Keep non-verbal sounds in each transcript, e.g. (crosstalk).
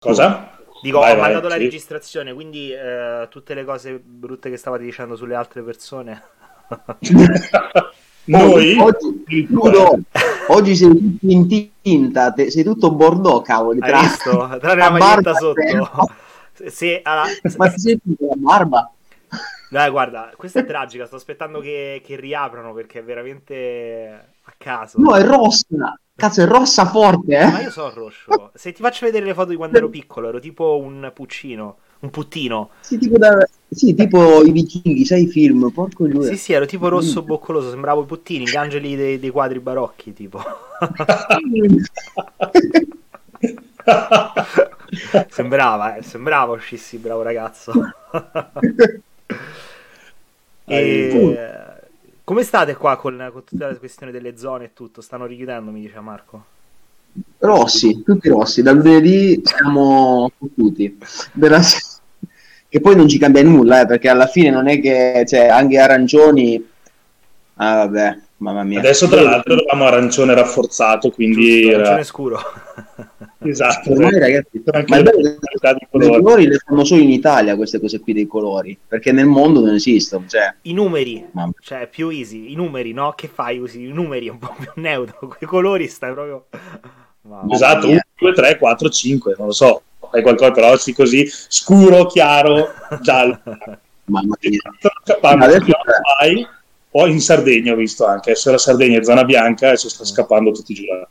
Cosa? Dico, Vai, ho vai, mandato la sì. registrazione, quindi eh, tutte le cose brutte che stavate dicendo sulle altre persone. (laughs) Noi? Oggi, tu no. Oggi sei tutto in tinta, te- sei tutto bordeaux, cavoli. Hai Tra... visto? Tra la maglietta barba sotto. Se, allora, Ma ti senti con la barba? Dai, guarda, questa è tragica. Sto aspettando che, che riaprano perché è veramente a caso. No, è rossa. Cazzo, è rossa forte, Ma eh? io sono rosso. Se ti faccio vedere le foto di quando ero piccolo, ero tipo un puccino, un puttino. Sì, tipo, da- sì, tipo i vichinghi, sai i film, porco giù. Sì, sì, ero tipo rosso boccoloso, sembravo i puttini, gli angeli dei, dei quadri barocchi, tipo. (laughs) sembrava, eh, sembrava uscissi, bravo ragazzo. (laughs) e... Come state qua con, con tutta la questione delle zone e tutto? Stanno richiudendo, mi dice Marco. Rossi, tutti rossi. Dal lunedì siamo fottuti. Della se- Che poi non ci cambia nulla, eh, perché alla fine non è che, cioè, anche arancioni... Ah, vabbè, mamma mia. Adesso, tra l'altro, eravamo arancione rafforzato, quindi Giusto, era... arancione scuro. (laughs) Esatto. Ormai, ragazzi, Anche ma è bello che i colori le fanno solo in Italia queste cose qui dei colori, perché nel mondo non esistono. Cioè, I numeri, mamma. cioè più easy, i numeri, no? Che fai? Usi i numeri un po' più neutro, (laughs) quei colori stai proprio... (laughs) Wow. Esatto, mia. 1, 2, 3, 4, 5, non lo so. Fai qualcosa però sì così, scuro, chiaro, giallo. (laughs) mamma mia. Scappando Adesso- tutti ai- o in Sardegna ho visto anche, adesso la Sardegna è zona bianca e si sta scappando tutti. Se io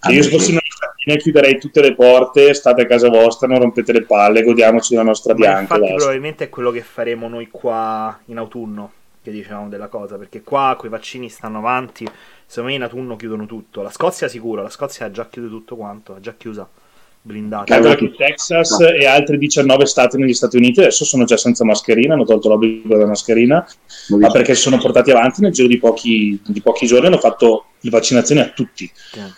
Ah, se fossi sì. Sardegna chiuderei tutte le porte, state a casa vostra, non rompete le palle, godiamoci la nostra Ma bianca. infatti basta. probabilmente è quello che faremo noi qua in autunno, che diciamo della cosa, perché qua quei vaccini stanno avanti, secondo me in autunno chiudono tutto. La Scozia sicuro, la Scozia ha già chiuso tutto quanto, è già chiusa, Calcola che Texas No. e altri 19 stati negli Stati Uniti adesso sono già senza mascherina, hanno tolto l'obbligo della mascherina, ma perché si sono portati avanti nel giro di pochi, di pochi giorni hanno fatto le vaccinazioni a tutti,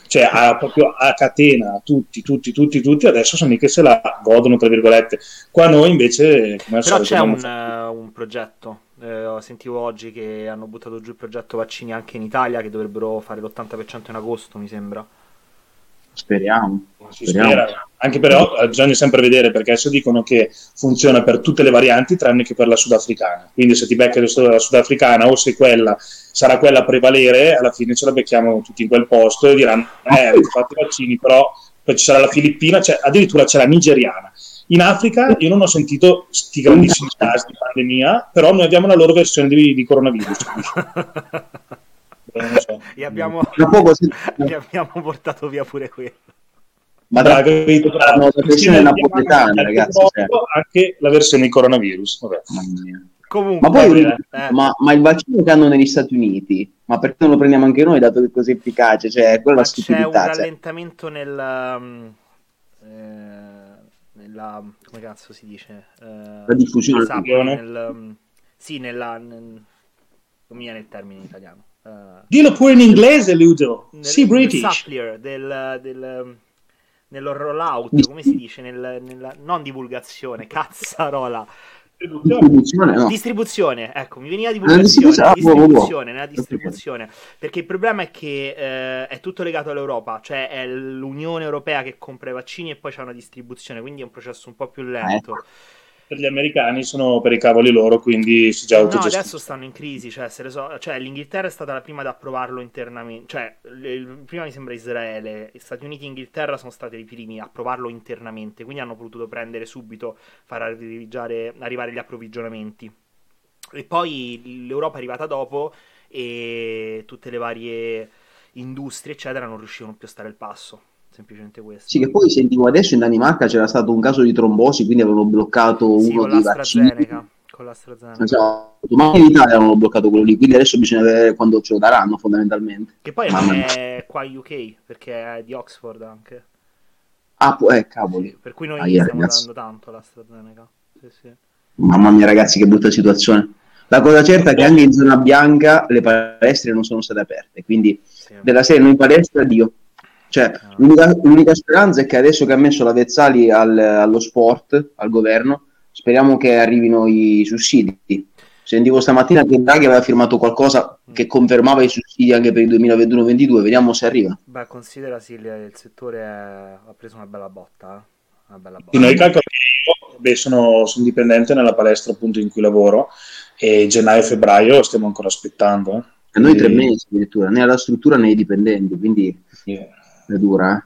cioè a, proprio a catena, a tutti, tutti, tutti, tutti, adesso sono lì che se la godono, tra virgolette. Qua noi invece, come Però solito, c'è un, fatto- eh, un progetto, eh, sentivo oggi che hanno buttato giù il progetto vaccini anche in Italia, che dovrebbero fare l'80% in agosto, mi sembra. Speriamo. si Speriamo. spera. Anche però eh, bisogna sempre vedere perché adesso dicono che funziona per tutte le varianti tranne che per la sudafricana. Quindi se ti becchi la sudafricana o se quella sarà quella a prevalere, alla fine ce la becchiamo tutti in quel posto e diranno eh, avete fatto i vaccini, però poi ci sarà la filippina, cioè, addirittura c'è la nigeriana. In Africa io non ho sentito sti grandissimi casi di pandemia, però noi abbiamo la loro versione di, di coronavirus. (laughs) So. E abbiamo, Tra (laughs) e abbiamo portato via pure quello. Ma capito? hanno la versione napoletana, ragazzi, cioè. Anche la versione di coronavirus. Vabbè. Comunque, Ma poi, eh, ma, ma il vaccino che hanno negli Stati Uniti, ma perché non lo prendiamo anche noi, dato che è così efficace? Cioè, quella è ma la c'è un. Cioè. rallentamento nel... um, eh, nella... come cazzo si dice? Eh, La diffusione. esatto, nel, um, sì, nella... Nel, non mi viene il termine in italiano. Eh, Dillo pure in inglese, Ludo. nel, Sì, British. nel suppler, del, del, nello rollout, come si dice? Nel, nella, non divulgazione, cazzarola. Distribuzione, no. Distribuzione, ecco, mi veniva distribuzione, divulgazione, ah, boh, boh, boh. distribuzione, nella distribuzione, perché il problema è che eh, è tutto legato all'Europa, cioè è l'Unione Europea che compra i vaccini e poi c'è una distribuzione, quindi è un processo un po' più lento. Per gli americani sono per i cavoli loro, quindi si già No, autogestito. adesso stanno in crisi, cioè, so- cioè, l'Inghilterra è stata la prima ad approvarlo internamente, cioè il- prima mi sembra Israele, gli Stati Uniti e Inghilterra sono stati i primi a approvarlo internamente, quindi hanno potuto prendere subito, far arrivare, arrivare gli approvvigionamenti. E poi l'Europa è arrivata dopo e tutte le varie industrie, eccetera, non riuscivano più a stare al passo. Semplicemente questo. Sì, che poi sentivo adesso in Danimarca c'era stato un caso di trombosi, quindi avevano bloccato Sì, uno dei vaccini. Con l'AstraZeneca. Esatto, ma in Italia avevano bloccato quello lì, quindi adesso bisogna vedere quando ce lo daranno fondamentalmente. Che poi Mamma mia. è qua in UK, perché è di Oxford anche. Ah, pu- eh, cavoli. Per cui noi Ah, yeah, stiamo ragazzi. dando tanto l'AstraZeneca. Sì, sì. Mamma mia ragazzi, che brutta situazione. La cosa certa è che anche in zona bianca le palestre non sono state aperte, quindi sì. della serie noi in palestra, Dio. Cioè, Ah. l'unica, l'unica speranza è che adesso che ha messo la Vezzali al- allo sport, al governo, speriamo che arrivino i sussidi. Sentivo stamattina che Draghi aveva firmato qualcosa che confermava i sussidi anche per il 2021-2022, vediamo se arriva. Beh, considera sì, il il settore è- ha preso una bella botta. eh. una bella Sì, noi calcolo che io beh, sono, sono dipendente nella palestra appunto in cui lavoro e gennaio e febbraio stiamo ancora aspettando. eh. E noi tre Quindi- mesi addirittura, né alla struttura né ai dipendenti, quindi sì. È dura, eh?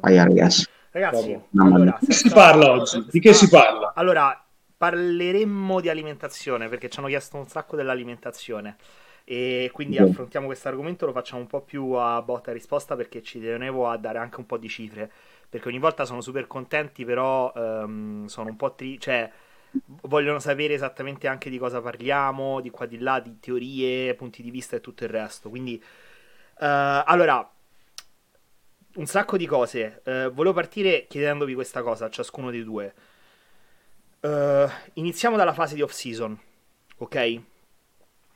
Vai ragazzi. Ragazzi, allora, che si senza- parla oggi? Di che si parla? Allora, parleremmo di alimentazione perché ci hanno chiesto un sacco dell'alimentazione e quindi Ok. affrontiamo questo argomento, lo facciamo un po' più a botta e risposta perché ci tenevo a dare anche un po' di cifre perché ogni volta sono super contenti però ehm, sono un po' tri- cioè vogliono sapere esattamente anche di cosa parliamo, di qua di là, di teorie, punti di vista e tutto il resto. Quindi eh, allora un sacco di cose. Eh, volevo partire chiedendovi questa cosa a ciascuno dei due. Eh, iniziamo dalla fase di off-season, ok?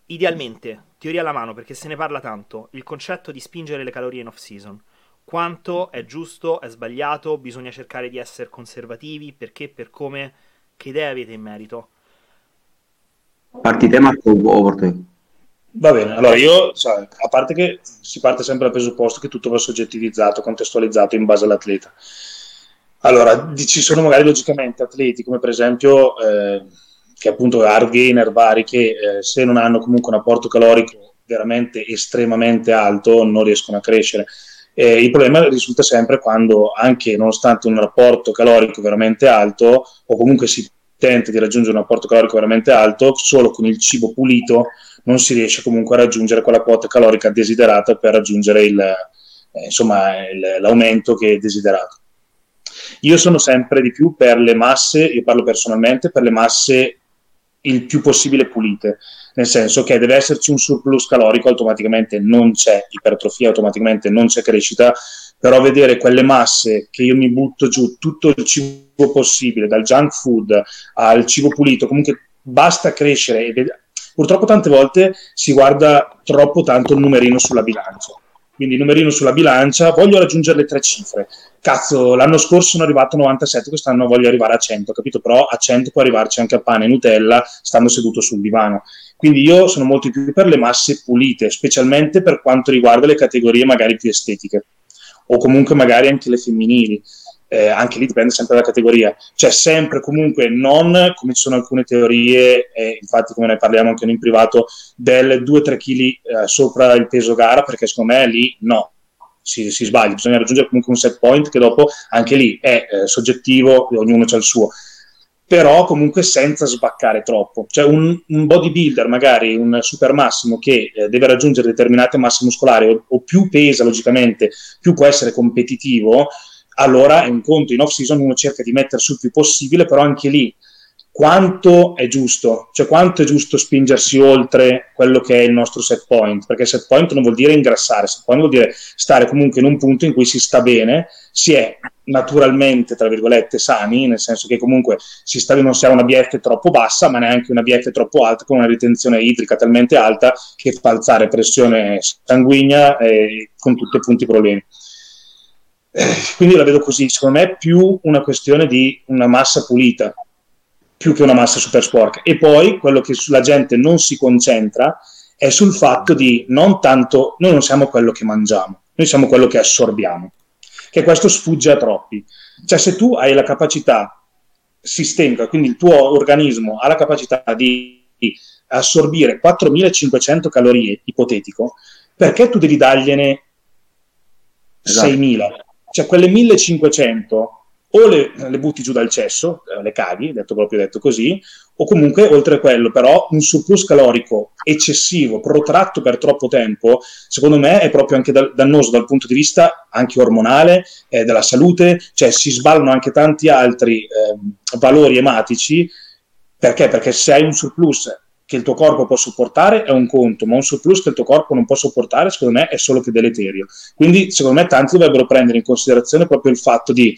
Idealmente, teoria alla mano, perché se ne parla tanto, il concetto di spingere le calorie in off-season. Quanto è giusto, è sbagliato, bisogna cercare di essere conservativi, perché, per come, che idee avete in merito? Parti te Marco o porto? Va bene, allora io, sai, a parte che si parte sempre dal presupposto che tutto va soggettivizzato, contestualizzato in base all'atleta. Allora, ci sono magari logicamente atleti come per esempio, eh, che appunto hard gainer vari, che eh, se non hanno comunque un apporto calorico veramente estremamente alto non riescono a crescere. Eh, il problema risulta sempre quando anche nonostante un rapporto calorico veramente alto o comunque si tenta di raggiungere un apporto calorico veramente alto, solo con il cibo pulito non si riesce comunque a raggiungere quella quota calorica desiderata per raggiungere il, eh, insomma, il- l'aumento che è desiderato. Io sono sempre di più per le masse, io parlo personalmente, per le masse il più possibile pulite, nel senso che deve esserci un surplus calorico, automaticamente non c'è ipertrofia, automaticamente non c'è crescita, però vedere quelle masse che io mi butto giù tutto il cibo possibile, dal junk food al cibo pulito, comunque basta crescere. Purtroppo tante volte si guarda troppo tanto il numerino sulla bilancia. Quindi numerino sulla bilancia, voglio raggiungere le tre cifre. Cazzo, l'anno scorso sono arrivato a 97, quest'anno voglio arrivare a 100, capito? Però a 100 può arrivarci anche a pane e Nutella stando seduto sul divano. Quindi io sono molto più per le masse pulite, specialmente per quanto riguarda le categorie magari più estetiche o comunque magari anche le femminili. Eh, anche lì dipende sempre dalla categoria. Cioè sempre comunque non come ci sono alcune teorie, e infatti come ne parliamo anche noi in privato, del 2-3 kg eh, sopra il peso gara, perché secondo me lì no, si, si sbaglia, bisogna raggiungere comunque un set point che dopo anche lì è eh, soggettivo, ognuno ha il suo però comunque senza sbaccare troppo. Cioè un, un bodybuilder, magari un super massimo che eh, deve raggiungere determinate masse muscolari o, o più pesa logicamente, più può essere competitivo, allora è un conto. In off-season uno cerca di mettere sul più possibile, però anche lì quanto è giusto, cioè quanto è giusto spingersi oltre quello che è il nostro set point, perché set point non vuol dire ingrassare, set point vuol dire stare comunque in un punto in cui si sta bene, si è naturalmente, tra virgolette, sani, nel senso che comunque si sta, non si ha una BF troppo bassa, ma neanche una BF troppo alta, con una ritenzione idrica talmente alta che fa alzare pressione sanguigna e con tutti i problemi. Eh, Quindi la vedo così, secondo me è più una questione di una massa pulita, più che una massa super sporca. E poi quello che sulla gente non si concentra è sul fatto di non tanto, noi non siamo quello che mangiamo, noi siamo quello che assorbiamo, che questo sfugge a troppi. Cioè se tu hai la capacità sistemica, quindi il tuo organismo ha la capacità di assorbire 4500 calorie, ipotetico, perché tu devi dargliene Esatto. 6000? Cioè quelle 1500 o le, le butti giù dal cesso, eh, le caghi, detto proprio detto così, o comunque oltre a quello, però un surplus calorico eccessivo, protratto per troppo tempo, secondo me è proprio anche da- dannoso dal punto di vista anche ormonale, eh, della salute, cioè si sballano anche tanti altri ehm, valori ematici, perché? Perché se hai un surplus che il tuo corpo può sopportare è un conto, ma un surplus che il tuo corpo non può sopportare, secondo me, è solo che deleterio. Quindi, secondo me, tanti dovrebbero prendere in considerazione proprio il fatto di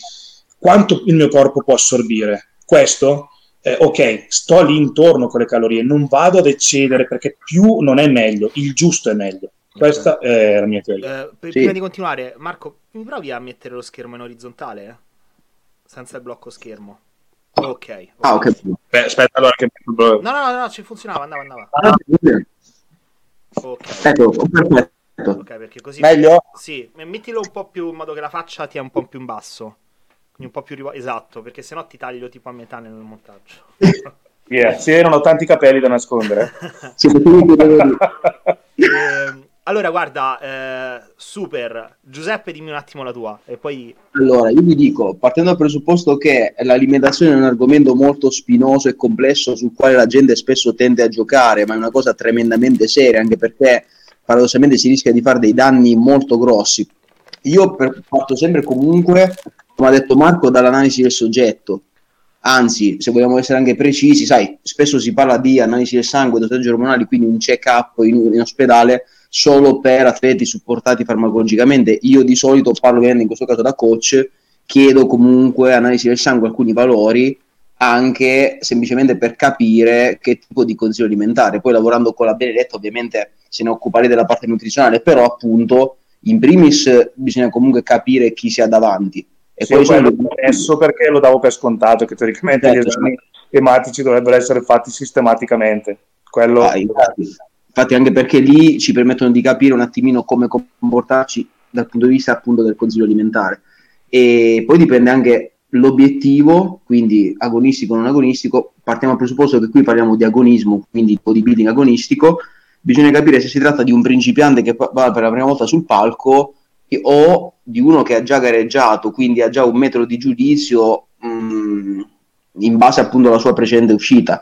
quanto il mio corpo può assorbire. Questo, eh, ok, sto lì intorno con le calorie, non vado ad eccedere perché più non è meglio, il giusto è meglio. Questa è la mia teoria. Eh, per- Sì. Prima di continuare, Marco, mi provi a mettere lo schermo in orizzontale? eh? Senza il blocco schermo. Ok. Ah, ok. Beh, aspetta, allora che... No, no, no, no, ci funzionava, andava, andava. Ah. Ok. Ecco, perfetto. Ok, perché così... Meglio? Sì, mettilo un po' più in modo che la faccia ti è un po' più in basso. Quindi un po' più rivo- esatto, perché sennò ti taglio tipo a metà nel montaggio. Yeah, sì, erano tanti capelli da nascondere. (laughs) eh, (laughs) allora, guarda, eh, super. Giuseppe, dimmi un attimo la tua. E poi... Allora, io vi dico, partendo dal presupposto che l'alimentazione è un argomento molto spinoso e complesso sul quale la gente spesso tende a giocare, ma è una cosa tremendamente seria, anche perché paradossalmente si rischia di fare dei danni molto grossi. Io parto sempre comunque, come ha detto Marco, dall'analisi del soggetto. Anzi, se vogliamo essere anche precisi, sai, spesso si parla di analisi del sangue, dosaggio ormonali, quindi un check-up in, in ospedale solo per atleti supportati farmacologicamente. Io di solito parlo ovviamente in questo caso da coach, chiedo comunque analisi del sangue, alcuni valori, anche semplicemente per capire che tipo di consiglio alimentare. Poi lavorando con la Benedetta ovviamente se ne occuperei della parte nutrizionale, però appunto in primis bisogna comunque capire chi si ha davanti. E sì, poi sono... adesso perché lo davo per scontato che teoricamente certo. gli esami tematici dovrebbero essere fatti sistematicamente. Quello... Ah, infatti, infatti anche perché lì ci permettono di capire un attimino come comportarci dal punto di vista appunto del consiglio alimentare. E poi dipende anche l'obiettivo, quindi agonistico o non agonistico, partiamo dal presupposto che qui parliamo di agonismo, quindi bodybuilding agonistico, bisogna capire se si tratta di un principiante che va per la prima volta sul palco o di uno che ha già gareggiato, quindi ha già un metodo di giudizio mh, mm, in base appunto alla sua precedente uscita.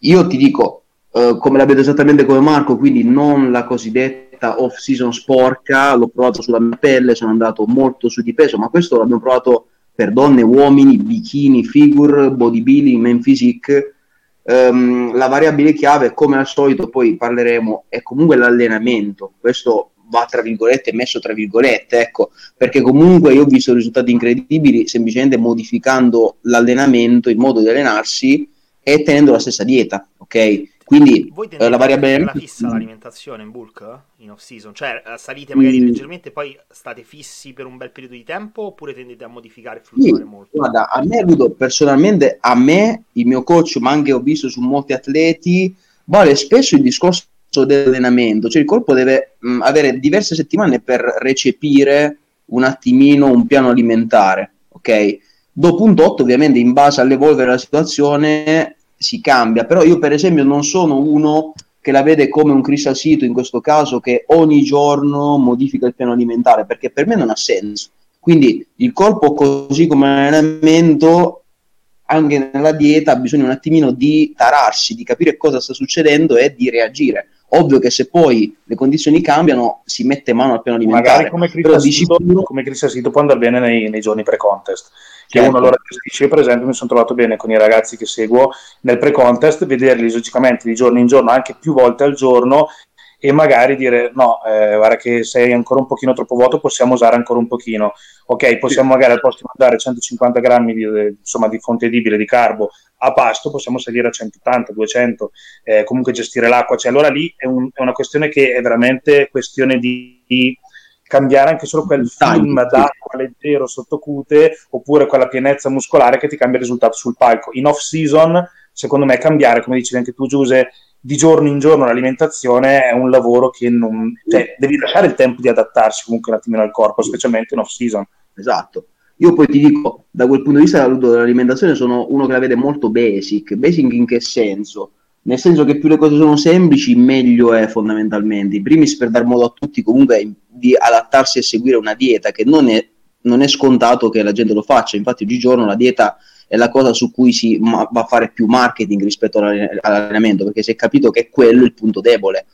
Io ti dico, eh, come la vedo esattamente come Marco, quindi non la cosiddetta off-season sporca, l'ho provato sulla mia pelle, sono andato molto su di peso, ma questo l'abbiamo provato per donne, uomini, bikini, figure, bodybuilding, men physique. Um, la variabile chiave, come al solito, poi parleremo, è comunque l'allenamento. Questo va tra virgolette messo tra virgolette, ecco, perché comunque io ho visto risultati incredibili semplicemente modificando l'allenamento, il modo di allenarsi e tenendo la stessa dieta, ok? Quindi eh, la variabile la fissa l'alimentazione in bulk in off season, cioè eh, salite magari mm. leggermente poi state fissi per un bel periodo di tempo oppure tendete a modificare e fluttuare sì, molto? Guarda, a me Ludo, personalmente a me, il mio coach, ma anche ho visto su molti atleti, vale spesso il discorso dell'allenamento, cioè il corpo deve mh, mm, avere diverse settimane per recepire un attimino un piano alimentare, ok? Dopo un tot, ovviamente, in base all'evolvere della situazione, si cambia, però io per esempio non sono uno che la vede come un Chris Asito in questo caso che ogni giorno modifica il piano alimentare, perché per me non ha senso. Quindi il corpo così come allenamento anche nella dieta ha bisogno un attimino di tararsi, di capire cosa sta succedendo e di reagire. Ovvio che se poi le condizioni cambiano si mette mano al piano alimentare. Magari come sicuro... Chris Asito può andare bene nei, nei giorni pre-contest che certo. uno allora gestisce. Io, per esempio, mi sono trovato bene con i ragazzi che seguo nel pre-contest, vederli logicamente di giorno in giorno, anche più volte al giorno, e magari dire no, eh, guarda che sei ancora un pochino troppo vuoto, possiamo usare ancora un pochino. Ok, possiamo magari al posto di mandare 150 grammi di, insomma, di fonte edibile di carbo a pasto, possiamo salire a 180, 200, eh, comunque gestire l'acqua. Cioè, allora lì è, un, è, una questione che è veramente questione di, di cambiare anche solo quel film d'acqua leggero sottocute oppure quella pienezza muscolare che ti cambia il risultato sul palco. In off season, secondo me, cambiare, come dicevi anche tu, Giuse, di giorno in giorno l'alimentazione è un lavoro che non, cioè, devi lasciare il tempo di adattarsi comunque un attimino al corpo, specialmente in off season. Esatto. Io poi ti dico, da quel punto di vista dell'alimentazione sono uno che la vede molto basic. Basic in che senso? Nel senso che più le cose sono semplici, meglio è fondamentalmente. In primis per dar modo a tutti comunque di adattarsi e seguire una dieta che non è, non è scontato che la gente lo faccia. Infatti oggigiorno la dieta è la cosa su cui si ma- va a fare più marketing rispetto all'allenamento, perché si è capito che è quello il punto debole.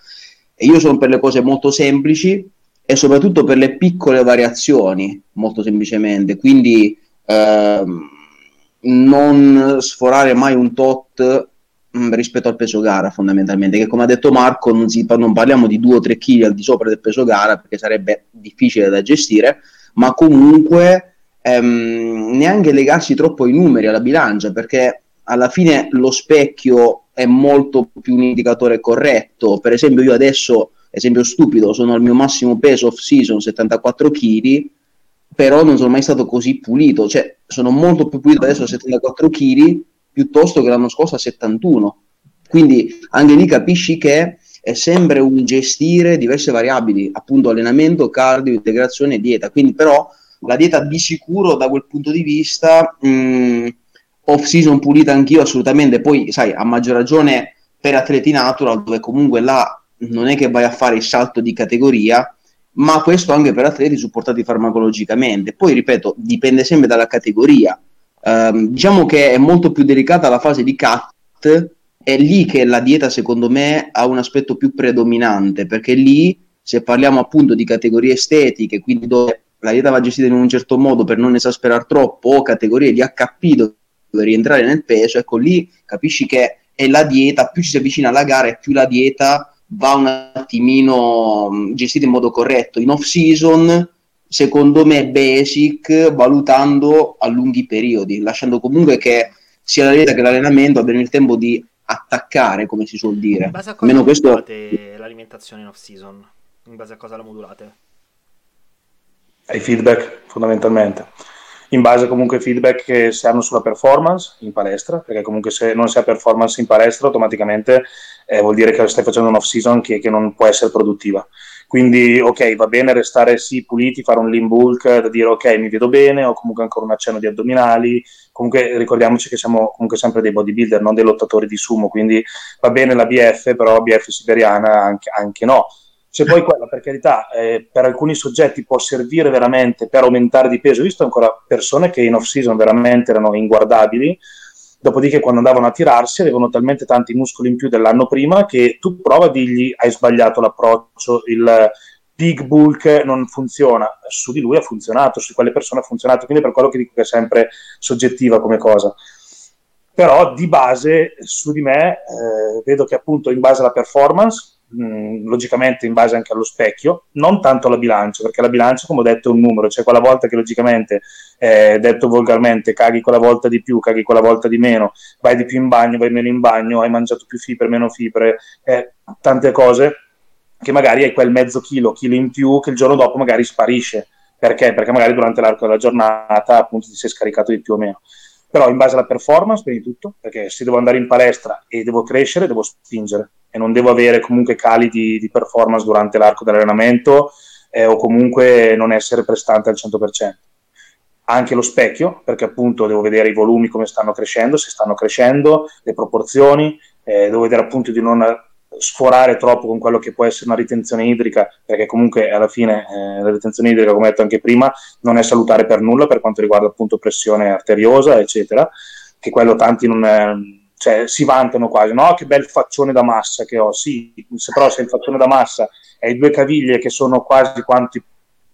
E io sono per le cose molto semplici e soprattutto per le piccole variazioni, molto semplicemente. Quindi ehm, non sforare mai un tot Mm, rispetto al peso gara fondamentalmente, che come ha detto Marco non, si, non parliamo di 2 o 3 kg al di sopra del peso gara perché sarebbe difficile da gestire, ma comunque ehm, neanche legarsi troppo ai numeri, alla bilancia, perché alla fine lo specchio è molto più un indicatore corretto. Per esempio io adesso, esempio stupido, sono al mio massimo peso off season, 74 kg, però non sono mai stato così pulito, cioè sono molto più pulito adesso a 74 kg piuttosto che l'anno scorso a 71. Quindi anche lì capisci che è sempre un gestire diverse variabili, appunto allenamento, cardio, integrazione e dieta. Quindi però la dieta di sicuro da quel punto di vista, mh, off season pulita anch'io assolutamente, poi sai, a maggior ragione per atleti natural, dove comunque là non è che vai a fare il salto di categoria, ma questo anche per atleti supportati farmacologicamente. Poi, ripeto, dipende sempre dalla categoria. Um, diciamo che è molto più delicata la fase di cut, è lì che la dieta, secondo me, ha un aspetto più predominante, perché lì, se parliamo appunto di categorie estetiche, quindi dove la dieta va gestita in un certo modo per non esasperare troppo, o categorie di HP dove rientrare nel peso, ecco lì capisci che è la dieta, più ci si avvicina alla gara e più la dieta va un attimino gestita in modo corretto. In off season, secondo me, basic, valutando a lunghi periodi, lasciando comunque che sia la dieta che l'allenamento abbiano il tempo di attaccare, come si suol dire. In base a cosa Meno questo... l'alimentazione in off season? In base a cosa la modulate? Ai feedback, fondamentalmente. In base comunque ai feedback che si hanno sulla performance in palestra, perché comunque se non si ha performance in palestra, automaticamente eh, vuol dire che stai facendo un off season che, che, non può essere produttiva. Quindi, ok, va bene restare sì puliti, fare un lean bulk, da dire ok, mi vedo bene, ho comunque ancora un accenno di addominali. Comunque ricordiamoci che siamo comunque sempre dei bodybuilder, non dei lottatori di sumo, quindi va bene la BF, però BF siberiana anche, anche no. Se poi quella, per carità, eh, per alcuni soggetti può servire veramente per aumentare di peso, ho visto ancora persone che in off season veramente erano inguardabili, Dopodiché, quando andavano a tirarsi, avevano talmente tanti muscoli in più dell'anno prima che tu prova a dirgli hai sbagliato l'approccio, il big bulk non funziona. Su di lui ha funzionato, su quelle persone ha funzionato. Quindi, per quello che dico che è sempre soggettiva come cosa. Però di base, su di me, eh, vedo che appunto in base alla performance mh, logicamente in base anche allo specchio, non tanto alla bilancia, perché la bilancia, come ho detto, è un numero, cioè quella volta che logicamente, eh, detto volgarmente, caghi quella volta di più, caghi quella volta di meno, vai di più in bagno, vai meno in bagno, hai mangiato più fibre, meno fibre, eh, tante cose che magari hai quel mezzo chilo, chilo in più che il giorno dopo magari sparisce. Perché? Perché magari durante l'arco della giornata appunto ti sei scaricato di più o meno però in base alla performance, prima di tutto, perché se devo andare in palestra e devo crescere, devo spingere e non devo avere comunque cali di, di performance durante l'arco dell'allenamento eh, o comunque non essere prestante al 100%. Anche lo specchio, perché appunto devo vedere i volumi come stanno crescendo, se stanno crescendo, le proporzioni, eh, devo vedere appunto di non sforare troppo con quello che può essere una ritenzione idrica, perché comunque alla fine eh, la ritenzione idrica, come detto anche prima, non è salutare per nulla per quanto riguarda appunto pressione arteriosa, eccetera, che quello tanti non... È, cioè, si vantano quasi, no? Che bel faccione da massa che ho, sì, se però se il faccione da massa e i due caviglie che sono quasi quanti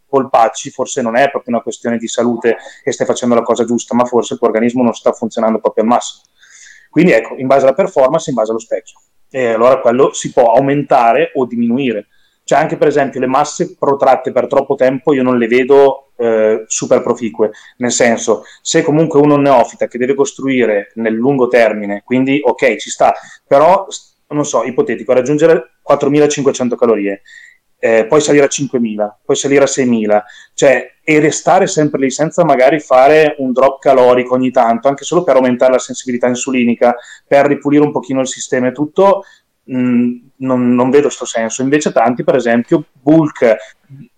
polpacci, forse non è proprio una questione di salute e stai facendo la cosa giusta, ma forse il tuo organismo non sta funzionando proprio al massimo. Quindi ecco, in base alla performance, in base allo specchio e allora quello si può aumentare o diminuire. Cioè anche per esempio le masse protratte per troppo tempo io non le vedo eh, super proficue, nel senso se comunque uno neofita che deve costruire nel lungo termine, quindi ok ci sta, però non so, ipotetico, raggiungere 4500 calorie eh, poi salire a 5.000, poi salire a 6.000, cioè, e restare sempre lì senza magari fare un drop calorico ogni tanto, anche solo per aumentare la sensibilità insulinica, per ripulire un pochino il sistema e tutto, mh, mm, non, non, vedo questo senso. Invece tanti, per esempio, bulk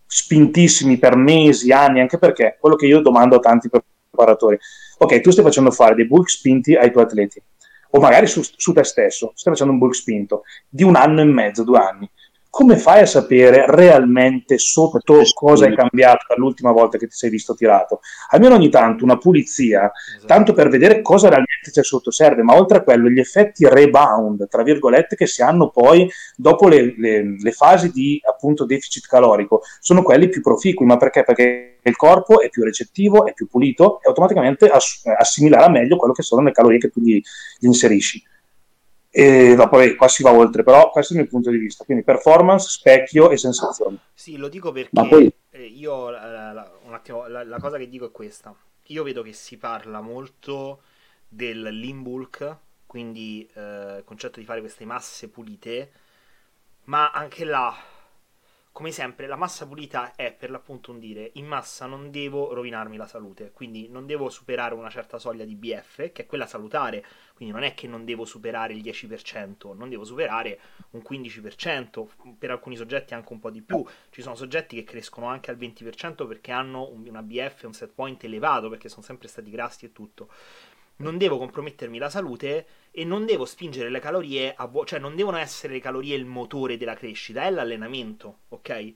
spintissimi per mesi, anni, anche perché quello che io domando a tanti preparatori, ok, tu stai facendo fare dei bulk spinti ai tuoi atleti, o magari su, su te stesso, stai facendo un bulk spinto di un anno e mezzo, due anni come fai a sapere realmente sotto cosa è cambiato dall'ultima volta che ti sei visto tirato? Almeno ogni tanto una pulizia, esatto. tanto per vedere cosa realmente c'è sotto serve, ma oltre a quello gli effetti rebound, tra virgolette, che si hanno poi dopo le, le, le fasi di appunto deficit calorico, sono quelli più proficui, ma perché? Perché il corpo è più recettivo, è più pulito e automaticamente ass- assimilerà meglio quello che sono le calorie che tu gli, gli inserisci. E dopo eh, qua si va oltre, però questo è il mio punto di vista. Quindi performance, specchio e sensazioni. Sì, lo dico perché poi... Eh, io la, la, un attimo, la, la, cosa che dico è questa. Io vedo che si parla molto del bulk, quindi eh, il concetto di fare queste masse pulite, ma anche là come sempre, la massa pulita è per l'appunto un dire in massa non devo rovinarmi la salute, quindi non devo superare una certa soglia di BF, che è quella salutare, quindi non è che non devo superare il 10%, non devo superare un 15%, per alcuni soggetti anche un po' di più. Ci sono soggetti che crescono anche al 20% perché hanno una BF, un set point elevato, perché sono sempre stati grassi e tutto non devo compromettermi la salute e non devo spingere le calorie a vuoto, cioè non devono essere le calorie il motore della crescita, è l'allenamento, ok?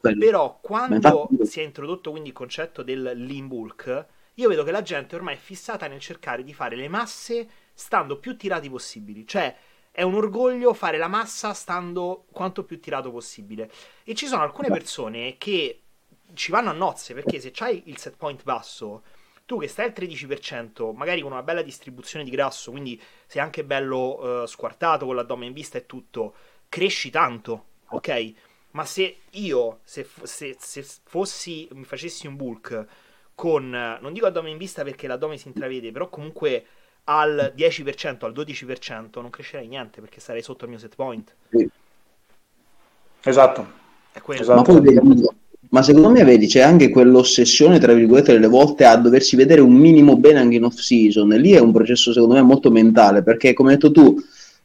Bello. Però quando infatti... si è introdotto quindi il concetto del lean bulk, io vedo che la gente ormai è fissata nel cercare di fare le masse stando più tirati possibili, cioè è un orgoglio fare la massa stando quanto più tirato possibile. E ci sono alcune persone che ci vanno a nozze perché se c'hai il set point basso tu che stai al 13%, magari con una bella distribuzione di grasso, quindi sei anche bello uh, squartato con l'addome in vista e tutto, cresci tanto, ok? Ma se io, se, se, se fossi, mi facessi un bulk con, non dico addome in vista perché l'addome si intravede, però comunque al 10%, al 12%, non crescerei niente perché sarei sotto il mio set point. Esatto. È quello. Esatto. Ma poi ma secondo me, vedi, c'è anche quell'ossessione, tra virgolette, delle volte a doversi vedere un minimo bene anche in off-season. E lì è un processo, secondo me, molto mentale, perché, come hai detto tu,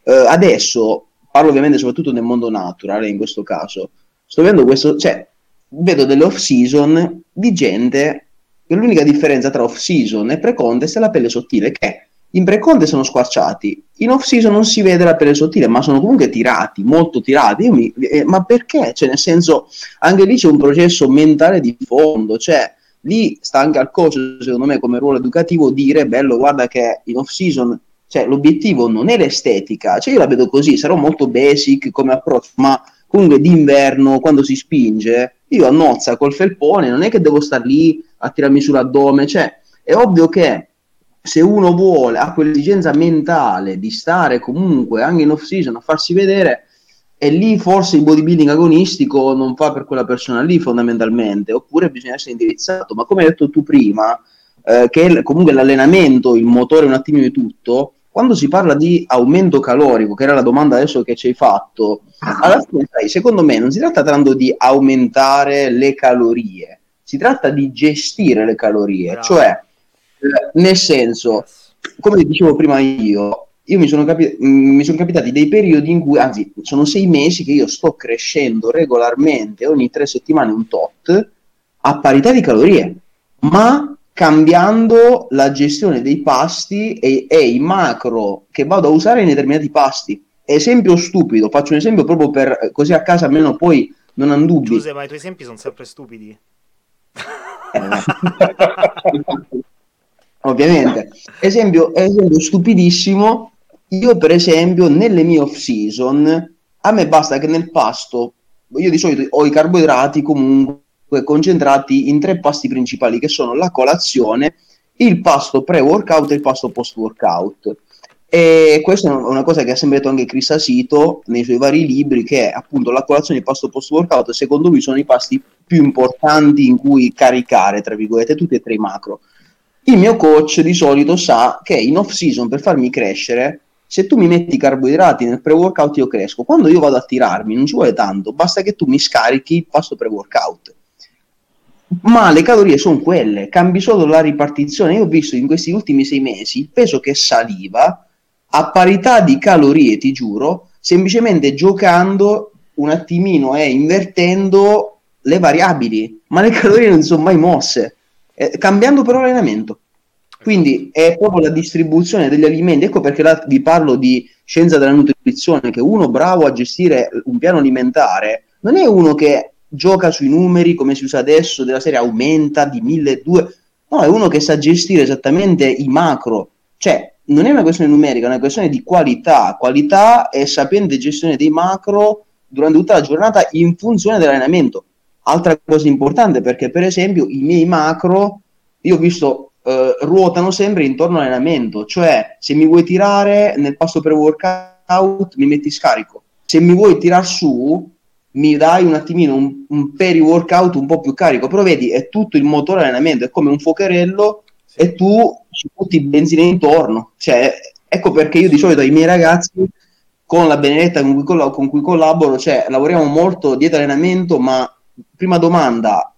eh, adesso, parlo ovviamente soprattutto nel mondo naturale, in questo caso, sto vedendo questo, cioè, vedo delle off-season di gente che l'unica differenza tra off-season e pre-contest è la pelle sottile, che in pre-contest sono squarciati, in off-season non si vede la pelle sottile, ma sono comunque tirati, molto tirati. Mi, eh, ma perché? Cioè, nel senso, anche lì c'è un processo mentale di fondo, cioè lì sta anche al coach, secondo me, come ruolo educativo, dire, bello, guarda che in off-season, cioè, l'obiettivo non è l'estetica, cioè io la vedo così, sarò molto basic come approccio, ma comunque d'inverno, quando si spinge, io a nozza col felpone, non è che devo star lì a tirarmi sull'addome, cioè, è ovvio che se uno vuole, ha quell'esigenza mentale di stare comunque anche in off season a farsi vedere, e lì forse il bodybuilding agonistico non fa per quella persona lì fondamentalmente, oppure bisogna essere indirizzato. Ma come hai detto tu prima, eh, che comunque l'allenamento, il motore un attimino di tutto, quando si parla di aumento calorico, che era la domanda adesso che ci hai fatto, alla fine, sai, secondo me non si tratta tanto di aumentare le calorie, si tratta di gestire le calorie, Bravo. cioè nel senso, come dicevo prima io, io mi sono, capi- mi sono capitati dei periodi in cui, anzi, sono sei mesi che io sto crescendo regolarmente, ogni tre settimane un tot, a parità di calorie, ma cambiando la gestione dei pasti e, e i macro che vado a usare in determinati pasti. Esempio stupido, faccio un esempio proprio per così a casa almeno poi non hanno dubbi. Giuse, ma i tuoi esempi sono sempre stupidi. (laughs) (laughs) Ovviamente. Esempio, esempio stupidissimo, io per esempio nelle mie off season, a me basta che nel pasto, io di solito ho i carboidrati comunque concentrati in tre pasti principali che sono la colazione, il pasto pre-workout e il pasto post-workout. E questa è una cosa che ha sempre detto anche Chris Asito nei suoi vari libri, che appunto la colazione e il pasto post-workout secondo lui sono i pasti più importanti in cui caricare, tra virgolette, tutti e tre i macro. Il mio coach di solito sa che in off season per farmi crescere, se tu mi metti carboidrati nel pre-workout io cresco. Quando io vado a tirarmi non ci vuole tanto, basta che tu mi scarichi il pasto pre-workout. Ma le calorie sono quelle, cambi solo la ripartizione. Io ho visto in questi ultimi sei mesi il peso che saliva a parità di calorie, ti giuro, semplicemente giocando un attimino e invertendo le variabili, ma le calorie non sono mai mosse eh, cambiando però l'allenamento. Quindi è proprio la distribuzione degli alimenti, ecco perché là vi parlo di scienza della nutrizione, che uno bravo a gestire un piano alimentare non è uno che gioca sui numeri come si usa adesso, della serie aumenta di 1200, no, è uno che sa gestire esattamente i macro, cioè non è una questione numerica, è una questione di qualità, qualità e sapiente gestione dei macro durante tutta la giornata in funzione dell'allenamento. Altra cosa importante perché per esempio i miei macro, io ho visto, eh, ruotano sempre intorno all'allenamento, cioè se mi vuoi tirare nel passo per workout mi metti scarico, se mi vuoi tirare su mi dai un attimino un, un peri-workout un po' più carico, però vedi è tutto il motore allenamento, è come un fuocherello e tu ci butti benzina intorno, cioè ecco perché io di solito ai miei ragazzi con la Benedetta con cui, coll- con cui collaboro, cioè lavoriamo molto dietro allenamento, ma prima domanda,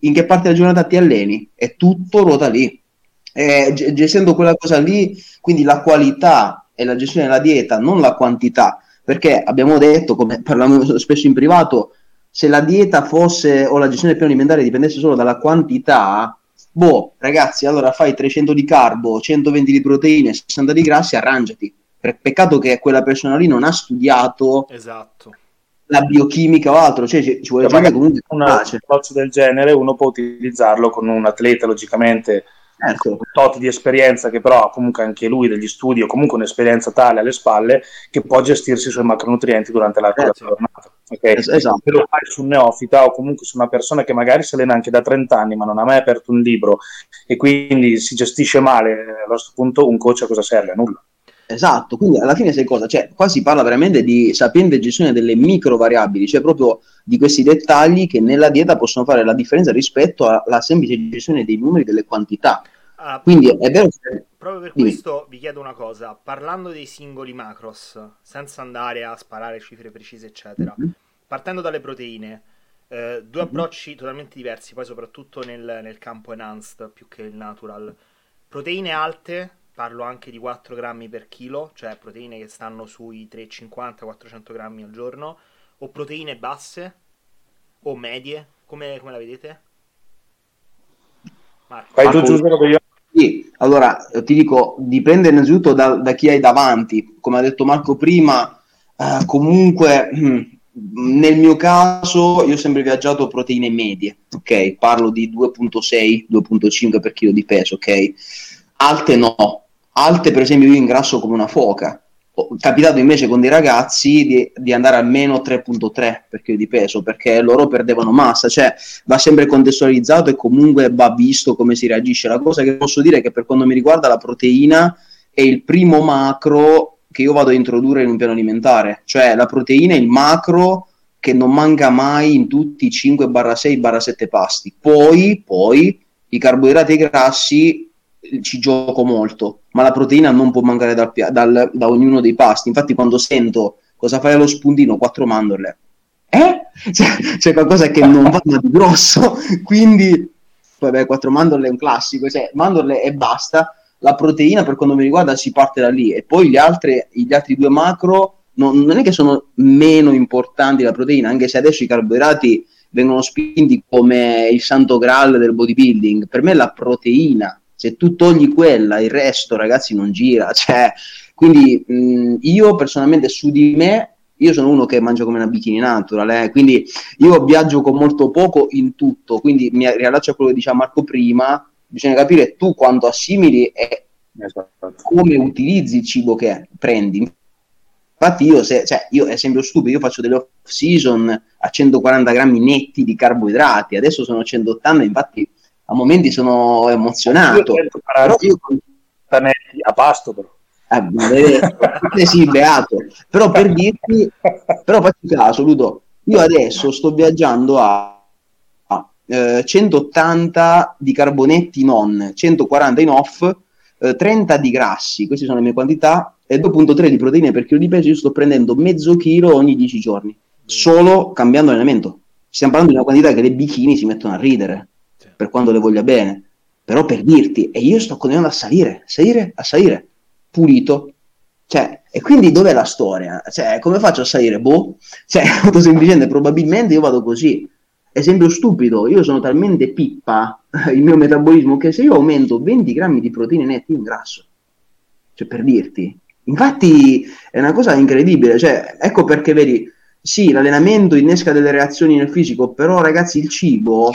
in che parte della giornata ti alleni? E tutto ruota lì. Eh, gestendo quella cosa lì, quindi la qualità e la gestione della dieta, non la quantità, perché abbiamo detto, come parliamo spesso in privato, se la dieta fosse o la gestione del piano alimentare dipendesse solo dalla quantità, boh, ragazzi, allora fai 300 di carbo, 120 di proteine, 60 di grassi, arrangiati. Peccato che quella persona lì non ha studiato esatto. La biochimica o altro, cioè ci, ci vuole gente comunque un approccio del genere uno può utilizzarlo con un atleta logicamente un tot di esperienza che però ha comunque anche lui degli studi o comunque un'esperienza tale alle spalle che può gestirsi i suoi macronutrienti durante l'arco della certo. giornata. Okay? Es- esatto. Se lo fai su un neofita o comunque su una persona che magari si allena anche da 30 anni ma non ha mai aperto un libro e quindi si gestisce male, a questo punto un coach a cosa serve? A nulla. Esatto, quindi alla fine sai cosa? Cioè, qua si parla veramente di sapiente gestione delle micro variabili, cioè proprio di questi dettagli che nella dieta possono fare la differenza rispetto alla semplice gestione dei numeri, delle quantità. Ah, quindi è vero che... Proprio per Dimmi. questo vi chiedo una cosa, parlando dei singoli macros, senza andare a sparare cifre precise, eccetera, mm-hmm. partendo dalle proteine, eh, due mm-hmm. approcci totalmente diversi, poi soprattutto nel, nel campo enhanced più che il natural. Proteine alte parlo anche di 4 grammi per chilo, cioè proteine che stanno sui 350-400 grammi al giorno, o proteine basse o medie, come, come la vedete? Marco. Fai tu Giuseppe io. Sì, allora ti dico, dipende innanzitutto da, da, chi hai davanti, come ha detto Marco prima, eh, comunque hm, nel mio caso io ho sempre viaggiato proteine medie, ok? Parlo di 2.6, 2.5 per chilo di peso, ok? Alte no, alte per esempio io ingrasso come una foca. Ho capitato invece con dei ragazzi di, di andare almeno 3.3 per chilo di peso perché loro perdevano massa. Cioè va sempre contestualizzato e comunque va visto come si reagisce. La cosa che posso dire è che per quanto mi riguarda la proteina è il primo macro che io vado a introdurre in un piano alimentare. Cioè la proteina è il macro che non manca mai in tutti i 5-6-7 pasti. Poi, poi i carboidrati e i grassi ci gioco molto, ma la proteina non può mancare dal, dal, da ognuno dei pasti. Infatti, quando sento cosa fai allo spuntino, quattro mandorle, eh? (laughs) C'è, c'è qualcosa che non va di grosso, (laughs) quindi vabbè, quattro mandorle è un classico, cioè mandorle e basta. La proteina, per quanto mi riguarda, si parte da lì, e poi gli altri, gli altri due macro non, non è che sono meno importanti la proteina, anche se adesso i carboidrati vengono spinti come il santo graal del bodybuilding. Per me la proteina se tu togli quella, il resto, ragazzi, non gira. (laughs) Cioè, quindi mh, io personalmente su di me, io sono uno che mangia come una bikini natural, eh, quindi io viaggio con molto poco in tutto, quindi mi riallaccio a quello che diceva Marco prima, bisogna capire tu quanto assimili e esatto. come utilizzi il cibo che prendi. Infatti io, se, cioè, io è sempre stupido, io faccio delle off season a 140 grammi netti di carboidrati, adesso sono 180, infatti a momenti sono emozionato. Però io... A pasto però. Eh, sì, beato. Però per dirti, però facci caso, Ludo, io adesso sto viaggiando a, a eh, 180 di carbonetti non, 140 in off, eh, 30 di grassi, queste sono le mie quantità, e 2.3 di proteine per chilo di peso, io sto prendendo mezzo chilo ogni 10 giorni, solo cambiando allenamento. Stiamo parlando di una quantità che le bikini si mettono a ridere per quando le voglia bene, però per dirti, e io sto continuando a salire, salire, a salire, pulito. Cioè, e quindi dov'è la storia? Cioè, come faccio a salire? Boh, cioè, (laughs) molto semplicemente, probabilmente io vado così. Esempio stupido, io sono talmente pippa (laughs) il mio metabolismo che se io aumento 20 grammi di proteine nette in grasso, cioè per dirti, infatti è una cosa incredibile, cioè, ecco perché vedi, sì, l'allenamento innesca delle reazioni nel fisico, però ragazzi il cibo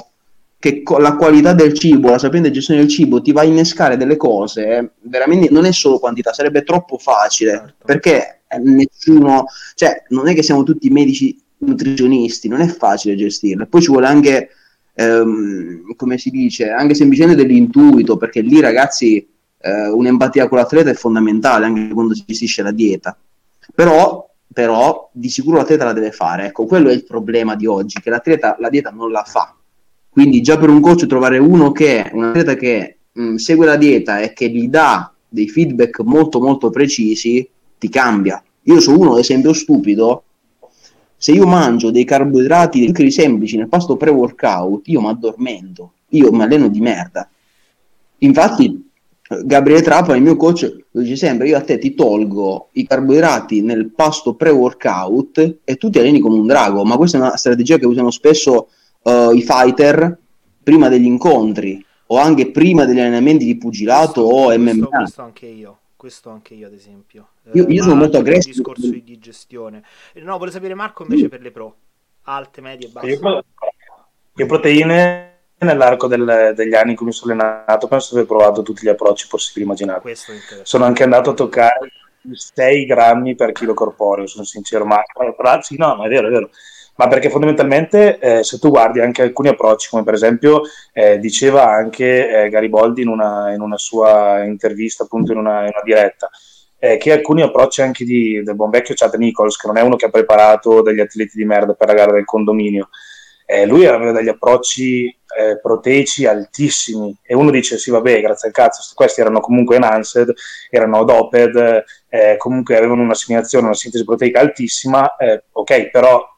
che co- la qualità del cibo, la sapiente gestione del cibo ti va a innescare delle cose, veramente non è solo quantità, sarebbe troppo facile, certo. perché eh, nessuno, cioè non è che siamo tutti medici nutrizionisti, non è facile gestirle, poi ci vuole anche, ehm, come si dice, anche semplicemente dell'intuito, perché lì ragazzi eh, un'empatia con l'atleta è fondamentale anche quando si gestisce la dieta, però però di sicuro l'atleta la deve fare. Ecco, quello è il problema di oggi, che l'atleta la dieta non la fa. Quindi già per un coach trovare uno che, un atleta che mh, mm, segue la dieta e che gli dà dei feedback molto molto precisi, ti cambia. Io sono uno, ad esempio, stupido. Se io mangio dei carboidrati dei zuccheri semplici nel pasto pre-workout, io mi addormento. Io mi alleno di merda. Infatti, Gabriele Trappa, il mio coach, lo dice sempre: Io a te ti tolgo i carboidrati nel pasto pre-workout e tu ti alleni come un drago. Ma questa è una strategia che usano spesso uh, i fighter prima degli incontri o anche prima degli allenamenti di pugilato questo, o questo, MMA. Questo anche io. Questo anche io, ad esempio. Io, io Eh, sono molto aggressivo. discorso di digestione. Eh, No, volevo sapere Marco invece per le pro. Alte, medie, Io, basse. io proteine nell'arco del- degli anni in cui mi sono allenato penso di aver provato tutti gli approcci possibili e. Questo interessante. Sono anche andato a toccare 6 grammi per chilo corporeo, sono sincero, ma ma- sì, no, ma è vero, è vero. Ma perché fondamentalmente eh, se tu guardi anche alcuni approcci, come per esempio eh, diceva anche eh, Gariboldi in una, in una sua intervista, appunto in una, in una diretta, eh, che alcuni approcci anche di, del buon vecchio Chad Nichols, che non è uno che ha preparato degli atleti di merda per la gara del condominio, eh, lui aveva degli approcci eh, proteici altissimi. E uno dice sì vabbè grazie al cazzo questi erano comunque enhanced erano doped comunque avevano un'assimilazione una sintesi proteica altissima ok però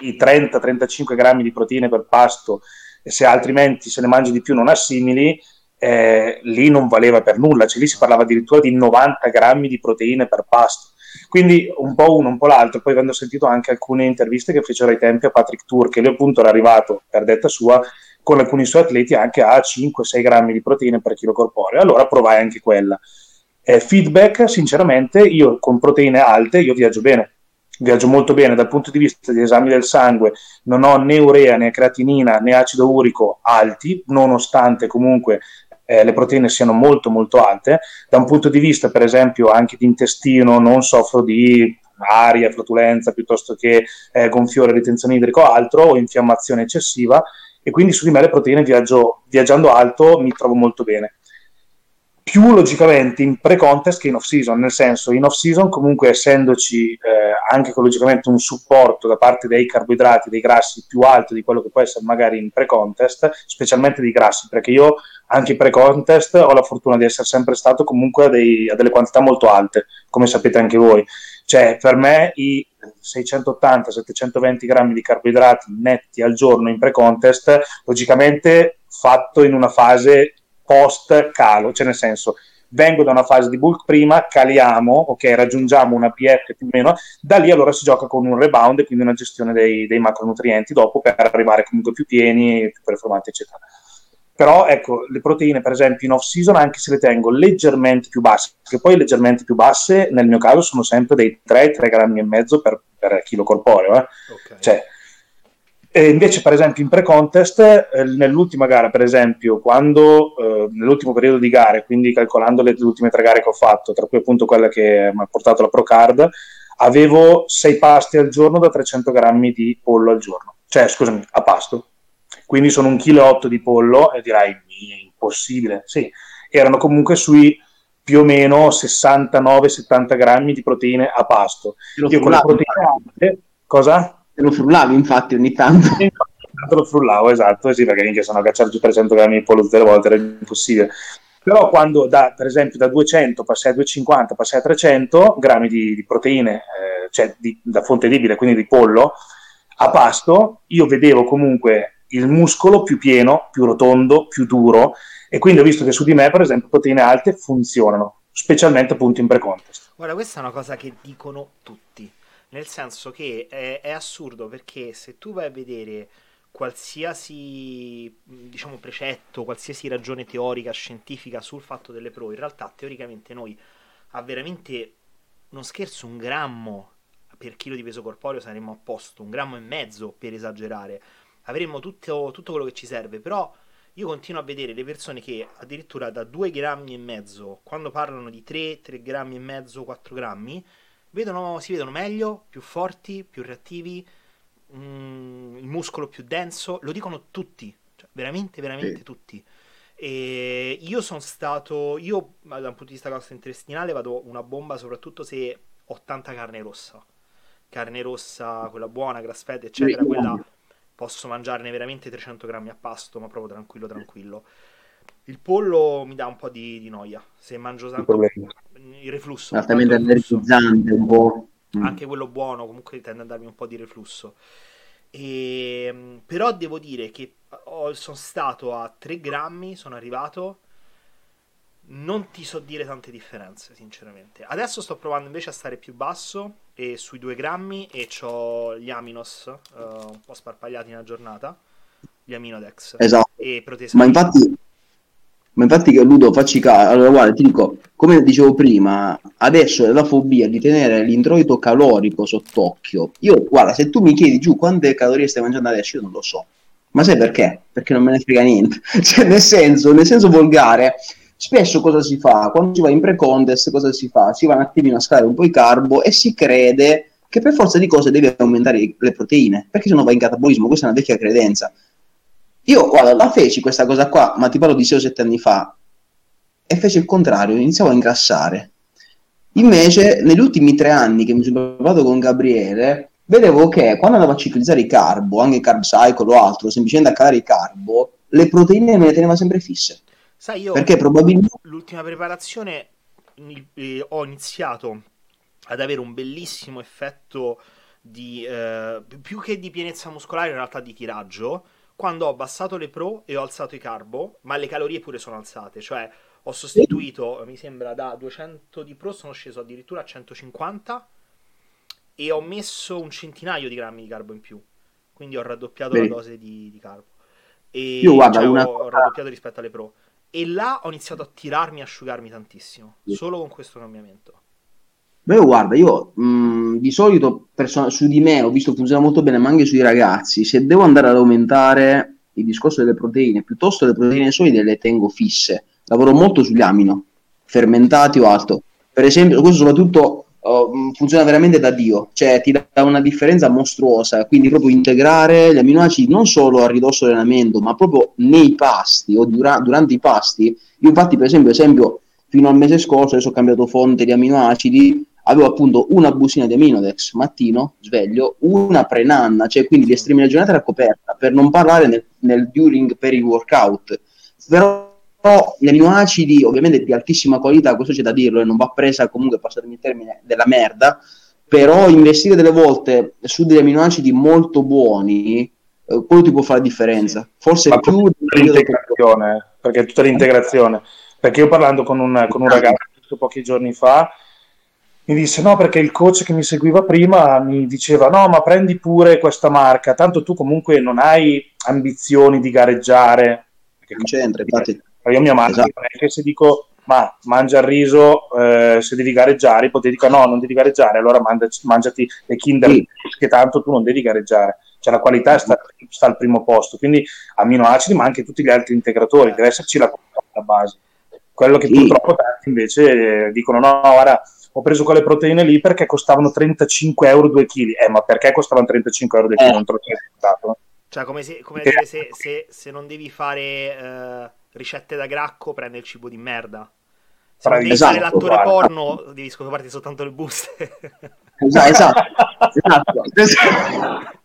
i 30-35 grammi di proteine per pasto e se altrimenti se ne mangi di più non assimili eh, lì non valeva per nulla cioè lì si parlava addirittura di 90 grammi di proteine per pasto quindi un po' uno, un po' l'altro. Poi avendo sentito anche alcune interviste che fecero ai tempi a Patrick Tour, che lui appunto era arrivato, per detta sua, con alcuni suoi atleti anche a 5-6 grammi di proteine per chilo corporeo. Allora provai anche quella. Eh, feedback, sinceramente, io con proteine alte, io viaggio bene. Viaggio molto bene dal punto di vista degli esami del sangue, non ho né urea né creatinina né acido urico alti, nonostante comunque eh, le proteine siano molto molto alte. Da un punto di vista, per esempio, anche di intestino, non soffro di aria, flatulenza piuttosto che eh, gonfiore, ritenzione idrica o altro, o infiammazione eccessiva, e quindi su di me le proteine viaggio, viaggiando alto mi trovo molto bene. Più logicamente in pre-contest che in off-season, nel senso in off-season comunque essendoci eh, anche logicamente un supporto da parte dei carboidrati, dei grassi più alto di quello che può essere magari in pre-contest, specialmente dei grassi, perché io anche in pre-contest ho la fortuna di essere sempre stato comunque a, dei, a delle quantità molto alte, come sapete anche voi. Cioè, per me i 680-720 grammi di carboidrati netti al giorno in pre-contest, logicamente fatto in una fase post calo, cioè nel senso vengo da una fase di bulk prima, caliamo, ok, raggiungiamo una PF più o meno, da lì allora si gioca con un rebound e quindi una gestione dei, dei macronutrienti dopo per arrivare comunque più pieni, più performanti, eccetera. Però ecco, le proteine per esempio in off season, anche se le tengo leggermente più basse, che poi leggermente più basse nel mio caso sono sempre dei 3-3 grammi e mezzo per, per chilo corporeo, eh. Ok. Cioè, e invece, per esempio, in pre-contest, eh, nell'ultima gara, per esempio, quando eh, nell'ultimo periodo di gare, quindi calcolando le, le ultime tre gare che ho fatto, tra cui appunto quella che mi ha portato la Pro Card, avevo 6 pasti al giorno da 300 grammi di pollo al giorno, cioè scusami, a pasto. Quindi sono un chilo e otto di pollo e dirai, "Mia, è impossibile. Sì, erano comunque sui più o meno 69-70 grammi di proteine a pasto. Io con le frullavi, proteine... Cosa? Te lo frullavi infatti ogni tanto. Tanto lo frullavo, esatto, sì, perché minchia sono a cacciare giù 300 grammi di pollo tutte le volte, era impossibile. Però quando, da, per esempio, da 200 passai a 250, passai a 300 grammi di, di proteine, eh, cioè di, da fonte edibile, quindi di pollo, a pasto, io vedevo comunque il muscolo più pieno, più rotondo, più duro, e quindi ho visto che su di me, per esempio, proteine alte funzionano, specialmente appunto in pre-contest. Guarda, questa è una cosa che dicono tutti. Nel senso che è, è assurdo perché se tu vai a vedere qualsiasi diciamo precetto, qualsiasi ragione teorica, scientifica sul fatto delle pro, in realtà teoricamente noi a veramente non scherzo un grammo per chilo di peso corporeo saremmo a posto, un grammo e mezzo per esagerare, avremmo tutto, tutto quello che ci serve, però io continuo a vedere le persone che addirittura da 2 grammi e mezzo, quando parlano di 3, 3 grammi e mezzo, 4 grammi, vedono, si vedono meglio, più forti, più reattivi, mm, il muscolo più denso, lo dicono tutti, cioè, veramente, veramente Sì. tutti. E io sono stato, io da un punto di vista gastrointestinale vado una bomba soprattutto se ho tanta carne rossa. Carne rossa, quella buona, grass fed, eccetera, Sì, quella posso mangiarne veramente 300 grammi a pasto, ma proprio tranquillo, tranquillo. Il pollo mi dà un po' di, di noia. Se mangio tanto. Il reflusso. Altamente energizzante un po'. Mm. Anche quello buono comunque tende a darmi un po' di reflusso. E, ehm, però devo dire che ho, sono stato a 3 grammi, sono arrivato. Non ti so dire tante differenze, sinceramente. Adesso sto provando invece a stare più basso e sui 2 grammi e ho gli aminos uh, un po' sparpagliati nella giornata. Gli aminodex. Esatto. E Ma infatti, ma infatti che Ludo facci caso, allora guarda ti dico, come dicevo prima, adesso è la fobia di tenere l'introito calorico sott'occhio. Io, guarda, se tu mi chiedi giù quante calorie stai mangiando adesso, io non lo so. Ma sai perché? Perché non me ne frega niente. (laughs) Cioè, nel senso, nel senso volgare, spesso cosa si fa? Quando si va in pre-contest, cosa si fa? Si va un attimino a scalare un po' i carbo e si crede che per forza di cose devi aumentare le proteine, perché sennò vai in catabolismo. Questa è una vecchia credenza. Io, guarda, la feci questa cosa qua, ma ti parlo di 6 o 7 anni fa, e fece il contrario, iniziavo a ingrassare. Invece, negli ultimi tre anni che mi sono provato con Gabriele, vedevo che quando andavo a ciclizzare i carbo, anche carb cycle o altro, semplicemente a calare i carbo, le proteine me le teneva sempre fisse. Sai, io perché probabilmente l'ultima preparazione eh, ho iniziato ad avere un bellissimo effetto di eh, più che di pienezza muscolare, in realtà di tiraggio quando ho abbassato le pro e ho alzato i carbo, ma le calorie pure sono alzate, cioè ho sostituito, mi sembra da 200 di pro sono sceso addirittura a 150 e ho messo un centinaio di grammi di carbo in più, quindi ho raddoppiato Beh. la dose di, di carbo. E Io guarda, cioè, una... ho, ho raddoppiato rispetto alle pro. E là ho iniziato a tirarmi e asciugarmi tantissimo, sì. solo con questo cambiamento. Beh, guarda, io mh, mm, di solito person- su di me ho visto funziona molto bene, ma anche sui ragazzi, se devo andare ad aumentare il discorso delle proteine, piuttosto le proteine solide le tengo fisse. Lavoro molto sugli amino, fermentati o altro. Per esempio, questo soprattutto uh, funziona veramente da Dio, cioè ti dà una differenza mostruosa, quindi proprio integrare gli aminoacidi non solo a ridosso dell'allenamento, ma proprio nei pasti o dura- durante i pasti. Io infatti, per esempio, esempio, fino al mese scorso, adesso ho cambiato fonte di aminoacidi, avevo appunto una busina di Aminodex mattino, sveglio, una pre-nanna, cioè quindi l'estrema giornata era coperta, per non parlare nel, nel during per il workout. Però gli aminoacidi ovviamente di altissima qualità, questo c'è da dirlo e non va presa comunque, passatemi il termine, della merda, però investire delle volte su degli aminoacidi molto buoni, eh, quello ti può fare la differenza. Forse Ma più... L'integrazione, perché è tutta l'integrazione. Perché io parlando con un, con un ragazzo pochi giorni fa, mi disse no perché il coach che mi seguiva prima mi diceva no ma prendi pure questa marca, tanto tu comunque non hai ambizioni di gareggiare. Non c'entra, infatti. Io mia madre esatto. che se dico ma mangia il riso eh, se devi gareggiare, ipotetico no non devi gareggiare, allora mangiati, mangiati le Kinder sì. che tanto tu non devi gareggiare. Cioè la qualità sta, sta, al primo posto, quindi aminoacidi ma anche tutti gli altri integratori, deve esserci la, la base. Quello che sì. purtroppo tanti invece eh, dicono no, guarda ho preso quelle proteine lì perché costavano 35 euro 2 kg. Eh, ma perché costavano 35 euro 2 kg? Eh. Non te l'ho spiegato. Cioè, come, se, come dire, se, se, se, non devi fare uh, ricette da gracco, prendi il cibo di merda. Se non devi esatto, fare l'attore guarda. porno, devi scoparti soltanto le buste. (laughs) esatto, esatto. esatto.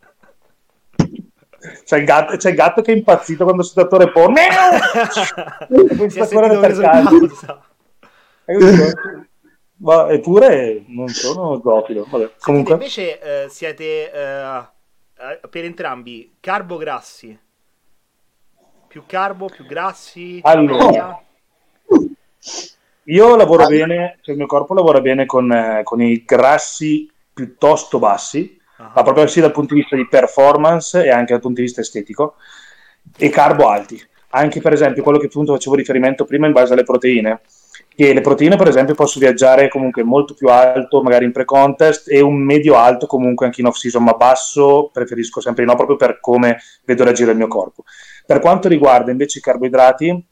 C'è il, gatto, c'è il gatto che è impazzito quando sei attore porno. (laughs) si è sentito preso in ma eppure non sono zofilo. Vabbè, comunque. Invece eh, siete eh, eh, per entrambi carbo-grassi. Più carbo, più grassi. Allora, io lavoro allora. bene, cioè il mio corpo lavora bene con, eh, con i grassi piuttosto bassi, uh-huh. ma proprio sia dal punto di vista di performance e anche dal punto di vista estetico, e carbo alti. Anche per esempio quello che appunto facevo riferimento prima in base alle proteine che le proteine per esempio posso viaggiare comunque molto più alto magari in pre-contest e un medio alto comunque anche in off-season ma basso preferisco sempre no proprio per come vedo reagire il mio corpo. Per quanto riguarda invece i carboidrati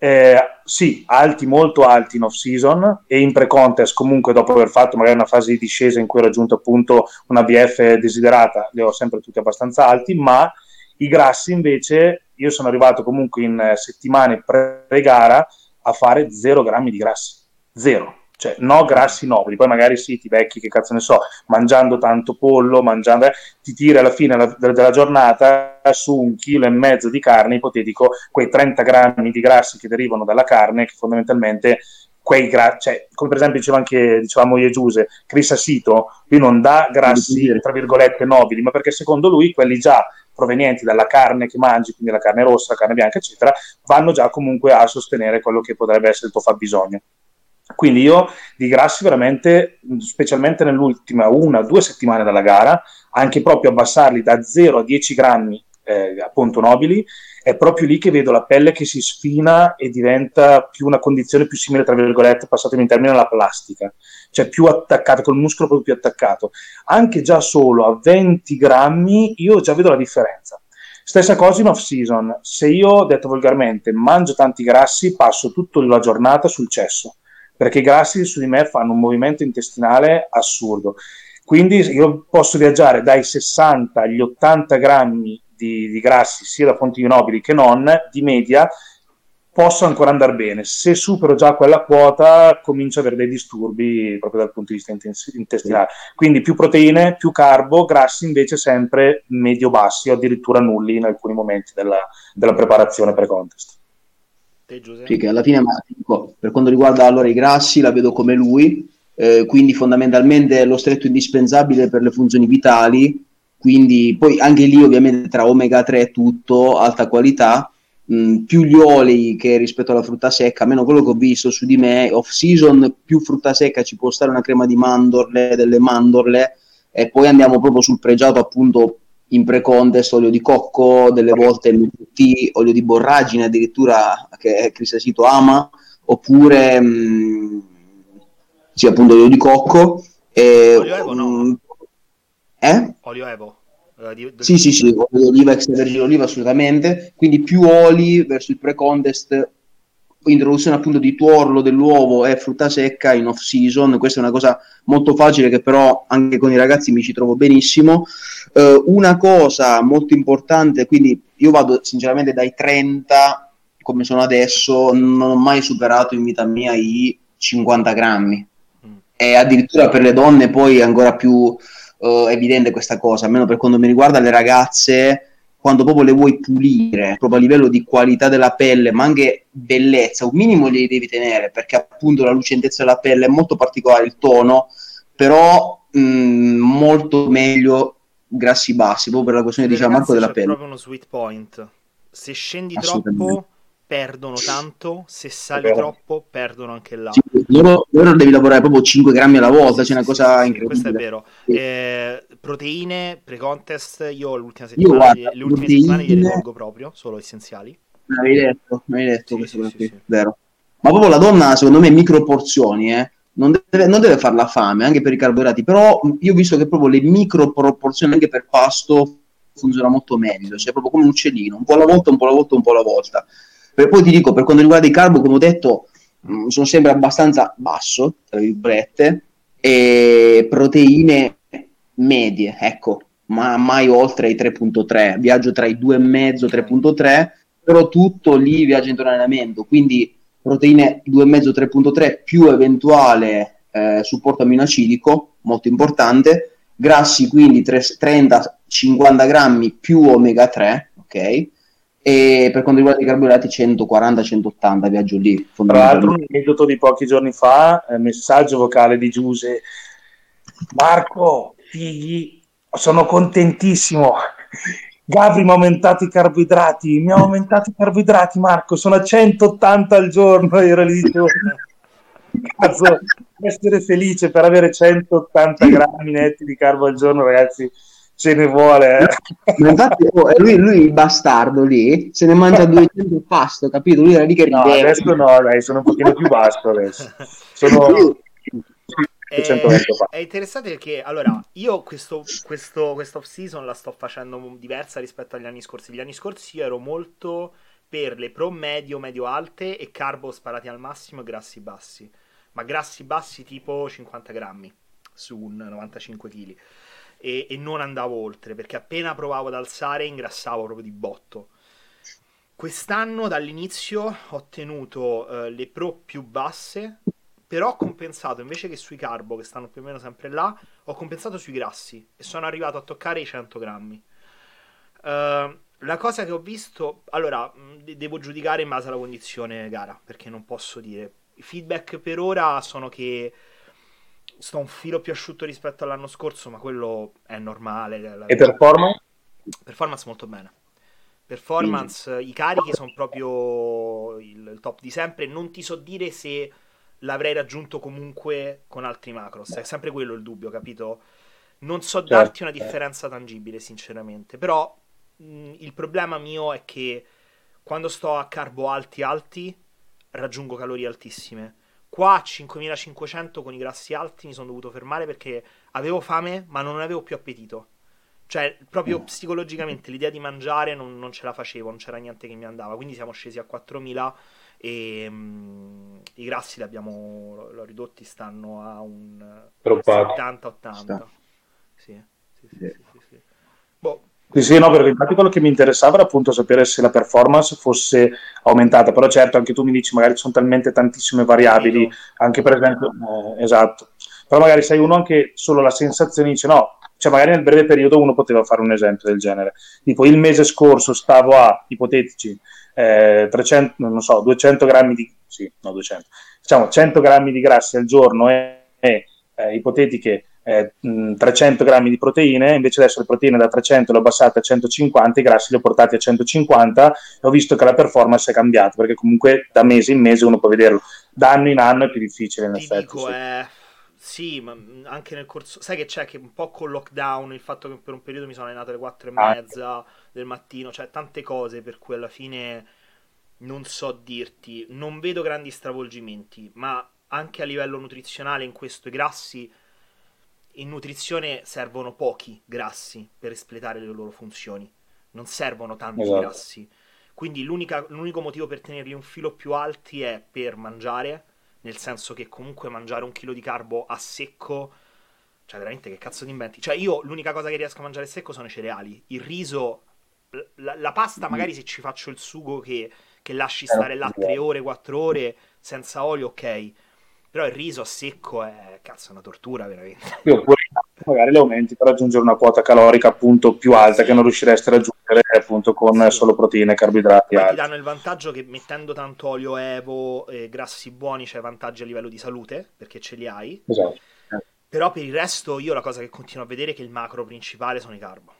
eh, sì, alti, molto alti in off-season e in pre-contest comunque dopo aver fatto magari una fase di discesa in cui ho raggiunto appunto una BF desiderata, li ho sempre tutti abbastanza alti, ma i grassi invece io sono arrivato comunque in eh, settimane pre-gara a fare 0 grammi di grassi. Zero. Cioè, no grassi nobili, poi magari sì, ti vecchi, che cazzo ne so, mangiando tanto pollo, mangiando, eh, ti tiri alla fine la, della giornata su un chilo e mezzo di carne, ipotetico, quei 30 grammi di grassi che derivano dalla carne, che fondamentalmente quei grassi, cioè, come per esempio diceva anche, dicevamo io Giuse, Chris Asito, lui non dà grassi, tra virgolette, nobili, ma perché secondo lui quelli già provenienti dalla carne che mangi, quindi la carne rossa, la carne bianca, eccetera, vanno già comunque a sostenere quello che potrebbe essere il tuo fabbisogno. Quindi io di grassi veramente, specialmente nell'ultima una o due settimane dalla gara, anche proprio abbassarli da 0 a 10 grammi eh, appunto nobili, è proprio lì che vedo la pelle che si sfina e diventa più una condizione più simile, tra virgolette, passatemi in termine, alla plastica, cioè più attaccata, col muscolo proprio più attaccato. Anche già solo a 20 grammi io già vedo la differenza. Stessa cosa in off season, se io, detto volgarmente, mangio tanti grassi, passo tutta la giornata sul cesso, perché i grassi su di me fanno un movimento intestinale assurdo. Quindi io posso viaggiare dai 60 agli 80 grammi di, di grassi, sia da fonti nobili che non, di media, posso ancora andare bene. Se supero già quella quota, comincio ad avere dei disturbi proprio dal punto di vista intestinale. Quindi più proteine, più carbo, grassi invece sempre medio-bassi o addirittura nulli in alcuni momenti della, della preparazione pre-contest. Sì, che alla fine, per quanto riguarda allora i grassi, la vedo come lui, eh, quindi fondamentalmente lo stretto indispensabile per le funzioni vitali quindi poi anche lì ovviamente tra omega 3 e tutto, alta qualità, mh, più gli oli che rispetto alla frutta secca, almeno quello che ho visto su di me, off season più frutta secca ci può stare una crema di mandorle, delle mandorle e poi andiamo proprio sul pregiato appunto in pre-contest olio di cocco, delle volte MT, olio di borragine addirittura che Crisasito ama, oppure mh, sì appunto olio di cocco. E, olio Evo no? Eh? Olio Evo. Uh, di, del... Sì, sì, sì, olio di oliva, extravergine oliva assolutamente. Quindi più oli verso il pre-contest, introduzione appunto di tuorlo dell'uovo e frutta secca in off season. Questa è una cosa molto facile che però anche con i ragazzi mi ci trovo benissimo. Uh, una cosa molto importante, quindi io vado sinceramente dai 30 come sono adesso, non ho mai superato in vita mia i 50 grammi. Mm. E addirittura per le donne poi ancora più uh, evidente questa cosa, almeno per quanto mi riguarda le ragazze, quando proprio le vuoi pulire, proprio a livello di qualità della pelle, ma anche bellezza, un minimo li devi tenere, perché appunto la lucentezza della pelle è molto particolare, il tono, però mh, molto meglio grassi bassi, proprio per la questione, diciamo, Marco, della pelle. È proprio uno sweet point. Se scendi troppo perdono tanto, se sali troppo perdono anche là. Sì, loro, loro, devi lavorare proprio 5 grammi alla volta, c'è una cosa sì, incredibile. Questo è vero. Sì. Eh, proteine, pre-contest, io l'ultima settimana, io, guarda, le ultime proteine... settimane gliele tolgo proprio, solo essenziali. Me l'avevi detto, mi hai detto questo qui, vero. Ma proprio la donna, secondo me, micro porzioni, eh. Non deve, non deve far la fame anche per i carboidrati, però io ho visto che proprio le micro porzioni anche per pasto funziona molto meglio, cioè proprio come un uccellino, un po' alla volta, un po' alla volta, un po' alla volta. Per poi ti dico, per quanto riguarda i carbo, come ho detto, mh, mm, sono sempre abbastanza basso, tra virgolette, e proteine medie, ecco, ma mai oltre i 3.3, viaggio tra i 2,5 e 3.3, però tutto lì viaggio intorno all'allenamento, quindi proteine 2,5 3.3 più eventuale eh, supporto aminoacidico, molto importante, grassi quindi 30-50 grammi più omega 3, ok? E per quanto riguarda i carburati 140-180 viaggio lì tra l'altro un aneddoto di pochi giorni fa eh, messaggio vocale di Giuse. Marco figli sono contentissimo. Gabri mi ha aumentato i carboidrati mi ha aumentato i carboidrati Marco sono a 180 al giorno. Io ero lì dicevo cazzo essere felice per avere 180 grammi netti di carbo al giorno ragazzi ce ne vuole. Eh. Ma infatti oh, lui, lui, il bastardo lì se ne mangia (laughs) 200 pasto, capito? Lui era lì che rideva. No, adesso no, dai, sono un pochino più basso adesso. Sono... È, è, interessante perché allora io questo, questo, questa off season la sto facendo diversa rispetto agli anni scorsi. Gli anni scorsi io ero molto per le pro medio, medio alte e carbo sparati al massimo e grassi bassi. Ma grassi bassi tipo 50 grammi su un 95 kg e, e non andavo oltre perché appena provavo ad alzare ingrassavo proprio di botto. Quest'anno dall'inizio ho tenuto uh, le pro più basse, però ho compensato invece che sui carbo, che stanno più o meno sempre là, ho compensato sui grassi e sono arrivato a toccare i 100 grammi. Uh, la cosa che ho visto, allora, devo giudicare in base alla condizione gara, perché non posso dire I feedback per ora sono che sto un filo più asciutto rispetto all'anno scorso, ma quello è normale. E performance? Performance molto bene. Performance, Quindi. i carichi sono proprio il, il, top di sempre. Non ti so dire se l'avrei raggiunto comunque con altri macros. È sempre quello il dubbio, capito? Non so certo. darti una differenza tangibile, sinceramente. Però mh, il problema mio è che quando sto a carbo alti alti raggiungo calorie altissime. Qua a 5500 con i grassi alti mi sono dovuto fermare perché avevo fame ma non avevo più appetito. Cioè, proprio mm. psicologicamente l'idea di mangiare non, non, ce la facevo, non c'era niente che mi andava. Quindi siamo scesi a 4000 e um, i grassi li abbiamo l'ho ridotti, stanno a un 70-80. Sì, sì, sì, sì, sì. Boh, sì, sì, no, perché infatti quello che mi interessava era appunto sapere se la performance fosse aumentata, però certo anche tu mi dici magari ci sono talmente tantissime variabili, anche per esempio, eh, esatto, però magari sai uno anche solo la sensazione dice no, cioè magari nel breve periodo uno poteva fare un esempio del genere, tipo il mese scorso stavo a, ipotetici, eh, 300, non so, 200 grammi di, sì, no 200, diciamo 100 grammi di grassi al giorno e, e eh, ipotetiche eh, 300 grammi di proteine, invece adesso le proteine da 300 le ho abbassate a 150, i grassi li ho portati a 150 e ho visto che la performance è cambiata, perché comunque da mese in mese uno può vederlo, da anno in anno è più difficile in Ti effetti. Dico, sì. Eh, sì, ma anche nel corso, sai che c'è che un po' con lockdown, il fatto che per un periodo mi sono allenato alle 4 e ah. mezza del mattino, cioè tante cose per cui alla fine non so dirti, non vedo grandi stravolgimenti, ma anche a livello nutrizionale in questo i grassi in nutrizione servono pochi grassi per espletare le loro funzioni, non servono tanti esatto. grassi. Quindi l'unico motivo per tenerli un filo più alti è per mangiare, nel senso che comunque mangiare un chilo di carbo a secco, cioè veramente che cazzo ti inventi? Cioè io l'unica cosa che riesco a mangiare a secco sono i cereali, il riso, la, la pasta magari se ci faccio il sugo che, che lasci stare là 3 ore, 4 ore senza olio, ok però il riso a secco è cazzo una tortura veramente. Oppure magari le aumenti per raggiungere una quota calorica appunto più alta sì. che non riusciresti a raggiungere appunto con sì. solo proteine e carboidrati. Poi ti danno il vantaggio che mettendo tanto olio evo e grassi buoni c'è vantaggi a livello di salute perché ce li hai. Esatto. Però per il resto io la cosa che continuo a vedere è che il macro principale sono i carbo.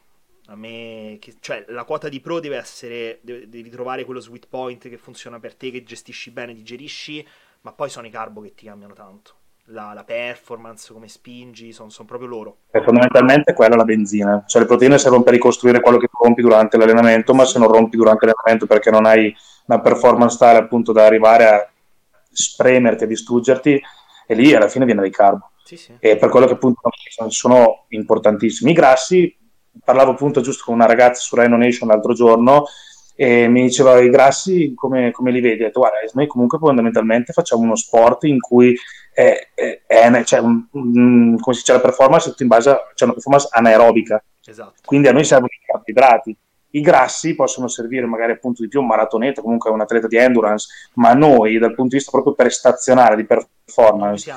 A me, che, cioè, la quota di pro deve essere, devi trovare quello sweet point che funziona per te, che gestisci bene, digerisci ma poi sono i carbo che ti cambiano tanto. La, la performance, come spingi, sono son proprio loro. E fondamentalmente quella è la benzina, cioè le proteine servono per ricostruire quello che tu rompi durante l'allenamento, ma se non rompi durante l'allenamento perché non hai una performance tale appunto da arrivare a spremerti, a distruggerti, e lì alla fine viene dai carbo. Sì, sì. E per quello che appunto sono importantissimi. I grassi, parlavo appunto giusto con una ragazza su Rhino Nation l'altro giorno, e mi diceva i grassi come, come li vedi? Ho detto, guarda, noi comunque fondamentalmente facciamo uno sport in cui è, è, è cioè un, un, come si dice, la performance in base a cioè una performance anaerobica. Esatto. Quindi a noi servono i carboidrati. I grassi possono servire magari appunto di più un maratoneta, comunque un atleta di endurance, ma noi dal punto di vista proprio prestazionale, di performance,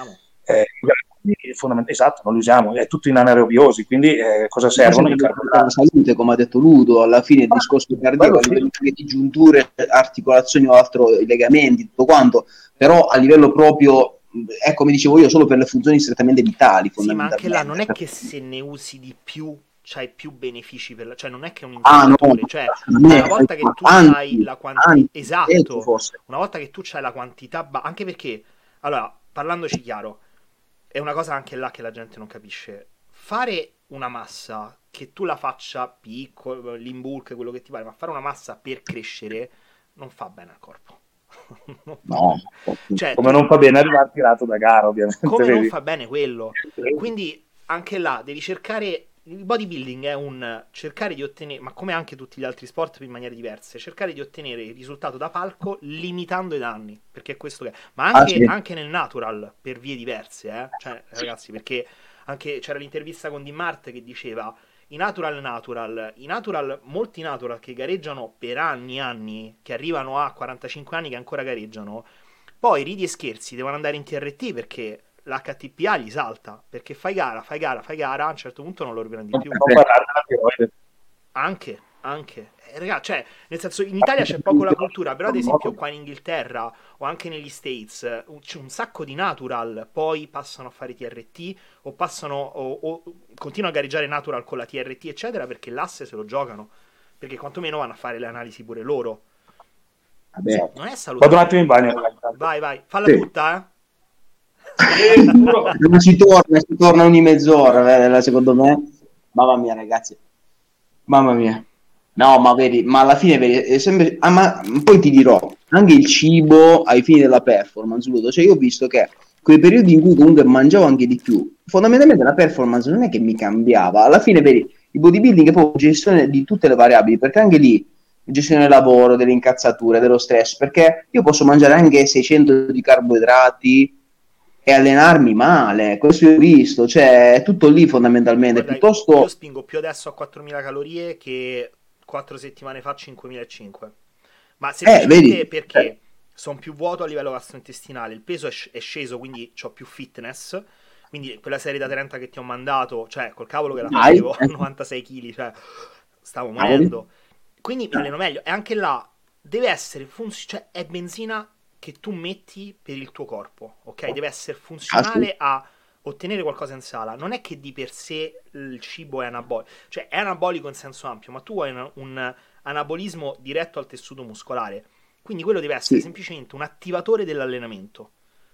eh, fondamentalmente esatto, non li usiamo, è tutto in anaerobiosi, quindi eh, cosa servono? I per la salute, come ha detto Ludo, alla fine il ah, discorso cardiaco a livello di giunture, articolazioni o altro, i legamenti, tutto quanto, però a livello proprio è come dicevo io, solo per le funzioni strettamente vitali. Sì, ma anche là non è che se ne usi di più c'hai più benefici per la... cioè non è che è un indicatore, ah, no, cioè una volta che tu anzi, hai la quantità esatto, una volta che tu hai la quantità ba... anche perché allora, parlandoci chiaro, è una cosa anche là che la gente non capisce. Fare una massa che tu la faccia piccola, l'in bulk, quello che ti pare, ma fare una massa per crescere non fa bene al corpo. (laughs) no, cioè, come non fa bene arrivare tirato da gara, ovviamente. Come vedi? non fa bene quello. Quindi anche là devi cercare il bodybuilding è un cercare di ottenere, ma come anche tutti gli altri sport in maniere diverse, cercare di ottenere il risultato da palco limitando i danni, perché è questo che è. Ma anche, ah, sì. anche nel natural, per vie diverse, eh? Cioè, ragazzi, perché anche c'era l'intervista con Di Mart che diceva i natural natural, i natural, molti natural che gareggiano per anni e anni, che arrivano a 45 anni che ancora gareggiano, poi ridi e scherzi devono andare in TRT perché l'HTPA gli salta perché fai gara, fai gara, fai gara, a un certo punto non lo riprendi più. Anche, Anche. Eh, raga, cioè, nel senso, in Italia c'è poco la cultura, però ad esempio qua in Inghilterra o anche negli States eh, c'è un sacco di natural, poi passano a fare TRT o passano o, o continuano a gareggiare natural con la TRT, eccetera, perché l'asse se lo giocano, perché quantomeno vanno a fare le analisi pure loro. Vabbè. Non è salutare. Vado un attimo in bagno. Vai, vai, falla Sì. tutta, eh. Non si torna, si torna ogni mezz'ora, secondo me. Mamma mia, ragazzi. Mamma mia. No, ma vedi, ma alla fine vedi, è sempre... ah, ma poi ti dirò, anche il cibo ai fini della performance, Ludo, cioè io ho visto che quei periodi in cui comunque mangiavo anche di più, fondamentalmente la performance non è che mi cambiava, alla fine vedi, il bodybuilding è proprio gestione di tutte le variabili, perché anche lì gestione del lavoro, delle incazzature, dello stress, perché io posso mangiare anche 600 di carboidrati e allenarmi male, questo io ho visto, cioè è tutto lì fondamentalmente, Guarda, piuttosto... Io spingo più adesso a 4.000 calorie che 4 settimane fa 5.500. Ma semplicemente vedi? perché sono più vuoto a livello gastrointestinale, il peso è, sc- è sceso, quindi ho più fitness. Quindi quella serie da 30 che ti ho mandato, cioè col cavolo che la facevo a 96 kg, cioè stavo morendo. Quindi mi alleno meglio. E anche là deve essere funzionale, cioè è benzina che tu metti per il tuo corpo, ok? Deve essere funzionale a ottenere qualcosa in sala. Non è che di per sé il cibo è anabolico, cioè è anabolico in senso ampio, ma tu hai una- un anabolismo diretto al tessuto muscolare. Quindi quello deve essere Sì. semplicemente un attivatore dell'allenamento.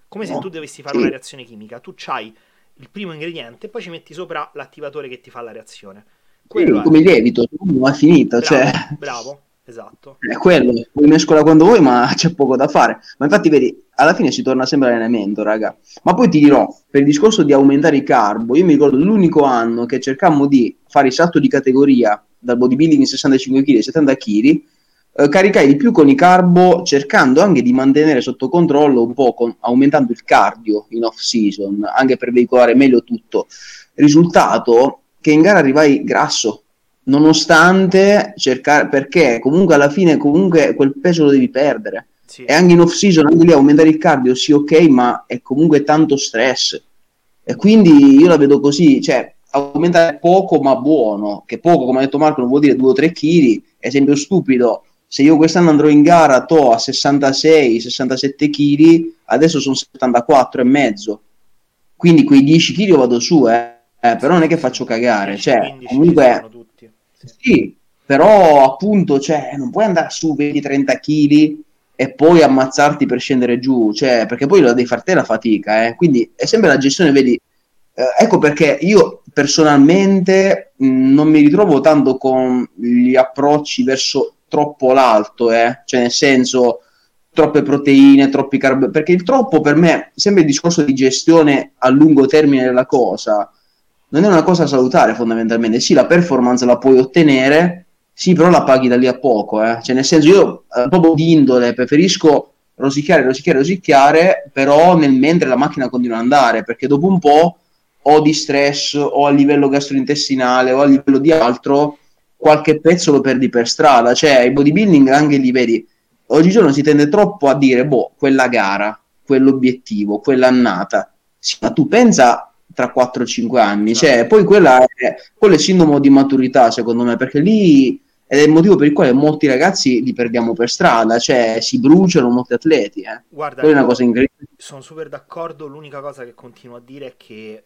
Come se No. tu dovessi fare una reazione chimica. Tu c'hai il primo ingrediente e poi ci metti sopra l'attivatore che ti fa la reazione. Quello come lievito, non è finita, Bravo, cioè... bravo, esatto. È quello, puoi mescola quando vuoi, ma (laughs) c'è poco da fare. Ma infatti, vedi, alla fine si torna sempre all'allenamento, raga. Ma poi ti dirò, per il discorso di aumentare i carbo, io mi ricordo l'unico anno che cercammo di fare il salto di categoria dal bodybuilding in 65 kg ai 70 kg, eh, caricai di più con i carbo, cercando anche di mantenere sotto controllo un po', con- aumentando il cardio in off season, anche per veicolare meglio tutto. Risultato che in gara arrivai grasso, nonostante cercare, perché comunque alla fine comunque quel peso lo devi perdere. Sì. E anche in off season, anche lì aumentare il cardio, sì ok, ma è comunque tanto stress. E quindi io la vedo così, cioè aumentare poco ma buono, che poco, come ha detto Marco, non vuol dire 2 o 3 kg, esempio stupido, se io quest'anno andrò in gara to a 66-67 kg, adesso sono 74 e mezzo, quindi quei 10 kg vado su, eh. Eh, però non è che faccio cagare, 10, cioè 15 ci comunque tutti. Sì. però appunto, cioè, non puoi andare su 20-30 kg e poi ammazzarti per scendere giù, cioè, perché poi la devi far te la fatica, eh. Quindi è sempre la gestione, vedi, eh, ecco perché io personalmente mh, non mi ritrovo tanto con gli approcci verso troppo l'alto, eh. Cioè, nel senso, troppe proteine, troppi carboidrati, perché il troppo per me è sempre il discorso di gestione a lungo termine della cosa non è una cosa salutare fondamentalmente. Sì, la performance la puoi ottenere, sì, però la paghi da lì a poco. Eh. Cioè, nel senso, io eh, proprio di indole preferisco rosicchiare, rosicchiare, rosicchiare, però nel mentre la macchina continua ad andare, perché dopo un po' o di stress o a livello gastrointestinale o a livello di altro, qualche pezzo lo perdi per strada. Cioè, il bodybuilding anche lì, vedi, oggigiorno si tende troppo a dire, boh, quella gara, quell'obiettivo, quell'annata. Sì, ma tu pensa tra 4-5 anni, cioè, poi quella è, quello è sintomo di maturità, secondo me, perché lì ed è il motivo per il quale molti ragazzi li perdiamo per strada, cioè si bruciano molti atleti, eh. Guarda, è una cosa incredibile. sono super d'accordo. L'unica cosa che continuo a dire è che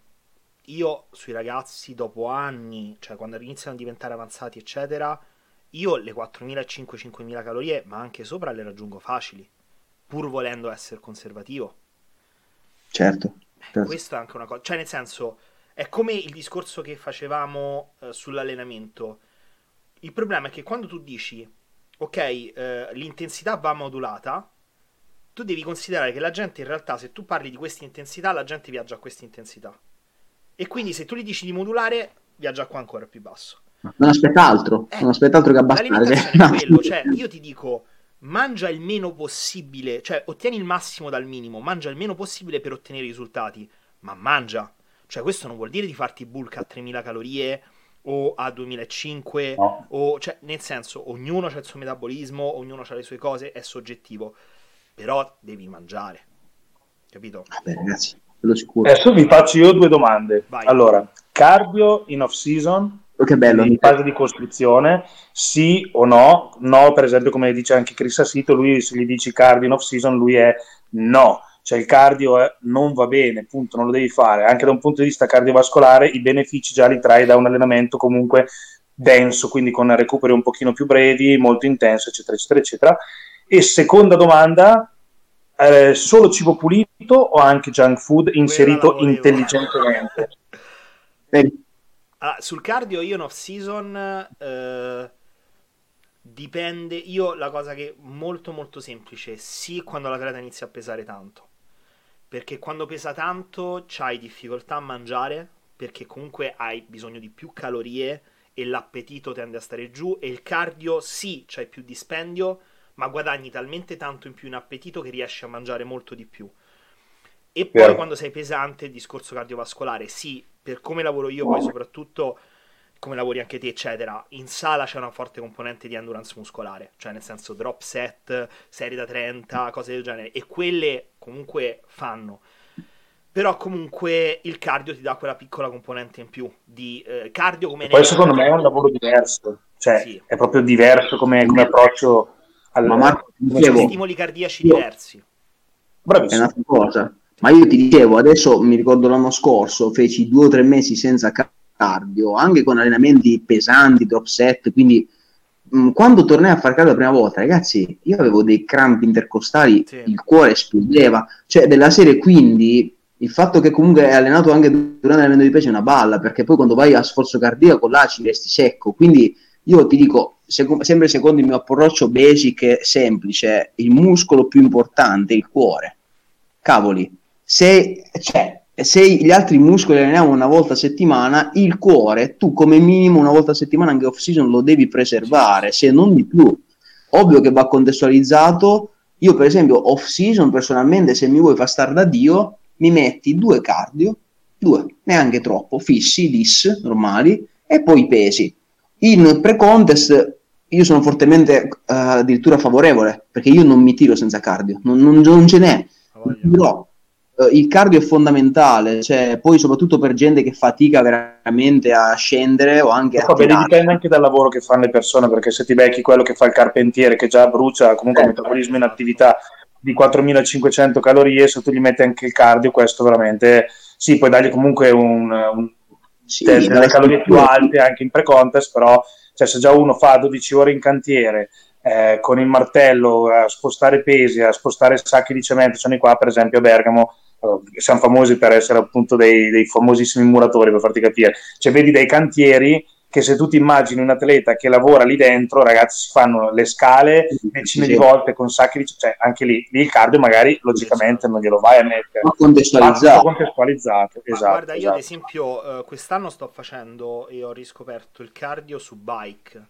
io sui ragazzi, dopo anni, cioè quando iniziano a diventare avanzati, eccetera, io le 4.500-5.000 calorie, ma anche sopra, le raggiungo facili, pur volendo essere conservativo. Certo, certo. Questo è anche una cosa, cioè nel senso, è come il discorso che facevamo eh, sull'allenamento. Il problema è che quando tu dici, ok, eh, l'intensità va modulata, tu devi considerare che la gente in realtà, se tu parli di questa intensità, la gente viaggia a questa intensità. E quindi se tu gli dici di modulare, viaggia qua ancora più basso. Non aspetta altro, Eh, non aspetta altro che abbassare. limitazione è quello, cioè io ti dico mangia il meno possibile, cioè ottieni il massimo dal minimo, mangia il meno possibile per ottenere i risultati, ma mangia. Cioè questo non vuol dire di farti bulk a 3000 calorie o a 2005 No. o cioè nel senso ognuno ha il suo metabolismo, ognuno ha le sue cose, è soggettivo. Però devi mangiare. Capito? Vabbè, ragazzi, quello sicuro. Adesso vi faccio io due domande. Vai. Allora, cardio in off season che bello. in fase di costruzione, sì o no? No, per esempio, come dice anche Chris Assito, lui se gli dici cardio in off season, lui è no. Cioè il cardio è, non va bene, punto, non lo devi fare. Anche da un punto di vista cardiovascolare i benefici già li trai da un allenamento comunque denso, quindi con recuperi un pochino più brevi, molto intenso, eccetera, eccetera, eccetera. E seconda domanda, eh, solo cibo pulito o anche junk food inserito intelligentemente? Allora, sul cardio io in off season eh, dipende, io la cosa che è molto molto semplice, sì quando l'atleta inizia a pesare tanto, perché quando pesa tanto c'hai difficoltà a mangiare, perché comunque hai bisogno di più calorie e l'appetito tende a stare giù e il cardio sì, c'hai più dispendio, ma guadagni talmente tanto in più in appetito che riesci a mangiare molto di più. E poi yeah. quando sei pesante, il discorso cardiovascolare, sì, per come lavoro io, poi soprattutto come lavori anche te, eccetera, in sala c'è una forte componente di endurance muscolare, cioè nel senso drop set, serie da 30, cose del genere, e quelle comunque fanno. Però comunque il cardio ti dà quella piccola componente in più di eh, cardio come... Poi secondo me è un lavoro diverso, cioè sì. è proprio diverso come, come approccio al... Dicevo, stimoli cardiaci io... diversi. Bravissimo. È un'altra cosa. Ma io ti dicevo, adesso mi ricordo l'anno scorso, feci due o tre mesi senza cardio, anche con allenamenti pesanti, drop set, quindi mh, quando tornai a fare cardio la prima volta, ragazzi, io avevo dei crampi intercostali, sì. il cuore esplodeva, cioè della serie quindi il fatto che comunque è allenato anche durante l'allenamento di peso è una balla, perché poi quando vai a sforzo cardiaco là ci resti secco. Quindi io ti dico, sec- sempre secondo il mio approccio basic e semplice, il muscolo più importante è il cuore. Cavoli, se, cioè, se gli altri muscoli alleniamo una volta a settimana, il cuore tu come minimo una volta a settimana anche off season lo devi preservare, se non di più. Ovvio che va contestualizzato. Io per esempio off season personalmente se mi vuoi far star da Dio mi metti due cardio, due, neanche troppo, fissi, dis, normali, e poi pesi. In pre-contest io sono fortemente uh, addirittura favorevole, perché io non mi tiro senza cardio, non, non, non ce n'è. Però il cardio è fondamentale, cioè, poi soprattutto per gente che fatica veramente a scendere o anche a... Vabbè, dipende anche dal lavoro che fanno le persone, perché se ti becchi quello che fa il carpentiere, che già brucia comunque eh, il metabolismo in attività di 4500 calorie, se tu gli metti anche il cardio, questo veramente sì, puoi dargli comunque un, un sì, delle calorie più alte anche in pre-contest, però cioè, se già uno fa 12 ore in cantiere eh, con il martello a spostare pesi, a spostare sacchi di cemento, sono qua per esempio a Bergamo, eh, siamo famosi per essere appunto dei, dei famosissimi muratori, per farti capire, cioè vedi dei cantieri che se tu ti immagini un atleta che lavora lì dentro, ragazzi, si fanno le scale decine sì. di volte con sacchi di... cioè anche lì, lì il cardio magari logicamente non glielo vai a mettere. Ma contestualizzato. contestualizzato esatto, guarda, io esatto. ad esempio uh, quest'anno sto facendo e ho riscoperto il cardio su bike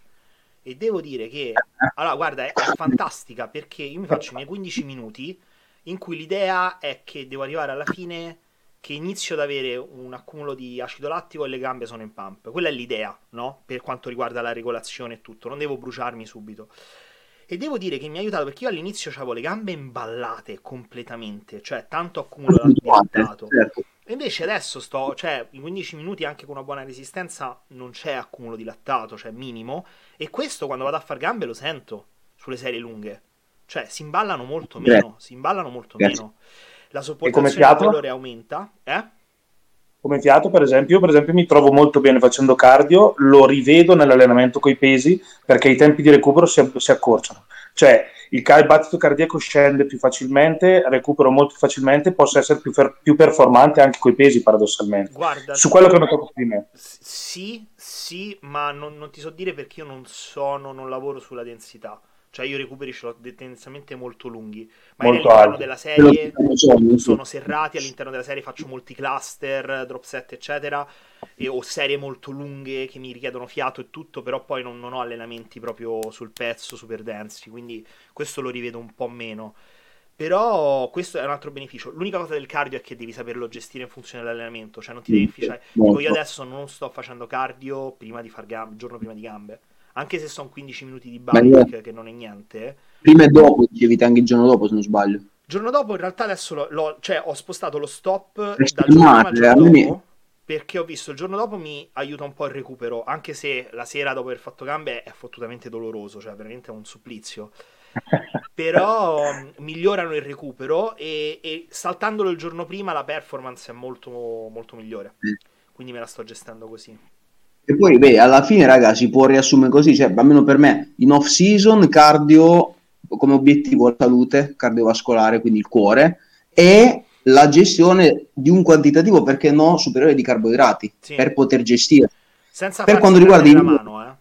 e devo dire che... Allora, guarda, è, è fantastica perché io mi faccio i miei 15 minuti in cui l'idea è che devo arrivare alla fine che inizio ad avere un accumulo di acido lattico e le gambe sono in pump. Quella è l'idea, no? Per quanto riguarda la regolazione e tutto, non devo bruciarmi subito. E devo dire che mi ha aiutato perché io all'inizio avevo le gambe imballate completamente, cioè tanto accumulo di. Certo. E invece adesso sto, cioè in 15 minuti anche con una buona resistenza non c'è accumulo di lattato, cioè minimo. E questo quando vado a far gambe lo sento sulle serie lunghe. Cioè si imballano molto meno, si imballano molto Grazie. meno la sopportazione del valore aumenta. Eh? Come fiato, per esempio, io per esempio mi trovo molto bene facendo cardio, lo rivedo nell'allenamento con i pesi perché i tempi di recupero si, si accorciano. Cioè, il, il battito cardiaco scende più facilmente, recupero molto facilmente, posso essere più, fer- più performante anche con i pesi, paradossalmente. Guarda, Su quello che ho notato prima. Sì, sì, ma non, non ti so dire perché io non sono, non lavoro sulla densità. Cioè io recuperi ce l'ho tendenzialmente molto lunghi. Ma molto all'interno della serie sono serrati, all'interno della serie faccio molti cluster, drop set, eccetera. E ho serie molto lunghe che mi richiedono fiato e tutto, però poi non, non ho allenamenti proprio sul pezzo, super densi. Quindi questo lo rivedo un po' meno. Però questo è un altro beneficio. L'unica cosa del cardio è che devi saperlo gestire in funzione dell'allenamento. Cioè non ti devi inficiare. Dico, io adesso non sto facendo cardio prima di far gambe, giorno prima di gambe anche se sono 15 minuti di bike, che non è niente. Prima e dopo, dicevi anche il giorno dopo, se non sbaglio. Il giorno dopo, in realtà, adesso l'ho, l'ho, cioè, ho spostato lo stop dal giorno al giorno dopo. perché ho visto il giorno dopo mi aiuta un po' il recupero, anche se la sera dopo aver fatto gambe è fottutamente doloroso, cioè veramente è un supplizio. (laughs) Però migliorano il recupero e, e, saltandolo il giorno prima la performance è molto, molto migliore. Quindi me la sto gestendo così. E poi, beh, alla fine, raga, si può riassumere così, cioè, almeno per me, in off season, cardio come obiettivo la salute cardiovascolare, quindi il cuore, e la gestione di un quantitativo, perché no, superiore di carboidrati, sì. per poter gestire. Senza per quanto riguarda i... mano, eh.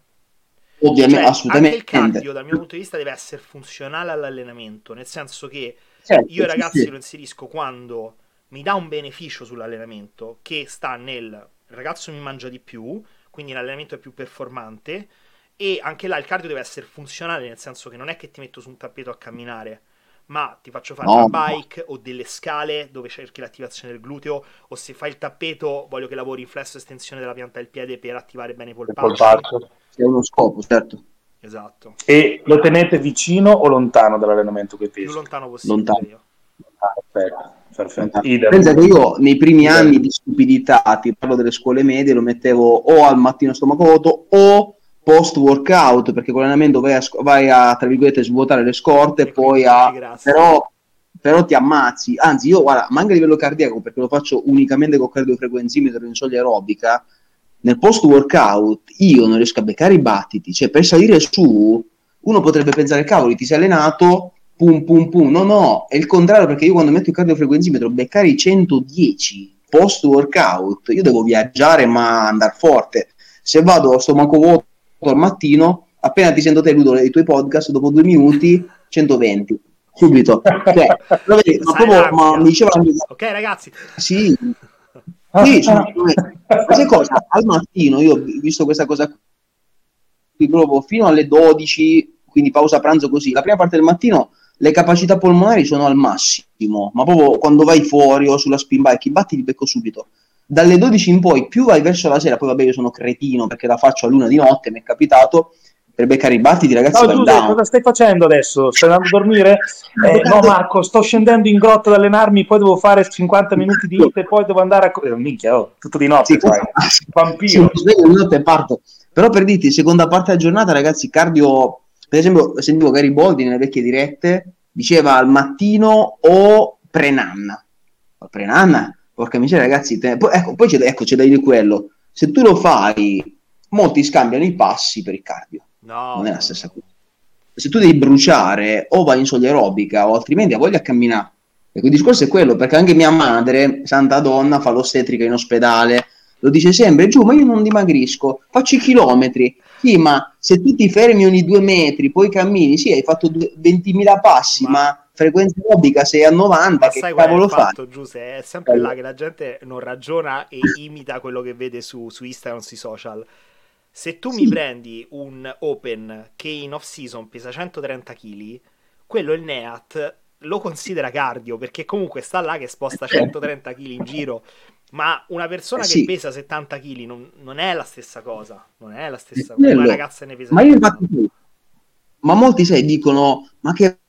Ovviamente, cioè, assolutamente. Anche il cardio, dal mio punto di vista, deve essere funzionale all'allenamento, nel senso che certo, io ragazzi sì. lo inserisco quando mi dà un beneficio sull'allenamento che sta nel ragazzo mi mangia di più, quindi l'allenamento è più performante e anche là il cardio deve essere funzionale, nel senso che non è che ti metto su un tappeto a camminare, ma ti faccio fare no. una bike o delle scale dove cerchi l'attivazione del gluteo o se fai il tappeto voglio che lavori in flesso estensione della pianta del piede per attivare bene i polpacci. È uno scopo, certo. Esatto. E lo tenete vicino o lontano dall'allenamento che pesi? Più lontano possibile. Lontano. Io. Perfetto. Perfetto. Pensa che io nei primi Idem. anni di stupidità, ti parlo delle scuole medie, lo mettevo o al mattino stomaco vuoto o post workout, perché con l'allenamento vai a, vai a tra virgolette svuotare le scorte e poi a però, però, ti ammazzi. Anzi, io guarda, ma anche a livello cardiaco, perché lo faccio unicamente con cardiofrequenzimetro in soglia aerobica, nel post workout io non riesco a beccare i battiti, cioè per salire su uno potrebbe pensare cavoli, ti sei allenato pum pum pum. No, no, è il contrario perché io quando metto il cardiofrequenzimetro beccare i 110 post workout, io devo viaggiare ma andare forte. Se vado a stomaco vuoto al mattino, appena ti sento te Ludo i tuoi podcast, dopo due minuti 120 subito. Cioè, ma, (laughs) vedi, ma, proprio, ma mi diceva Ok, ragazzi. Sì. Sì, cioè, cosa? Al mattino io ho visto questa cosa qui proprio fino alle 12, quindi pausa pranzo così. La prima parte del mattino le capacità polmonari sono al massimo, ma proprio quando vai fuori o sulla spin bike, i batti li becco subito. Dalle 12 in poi, più vai verso la sera, poi vabbè io sono cretino perché la faccio a luna di notte, mi è capitato, per beccare i battiti, ragazzi. No, Giuseppe, cosa stai facendo adesso? Stai andando a dormire? (laughs) Eh, no, Marco, sto scendendo in grotta ad allenarmi, poi devo fare 50 minuti di hit e poi devo andare a. Eh, minchia, oh, tutto di notte. Sì, fai. (laughs) Vampiro. Sì, di notte e parto. Però per dirti, seconda parte della giornata, ragazzi, cardio per esempio, sentivo Gary Boldi nelle vecchie dirette, diceva al mattino o pre-nanna. Pre-nanna, porca miseria, ragazzi. Te... Poi, ecco, poi c'è, ecco, c'è da dire quello. Se tu lo fai, molti scambiano i passi per il cardio. No, non è la stessa cosa. Se tu devi bruciare, o vai in soglia aerobica, o altrimenti ha voglia a camminare. Ecco, il discorso è quello, perché anche mia madre, santa donna, fa l'ostetrica in ospedale, lo dice sempre, giù, ma io non dimagrisco, faccio i chilometri. Sì, ma se tu ti fermi ogni due metri, poi cammini, sì, hai fatto 20.000 passi, ma, ma frequenza aerobica sei a 90, ma che sai cavolo fai? Fatto, Giuseppe, è sempre allora. là che la gente non ragiona e (coughs) imita quello che vede su, su Instagram, sui social. Se tu sì. mi prendi un Open che in off season pesa 130 kg, quello il Neat lo considera cardio perché comunque sta là che sposta 130 certo. kg in giro ma una persona eh, che sì. pesa 70 kg non, non, è la stessa cosa. Non è la stessa cosa. Una ragazza ne pesa ma io infatti, ma molti sai dicono: Ma che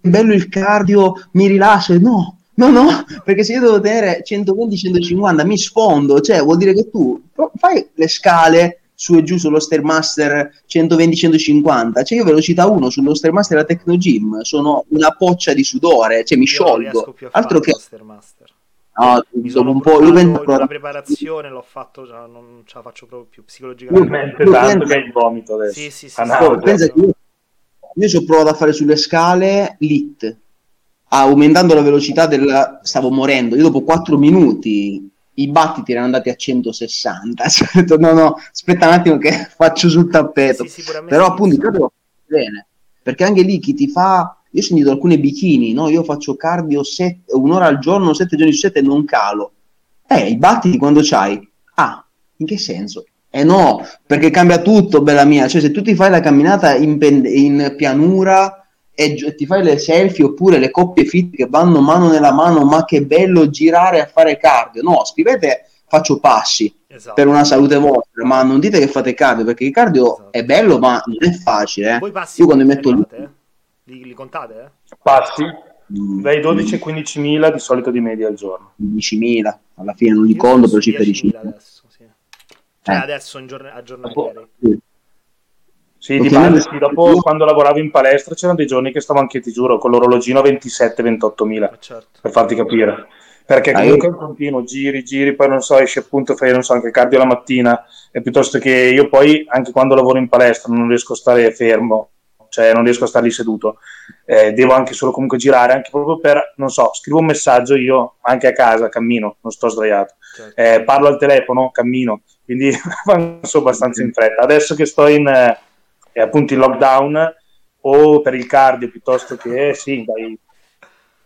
bello il cardio, mi rilascio. No, no, no, (laughs) perché se io devo tenere 120-150 mi sfondo, cioè vuol dire che tu fai le scale su e giù sullo Stairmaster 120-150, cioè io velocità 1 sullo Stairmaster a Tecno Gym sono una poccia di sudore, cioè mi io sciolgo. Altro che Stairmaster. No, mi sono un po'. Io penso... La preparazione l'ho fatto, cioè, non ce la faccio proprio più psicologicamente. Io tanto che è il vomito adesso. Sì, sì, sì. Ah, pensa io, io ci ho provato a fare sulle scale lit, aumentando la velocità del. Stavo morendo. Io dopo 4 minuti i battiti erano andati a 160. (laughs) Cioè, ho detto, no, no, aspetta un attimo che (laughs) faccio sul tappeto. Sì, Però appunto, credo bene. Perché anche lì chi ti fa io ho sentito alcune bikini, no? Io faccio cardio set, un'ora al giorno, sette giorni su sette e non calo. Eh, i battiti quando c'hai? Ah, in che senso? Eh no, perché cambia tutto, bella mia. Cioè, se tu ti fai la camminata in, pen- in pianura e gi- ti fai le selfie oppure le coppie fit che vanno mano nella mano, ma che bello girare a fare cardio. No, scrivete faccio passi esatto. per una salute vostra, ma non dite che fate cardio, perché il cardio esatto. è bello, ma non è facile. Eh. Io quando metto... Fate, eh? Li, li contate? Eh? Passi? Mm, dai 12 ai 15 mila di solito di media al giorno. 15 mila, alla fine non li conto, però circa 10 mila adesso, sì. Cioè eh. adesso in giorn- a giornalieri. Sì. Sì, di base, sì, dopo quando lavoravo in palestra c'erano dei giorni che stavo anche, ti giuro, con l'orologino a 27-28 mila, eh, certo. per farti capire. Perché ah, comunque è un continuo, giri, giri, poi non so, esci appunto, fai, non so, anche cardio la mattina, e piuttosto che io poi, anche quando lavoro in palestra, non riesco a stare fermo, cioè non riesco a stare lì seduto, eh, devo anche solo comunque girare, anche proprio per, non so, scrivo un messaggio io, anche a casa, cammino, non sto sdraiato, certo. eh, parlo al telefono, cammino, quindi (laughs) avanzo abbastanza in fretta. Adesso che sto in, eh, appunto in lockdown, o per il cardio piuttosto che, sì, dai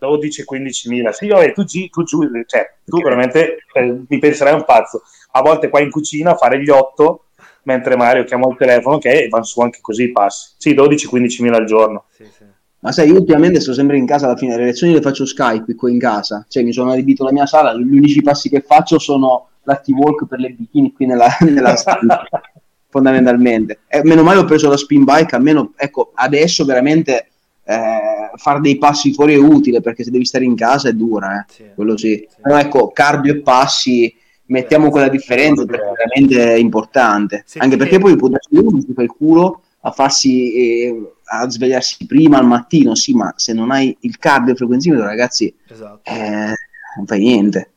12-15 mila, sì, vabbè, tu, gi- tu, giù, cioè, tu veramente eh, mi penserai un pazzo, a volte qua in cucina fare gli 8 mentre Mario chiama il telefono che vanno su anche così i passi. Sì, 12-15 mila al giorno. Sì, sì. Ma sai, io ultimamente sto sempre in casa alla fine delle lezioni le faccio Skype qui in casa, cioè mi sono adibito alla mia sala, gli unici passi che faccio sono l'active walk per le bikini qui nella, (laughs) nella stanza, (laughs) fondamentalmente. E meno male ho preso la spin bike, almeno, ecco, adesso veramente eh, fare dei passi fuori è utile, perché se devi stare in casa è dura, eh. sì, quello sì. sì. Però ecco, cardio e passi mettiamo quella differenza perché è veramente importante. Sì, anche perché poi può darsi uno si fa il culo a farsi eh, a svegliarsi prima al mattino, sì, ma se non hai il cardio frequenzimetro, ragazzi, esatto. eh, non fai niente.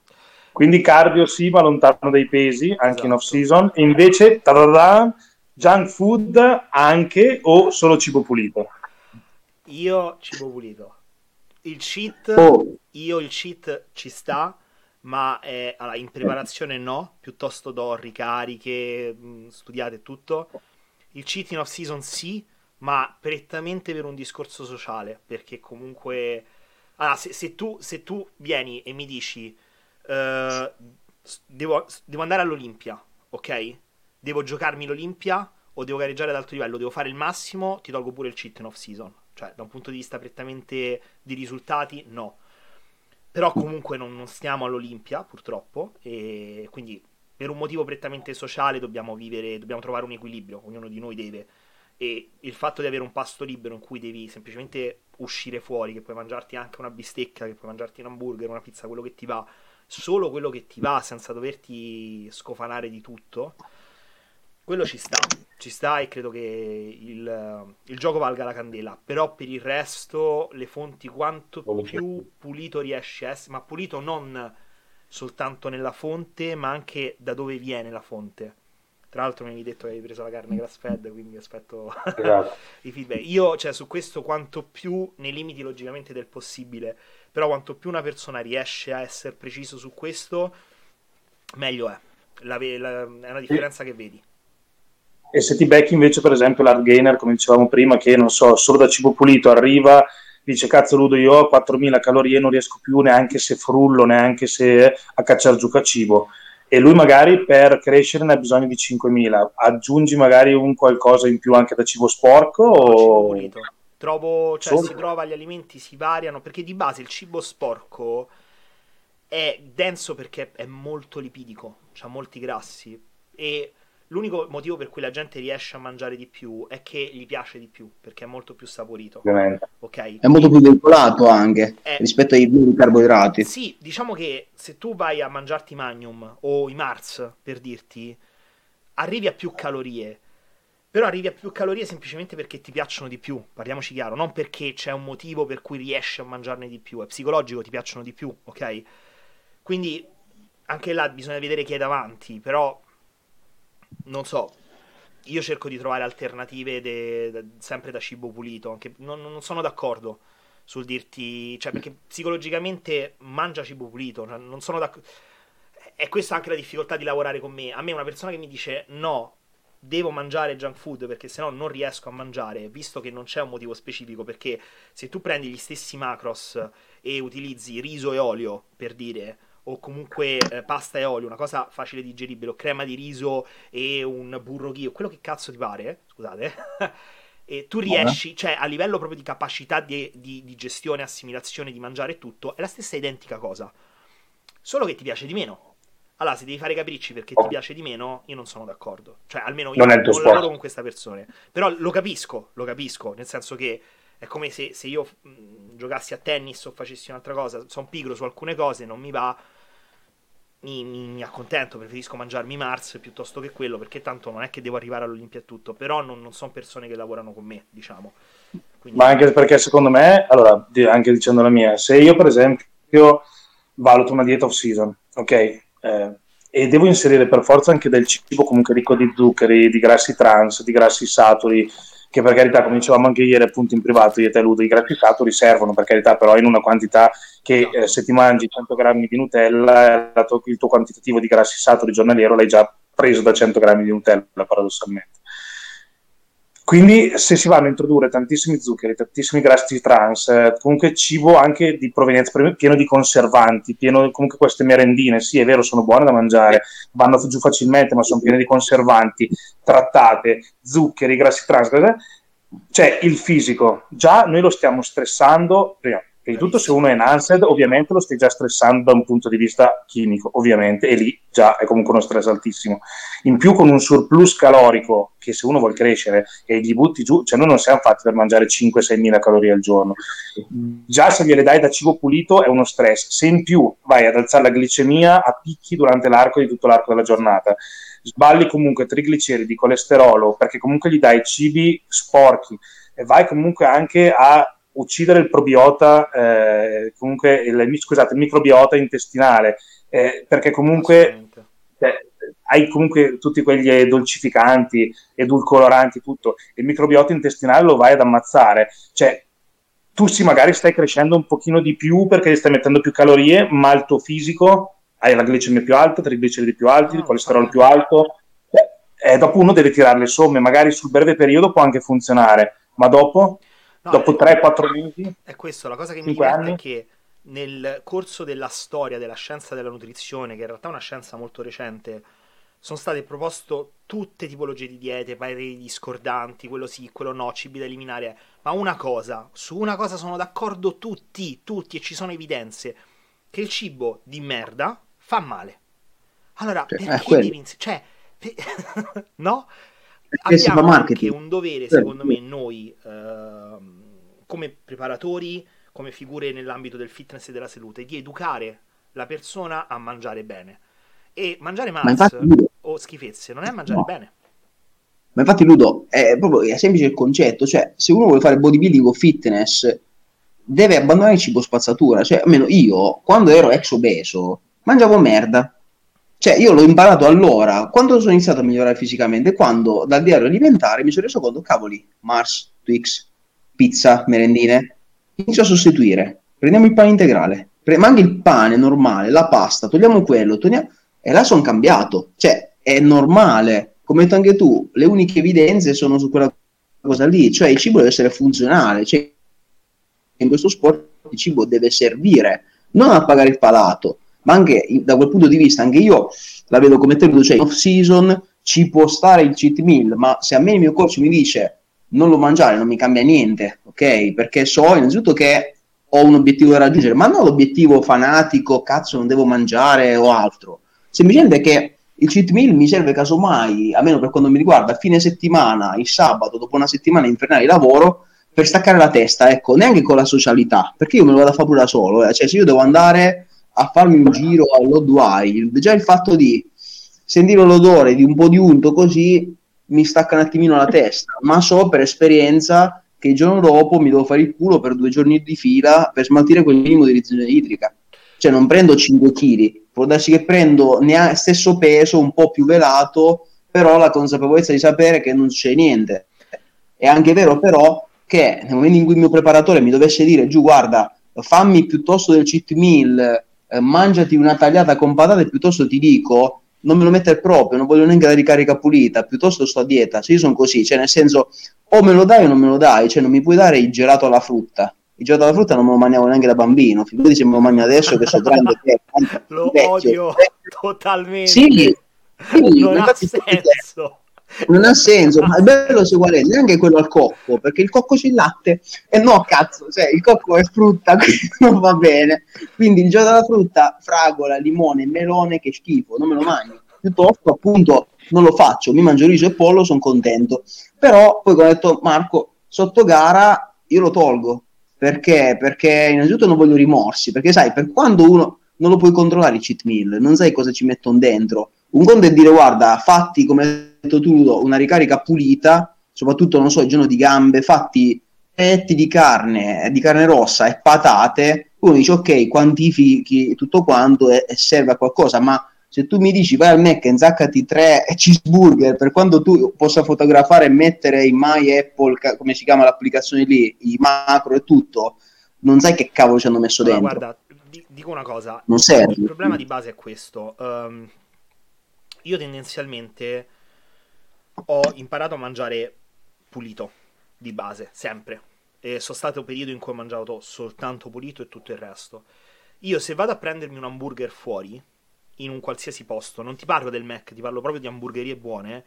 Quindi cardio sì, ma lontano dai pesi, anche esatto. in off season. E invece, tararà, junk food anche o solo cibo pulito? Io cibo pulito. Il cheat, oh. io il cheat ci sta, ma è, allora, in preparazione no, piuttosto do ricariche, mh, studiate tutto. Il cheat in off season sì, ma prettamente per un discorso sociale, perché comunque... Allora, se, se, tu, se tu, vieni e mi dici uh, devo, devo andare all'Olimpia, ok? Devo giocarmi l'Olimpia o devo gareggiare ad alto livello, devo fare il massimo, ti tolgo pure il cheat in off season. Cioè, da un punto di vista prettamente di risultati, no. Però comunque non, non stiamo all'Olimpia, purtroppo, e quindi per un motivo prettamente sociale dobbiamo vivere, dobbiamo trovare un equilibrio, ognuno di noi deve. E il fatto di avere un pasto libero in cui devi semplicemente uscire fuori, che puoi mangiarti anche una bistecca, che puoi mangiarti un hamburger, una pizza, quello che ti va, solo quello che ti va senza doverti scofanare di tutto, quello ci sta, ci sta e credo che il, il, gioco valga la candela. Però per il resto, le fonti, quanto più pulito riesce a essere, ma pulito non soltanto nella fonte, ma anche da dove viene la fonte. Tra l'altro mi avevi detto che avevi preso la carne grass fed, quindi aspetto esatto. (laughs) i feedback. Io, cioè, su questo, quanto più, nei limiti logicamente del possibile, però quanto più una persona riesce a essere preciso su questo, meglio è. La, la, è una differenza che vedi. E se ti becchi invece, per esempio, l'hard gainer, come dicevamo prima, che non so, solo da cibo pulito arriva, dice cazzo Ludo, io ho 4000 calorie, non riesco più neanche se frullo, neanche se a cacciare giù cibo. E lui magari per crescere ne ha bisogno di 5000. Aggiungi magari un qualcosa in più anche da cibo sporco? O... cibo pulito. Trovo, cioè, si trova, gli alimenti si variano, perché di base il cibo sporco è denso perché è molto lipidico, ha molti grassi e L'unico motivo per cui la gente riesce a mangiare di più è che gli piace di più, perché è molto più saporito. Okay? È molto più veicolato anche è... rispetto ai veri carboidrati. Sì, diciamo che se tu vai a mangiarti Magnum o i Mars, per dirti, arrivi a più calorie. Però arrivi a più calorie semplicemente perché ti piacciono di più, parliamoci chiaro, non perché c'è un motivo per cui riesci a mangiarne di più, è psicologico, ti piacciono di più, ok? Quindi anche là bisogna vedere chi è davanti, però non so, io cerco di trovare alternative de, de, sempre da cibo pulito, anche, non, non, sono d'accordo sul dirti, cioè perché psicologicamente mangia cibo pulito, cioè non sono d'accordo. E questa è anche la difficoltà di lavorare con me. A me una persona che mi dice no, devo mangiare junk food perché sennò non riesco a mangiare, visto che non c'è un motivo specifico, perché se tu prendi gli stessi macros e utilizzi riso e olio, per dire, o comunque eh, pasta e olio, una cosa facile digeribile, o crema di riso e un burro ghio, quello che cazzo ti pare, scusate, (laughs) e tu riesci, cioè a livello proprio di capacità di, di, di gestione, assimilazione, di mangiare tutto, è la stessa identica cosa, solo che ti piace di meno. Allora, se devi fare capricci perché ti piace di meno, io non sono d'accordo. Cioè, almeno io non, non lavoro con questa persona. Però lo capisco, lo capisco, nel senso che È come se, se io mh, giocassi a tennis o facessi un'altra cosa, sono pigro su alcune cose, non mi va, mi, mi, accontento, preferisco mangiarmi Mars piuttosto che quello, perché tanto non è che devo arrivare all'Olimpia tutto, però non, non sono persone che lavorano con me, diciamo. Quindi... Ma anche perché secondo me, allora, anche dicendo la mia, se io per esempio valuto una dieta off season, ok? Eh, e devo inserire per forza anche del cibo comunque ricco di zuccheri, di grassi trans, di grassi saturi, che per carità, come dicevamo anche ieri appunto in privato, io e te Ludo, i grassi saturi servono per carità, però in una quantità che eh, se ti mangi 100 grammi di Nutella, il tuo quantitativo di grassi saturi giornaliero l'hai già preso da 100 grammi di Nutella, paradossalmente. Quindi se si vanno a introdurre tantissimi zuccheri, tantissimi grassi trans, eh, comunque cibo anche di provenienza pieno di conservanti, pieno comunque queste merendine, sì è vero sono buone da mangiare, vanno giù facilmente ma sono piene di conservanti, trattate, zuccheri, grassi trans, cioè il fisico, già noi lo stiamo stressando, prima, Prima di tutto, se uno è enhanced, ovviamente lo stai già stressando da un punto di vista chimico, ovviamente, e lì già è comunque uno stress altissimo. In più, con un surplus calorico, che se uno vuole crescere e gli butti giù, cioè noi non siamo fatti per mangiare 5-6 mila calorie al giorno. Già se gliele dai da cibo pulito è uno stress. Se in più vai ad alzare la glicemia a picchi durante l'arco di tutto l'arco della giornata, sballi comunque trigliceridi, colesterolo, perché comunque gli dai cibi sporchi e vai comunque anche a uccidere il probiota, eh, comunque il, scusate, il microbiota intestinale, eh, perché comunque eh, hai comunque tutti quegli dolcificanti, edulcoloranti, tutto, il microbiota intestinale lo vai ad ammazzare, cioè tu sì magari stai crescendo un pochino di più perché stai mettendo più calorie, ma il tuo fisico hai la glicemia più alta, trigliceridi più alti, il ah, colesterolo più alto, eh, dopo uno deve tirare le somme, magari sul breve periodo può anche funzionare, ma dopo No, dopo 3-4 mesi. È questo, la cosa che mi diverte è che nel corso della storia della scienza della nutrizione, che in realtà è una scienza molto recente, sono state proposte tutte tipologie di diete, pareri discordanti, quello sì, quello no, cibi da eliminare. Ma una cosa, su una cosa sono d'accordo tutti, tutti, e ci sono evidenze, che il cibo di merda fa male. Allora, cioè, perché devi... Cioè, (laughs) no? Abbiamo anche un dovere, secondo me, noi eh, come preparatori, come figure nell'ambito del fitness e della salute, di educare la persona a mangiare bene. E mangiare mals o schifezze non è mangiare no. bene. Ma infatti, Ludo, è proprio è semplice il concetto, cioè se uno vuole fare bodybuilding o fitness, deve abbandonare il cibo spazzatura. Cioè, almeno io, quando ero ex obeso, mangiavo merda cioè, io l'ho imparato allora, quando sono iniziato a migliorare fisicamente, quando dal diario alimentare mi sono reso conto, cavoli, Mars, Twix, pizza, merendine, inizio a sostituire. Prendiamo il pane integrale, pre- ma anche il pane normale, la pasta, togliamo quello, togliamo... e là sono cambiato. Cioè, è normale. Come hai detto anche tu, le uniche evidenze sono su quella cosa lì, cioè il cibo deve essere funzionale, cioè in questo sport il cibo deve servire, non a pagare il palato ma anche da quel punto di vista anche io la vedo come te, cioè in off season ci può stare il cheat meal, ma se a me il mio coach mi dice non lo mangiare non mi cambia niente, ok? Perché so innanzitutto che ho un obiettivo da raggiungere, ma non l'obiettivo fanatico, cazzo non devo mangiare o altro, semplicemente che il cheat meal mi serve casomai, almeno per quanto mi riguarda, a fine settimana, il sabato, dopo una settimana infernale di lavoro, per staccare la testa, ecco, neanche con la socialità, perché io me lo vado a fare pure da solo, eh? cioè se io devo andare a farmi un giro all'Odd Wild, già il fatto di sentire l'odore di un po' di unto così mi stacca un attimino la testa, ma so per esperienza che il giorno dopo mi devo fare il culo per due giorni di fila per smaltire quel minimo di riduzione idrica. Cioè non prendo 5 kg, può darsi che prendo neanche stesso peso, un po' più velato, però la consapevolezza di sapere che non c'è niente. È anche vero però che nel momento in cui il mio preparatore mi dovesse dire giù guarda fammi piuttosto del cheat meal eh, mangiati una tagliata con patate, piuttosto ti dico non me lo mettere proprio, non voglio neanche la ricarica pulita, piuttosto sto a dieta. Se io sono così, cioè nel senso o me lo dai o non me lo dai, cioè non mi puoi dare il gelato alla frutta. Il gelato alla frutta non me lo mangiavo neanche da bambino, figurati se me lo mangio adesso che sono grande. (laughs) lo vecchio. odio totalmente. Sì, sì non ha senso non ha senso, ma è bello se uguale neanche quello al cocco, perché il cocco c'è il latte e no cazzo, cioè il cocco è frutta, (laughs) quindi non va bene. Quindi il gioco della frutta, fragola, limone, melone, che schifo, non me lo mangio. Piuttosto appunto non lo faccio, mi mangio riso e pollo, sono contento. Però poi come ha detto Marco, sotto gara io lo tolgo. Perché? Perché innanzitutto non voglio rimorsi, perché sai, per quando uno non lo puoi controllare il cheat meal, non sai cosa ci mettono dentro. Un conto è dire, guarda, fatti, come detto tu, una ricarica pulita, soprattutto, non so, il giorno di gambe, fatti petti di carne, di carne rossa e patate, uno dice, ok, quantifichi tutto quanto e, e serve a qualcosa, ma se tu mi dici vai al Mac e zaccati tre (laughs) cheeseburger per quando tu possa fotografare e mettere in My Apple, come si chiama l'applicazione lì, i macro e tutto, non sai che cavolo ci hanno messo allora, dentro. Guarda, dico una cosa, non serve. il problema di base è questo. Um, io tendenzialmente ho imparato a mangiare pulito di base, sempre. E sono stato periodi in cui ho mangiato soltanto pulito e tutto il resto. Io se vado a prendermi un hamburger fuori, in un qualsiasi posto, non ti parlo del Mac, ti parlo proprio di hamburgerie buone,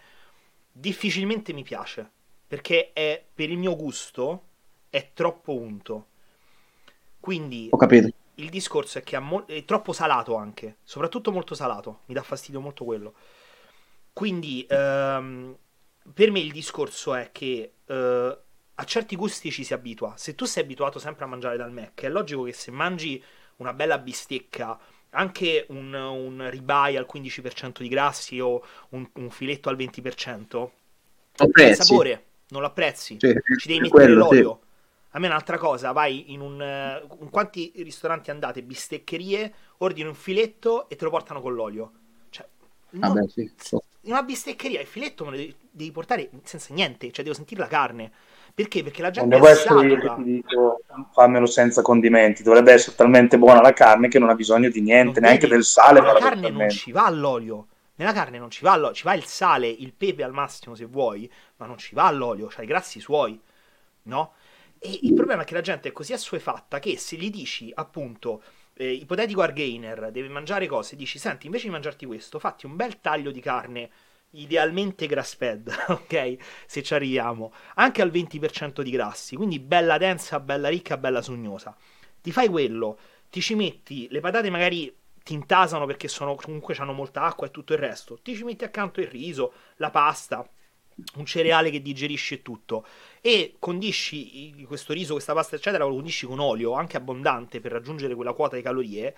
difficilmente mi piace. Perché è, per il mio gusto, è troppo unto. Quindi... Ho capito. Il discorso è che mo- è troppo salato anche, soprattutto molto salato, mi dà fastidio molto quello. Quindi, ehm, per me il discorso è che eh, a certi gusti ci si abitua. Se tu sei abituato sempre a mangiare dal Mac, è logico che se mangi una bella bistecca anche un, un ribeye al 15% di grassi o un, un filetto al 20%, il sapore non lo apprezzi, sì, ci devi mettere quello, l'olio. Sì. A me è un'altra cosa, vai in un... In quanti ristoranti andate, bisteccherie, ordini un filetto e te lo portano con l'olio. Cioè, non, Vabbè, sì. In una bisteccheria il filetto me lo devi, devi portare senza niente, cioè devo sentire la carne. Perché? Perché la gente non è satura. Ti dico, fammelo senza condimenti. Dovrebbe essere talmente buona la carne che non ha bisogno di niente, non neanche devi, del sale. Ma la carne non ci va l'olio. Nella carne non ci va l'olio, ci va il sale, il pepe al massimo se vuoi, ma non ci va l'olio, c'hai i grassi suoi, no? E il problema è che la gente è così assuefatta che se gli dici appunto eh, ipotetico Argainer deve mangiare cose, dici senti invece di mangiarti questo, fatti un bel taglio di carne idealmente grass fed, (laughs) ok? Se ci arriviamo, anche al 20% di grassi, quindi bella densa, bella ricca, bella sognosa. Ti fai quello, ti ci metti le patate magari ti intasano perché sono, comunque hanno molta acqua e tutto il resto. Ti ci metti accanto il riso, la pasta, un cereale che digerisce tutto e condisci questo riso, questa pasta eccetera, lo condisci con olio anche abbondante per raggiungere quella quota di calorie,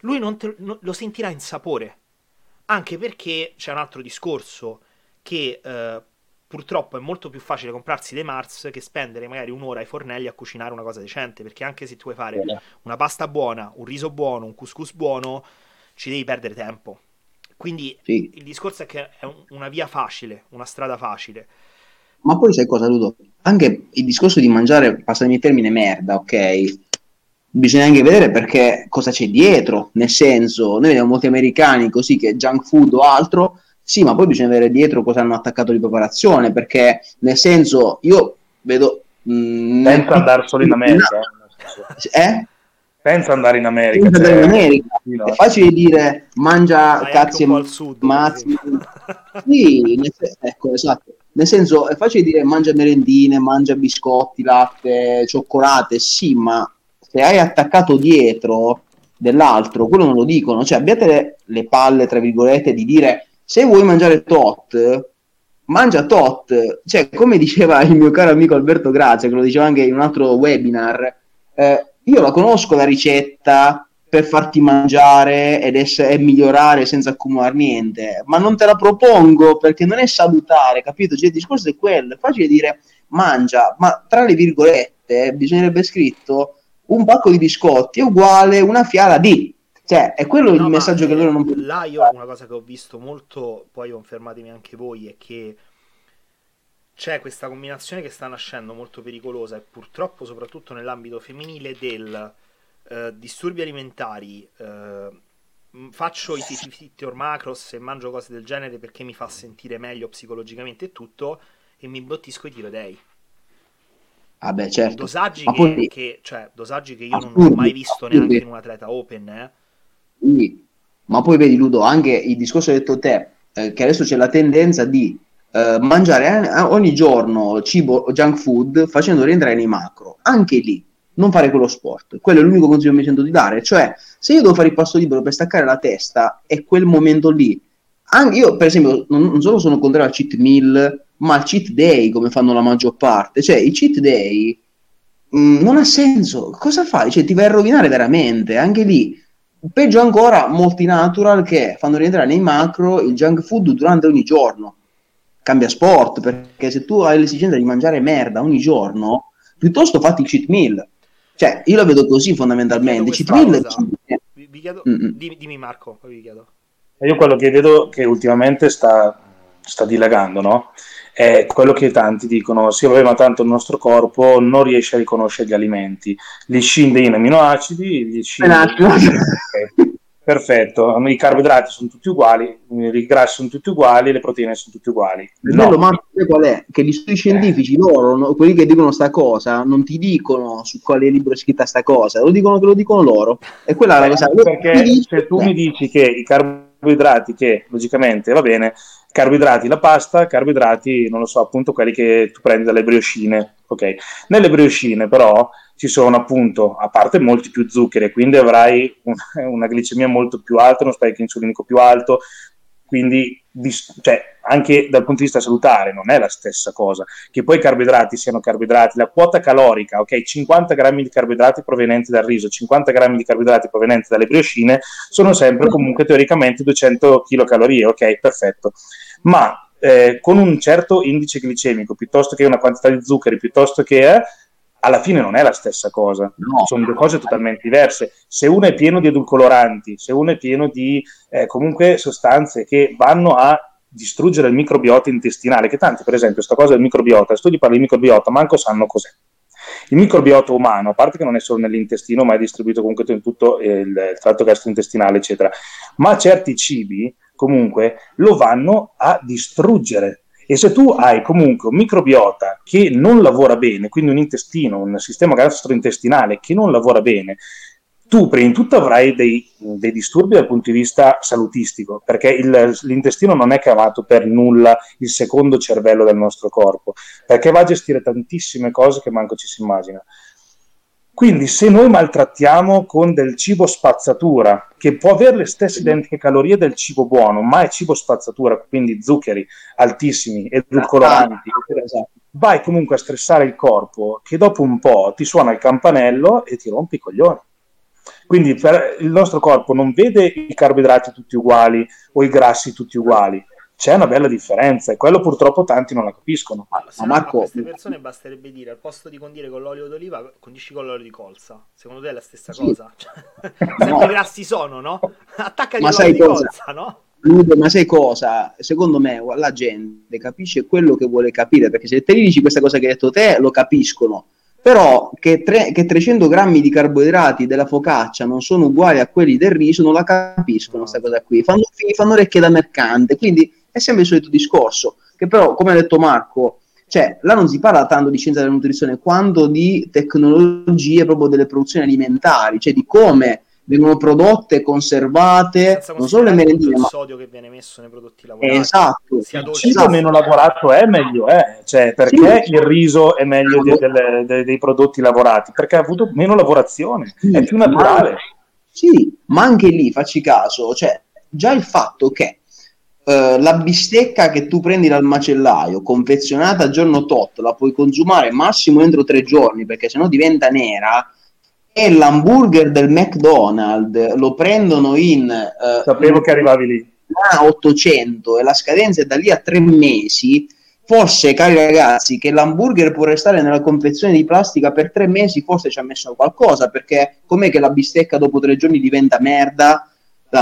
lui non te, no, lo sentirà in sapore anche perché c'è un altro discorso che eh, purtroppo è molto più facile comprarsi dei Mars che spendere magari un'ora ai fornelli a cucinare una cosa decente, perché anche se tu vuoi fare una pasta buona, un riso buono, un couscous buono, ci devi perdere tempo. Quindi sì. il discorso è che è un, una via facile, una strada facile. Ma poi sai cosa, Ludo? Anche il discorso di mangiare, passami il termine, merda, ok? bisogna anche vedere perché cosa c'è dietro, nel senso, noi vediamo molti americani così che junk food o altro, sì, ma poi bisogna vedere dietro cosa hanno attaccato di preparazione, perché nel senso, io vedo... Mh, mm, Senza andare solo in America. Eh? Senza andare in America. Senza andare in cioè, America. Sì, no. È facile dire mangia Vai cazzi e mazzi. sì, ecco, esatto. Nel senso, è facile dire mangia merendine, mangia biscotti, latte, cioccolate, sì, ma se hai attaccato dietro dell'altro, quello non lo dicono, cioè abbiate le, le palle, tra virgolette, di dire se vuoi mangiare tot, mangia tot, cioè come diceva il mio caro amico Alberto Grazia, che lo diceva anche in un altro webinar, eh, io la conosco la ricetta per farti mangiare ed essere, e migliorare senza accumulare niente, ma non te la propongo perché non è salutare, capito? Cioè il discorso è quello, è facile dire mangia, ma tra le virgolette bisognerebbe scritto un pacco di biscotti è uguale una fiala di cioè è quello no, il messaggio che loro non là io una cosa che ho visto molto poi confermatemi anche voi è che c'è questa combinazione che sta nascendo molto pericolosa e purtroppo soprattutto nell'ambito femminile del eh, disturbi alimentari eh, faccio i fit or macros e mangio cose del genere perché mi fa sentire meglio psicologicamente e tutto e mi bottisco i tiroidei Vabbè, certo. Dosaggi, che, poi... che, cioè, dosaggi che io assurdi, non ho mai visto assurdi. neanche in un atleta open. Eh. Sì. Ma poi vedi, Ludo, anche il discorso che detto te, eh, che adesso c'è la tendenza di eh, mangiare ogni giorno cibo junk food facendo rientrare nei macro. Anche lì, non fare quello sport. Quello è l'unico consiglio che mi sento di dare. Cioè, se io devo fare il passo libero per staccare la testa, è quel momento lì. Anche io, per esempio, non, non solo sono contrario al cheat meal, ma il cheat day come fanno la maggior parte. Cioè, il cheat day mm, non ha senso. Cosa fai? Cioè, ti vai a rovinare veramente. Anche lì, peggio ancora, molti natural che fanno rientrare nei macro il junk food durante ogni giorno. Cambia sport, perché se tu hai l'esigenza di mangiare merda ogni giorno, piuttosto fatti il cheat meal. Cioè, io la vedo così fondamentalmente. Meal... Vi, vi chiedo... dimmi, dimmi, Marco, poi vi chiedo. Io quello che vedo che ultimamente sta, sta dilagando, no? è quello che tanti dicono, sì vabbè ma tanto il nostro corpo non riesce a riconoscere gli alimenti, li scinde in aminoacidi, li scinde. Perfetto, i carboidrati sono tutti uguali, i grassi sono tutti uguali, le proteine sono tutte uguali. Il bello, ma qual è? Che gli studi scientifici, loro, no, quelli che dicono sta cosa, non ti dicono su quale libro è scritta sta cosa, lo dicono che lo dicono loro. E quella è la cosa. Perché se tu mi dici che i carboidrati, che logicamente va bene, carboidrati la pasta, carboidrati, non lo so, appunto quelli che tu prendi dalle brioscine, ok? Nelle brioscine però ci sono appunto, a parte molti più zuccheri, quindi avrai un, (laughs) una glicemia molto più alta, uno spike insulinico più alto, quindi cioè, anche dal punto di vista salutare non è la stessa cosa. Che poi i carboidrati siano carboidrati, la quota calorica, ok, 50 grammi di carboidrati provenienti dal riso, 50 grammi di carboidrati provenienti dalle brioscine, sono sempre comunque teoricamente 200 kcal, ok, perfetto. Ma eh, con un certo indice glicemico, piuttosto che una quantità di zuccheri, piuttosto che... Eh, alla fine non è la stessa cosa, no. sono due cose totalmente diverse. Se uno è pieno di edulcoranti, se uno è pieno di eh, comunque sostanze che vanno a distruggere il microbiota intestinale, che tanti, per esempio, questa cosa del microbiota, se tu gli parli di microbiota, manco sanno cos'è. Il microbiota umano, a parte che non è solo nell'intestino, ma è distribuito comunque in tutto il, il tratto gastrointestinale, eccetera, ma certi cibi comunque lo vanno a distruggere e se tu hai comunque un microbiota che non lavora bene, quindi un intestino, un sistema gastrointestinale che non lavora bene, tu prima di tutto avrai dei, dei, disturbi dal punto di vista salutistico, perché il, l'intestino non è chiamato per nulla il secondo cervello del nostro corpo, perché va a gestire tantissime cose che manco ci si immagina. Quindi se noi maltrattiamo con del cibo spazzatura, che può avere le stesse identiche calorie del cibo buono, ma è cibo spazzatura, quindi zuccheri altissimi, edulcoranti, ah, vai comunque a stressare il corpo che dopo un po' ti suona il campanello e ti rompi i coglioni. Quindi il nostro corpo non vede i carboidrati tutti uguali o i grassi tutti uguali, c'è una bella differenza e quello purtroppo tanti non la capiscono. Ma, ma Marco... a queste persone basterebbe dire al posto di condire con l'olio d'oliva, condisci con l'olio di colza. Secondo te è la stessa sì. cosa? (laughs) Cioè, (laughs) sempre no. grassi sono, no? Attaccati ma l'olio di cosa? colza, no? ma sai cosa? Secondo me la gente capisce quello che vuole capire, perché se te gli dici questa cosa che hai detto te, lo capiscono. Però che, tre, che 300 grammi di carboidrati della focaccia non sono uguali a quelli del riso, non la capiscono questa cosa qui. Fanno, fanno orecchie da mercante. Quindi è sempre il solito discorso, che però, come ha detto Marco, cioè, là non si parla tanto di scienza della nutrizione quanto di tecnologie proprio delle produzioni alimentari, cioè di come vengono prodotte, conservate, non solo le merendine, ma il sodio che viene messo nei prodotti lavorati. Esatto. Il cibo esatto. meno lavorato è meglio, eh? cioè, perché sì. il riso è meglio delle, dei, dei prodotti lavorati? Perché ha avuto meno lavorazione, sì, è più naturale. Ma, sì, ma anche lì facci caso, cioè, già il fatto che Uh, la bistecca che tu prendi dal macellaio, confezionata giorno tot, la puoi consumare massimo entro tre giorni perché sennò diventa nera. E l'hamburger del McDonald's lo prendono in. Uh, Sapevo in, che arrivavi lì. A 800 e la scadenza è da lì a tre mesi. Forse, cari ragazzi, che l'hamburger può restare nella confezione di plastica per tre mesi, forse ci ha messo qualcosa perché com'è che la bistecca dopo tre giorni diventa merda?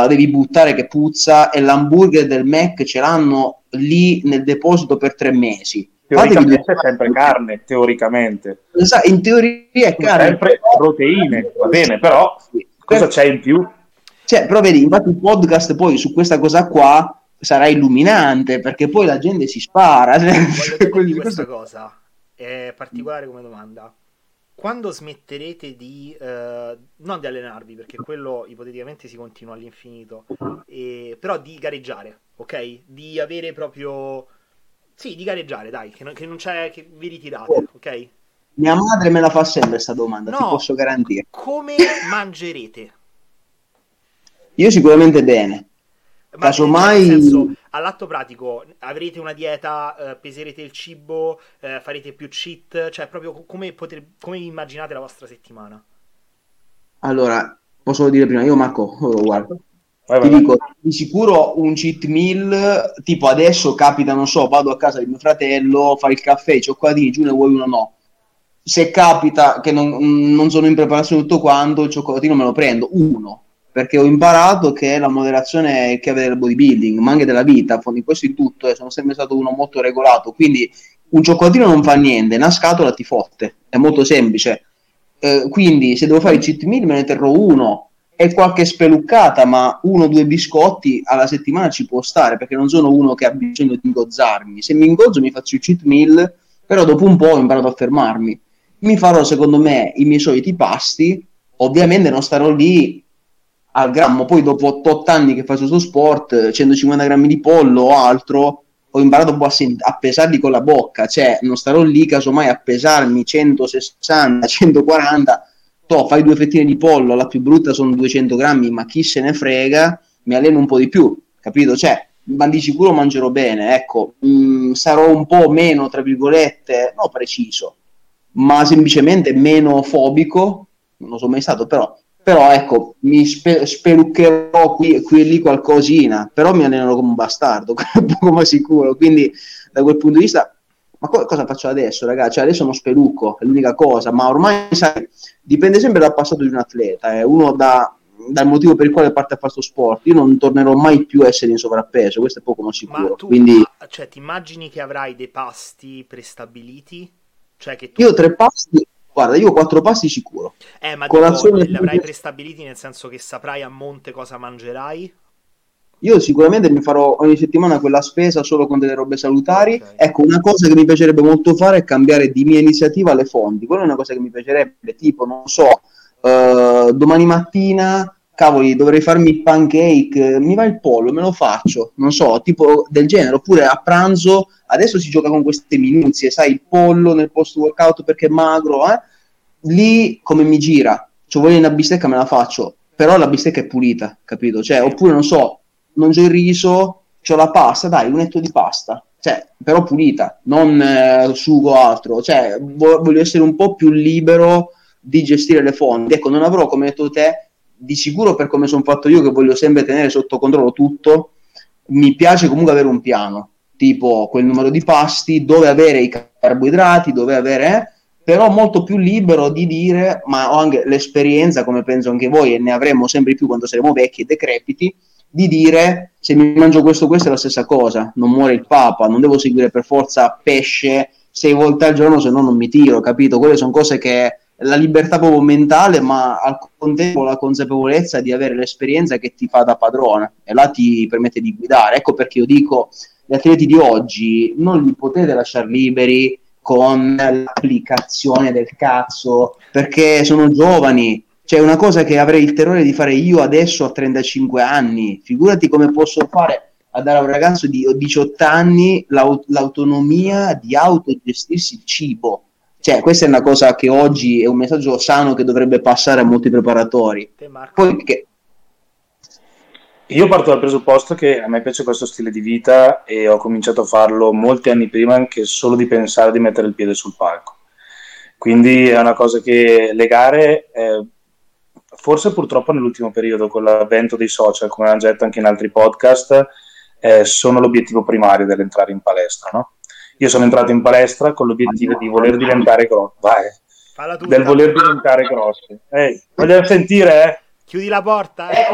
La devi buttare che puzza e l'hamburger del Mac ce l'hanno lì nel deposito per tre mesi. Teoricamente è sempre carne, teoricamente. In teoria è carne. Sempre proteine, va bene, però cosa c'è in più? Cioè, però vedi, infatti il podcast poi su questa cosa qua sarà illuminante perché poi la gente si spara. Voglio (laughs) questa cosa, è particolare come domanda quando smetterete di eh, non di allenarvi perché quello ipoteticamente si continua all'infinito e, però di gareggiare ok? Di avere proprio sì di gareggiare dai che non, che non c'è che vi ritirate ok? Mia madre me la fa sempre questa domanda no, ti posso garantire. Come mangerete? Io sicuramente bene Ma Casomai- nel senso, all'atto pratico avrete una dieta, eh, peserete il cibo, eh, farete più cheat, cioè proprio co- come, potre- come immaginate la vostra settimana? Allora, posso dire prima, io Marco, oh, guarda, Vai, ti vai, vai. dico, di sicuro un cheat meal, tipo adesso capita, non so, vado a casa di mio fratello, fai il caffè, i cioccolatini, giù ne vuoi uno no. Se capita che non, non sono in preparazione tutto quanto, il cioccolatino me lo prendo, uno, perché ho imparato che la moderazione è chiave del bodybuilding, ma anche della vita, in questo in tutto, sono sempre stato uno molto regolato, quindi un cioccolatino non fa niente, una scatola ti fotte, è molto semplice. Eh, quindi se devo fare il cheat meal me ne terrò uno e qualche speluccata, ma uno o due biscotti alla settimana ci può stare perché non sono uno che ha bisogno di ingozzarmi. Se mi ingozzo mi faccio il cheat meal, però dopo un po' ho imparato a fermarmi. Mi farò secondo me i miei soliti pasti, ovviamente non starò lì al grammo, poi dopo 8 anni che faccio questo sport, 150 grammi di pollo o altro, ho imparato un a, pesarli con la bocca, cioè non starò lì casomai a pesarmi 160, 140, to, fai due fettine di pollo, la più brutta sono 200 grammi, ma chi se ne frega, mi alleno un po' di più, capito? Cioè, ma di sicuro mangerò bene, ecco, mm, sarò un po' meno, tra virgolette, no preciso, ma semplicemente meno fobico, non lo so mai stato, però, però ecco, mi spe- speluccherò qui, qui e lì qualcosina, però mi allenerò come un bastardo, (laughs) poco ma sicuro, quindi da quel punto di vista, ma co- cosa faccio adesso, ragazzi? Cioè, adesso non spelucco, è l'unica cosa, ma ormai, sai, dipende sempre dal passato di un atleta, eh. uno da, dal motivo per il quale parte a fare questo sport, io non tornerò mai più a essere in sovrappeso, questo è poco ma Ma sicuro, tu, quindi... cioè, ti immagini che avrai dei pasti prestabiliti? Cioè che tu... Io tre pasti, guarda, io quattro pasti sicuro. Eh, ma dico, Colazione- li avrai prestabiliti nel senso che saprai a monte cosa mangerai? Io sicuramente mi farò ogni settimana quella spesa solo con delle robe salutari. Ok. Ecco, una cosa che mi piacerebbe molto fare è cambiare di mia iniziativa le fonti. Quella è una cosa che mi piacerebbe, tipo, non so, eh, domani mattina, cavoli, dovrei farmi il pancake, mi va il pollo, me lo faccio, non so, tipo del genere. Oppure a pranzo, adesso si gioca con queste minuzie, sai, il pollo nel post workout perché è magro, eh? Lì come mi gira, cioè voglio una bistecca me la faccio, però la bistecca è pulita, capito? Cioè, oppure non so, mangio il riso, c'ho la pasta, dai, un etto di pasta, cioè, però pulita, non eh, sugo altro, cioè, vo- voglio essere un po' più libero di gestire le fonti. Ecco, non avrò, come hai detto te, di sicuro per come sono fatto io, che voglio sempre tenere sotto controllo tutto, mi piace comunque avere un piano, tipo quel numero di pasti, dove avere i carboidrati, dove avere... eh, però molto più libero di dire, ma ho anche l'esperienza, come penso anche voi, e ne avremo sempre più quando saremo vecchi e decrepiti, di dire se mi mangio questo, questo è la stessa cosa, non muore il Papa, non devo seguire per forza pesce sei volte al giorno, se no non mi tiro, capito? Quelle sono cose che la libertà proprio mentale, ma al contempo la consapevolezza di avere l'esperienza che ti fa da padrone e là ti permette di guidare. Ecco perché io dico, gli atleti di oggi non li potete lasciare liberi con l'applicazione del cazzo perché sono giovani. Cioè, una cosa che avrei il terrore di fare io adesso a 35 anni. Figurati come posso fare a dare a un ragazzo di 18 anni l'au- l'autonomia di autogestirsi il cibo. Cioè, questa è una cosa che oggi è un messaggio sano che dovrebbe passare a molti preparatori. Te, Marco? Poi che Io parto dal presupposto che a me piace questo stile di vita e ho cominciato a farlo molti anni prima anche solo di pensare di mettere il piede sul palco. Quindi è una cosa che le gare, eh, forse purtroppo nell'ultimo periodo con l'avvento dei social, come abbiamo detto anche in altri podcast, eh, sono l'obiettivo primario dell'entrare in palestra. No? Io sono entrato in palestra con l'obiettivo di voler diventare grosso. Vai, Falla tutta. del voler diventare grossi. Ehi, vogliamo sentire, eh? Chiudi la porta. eh.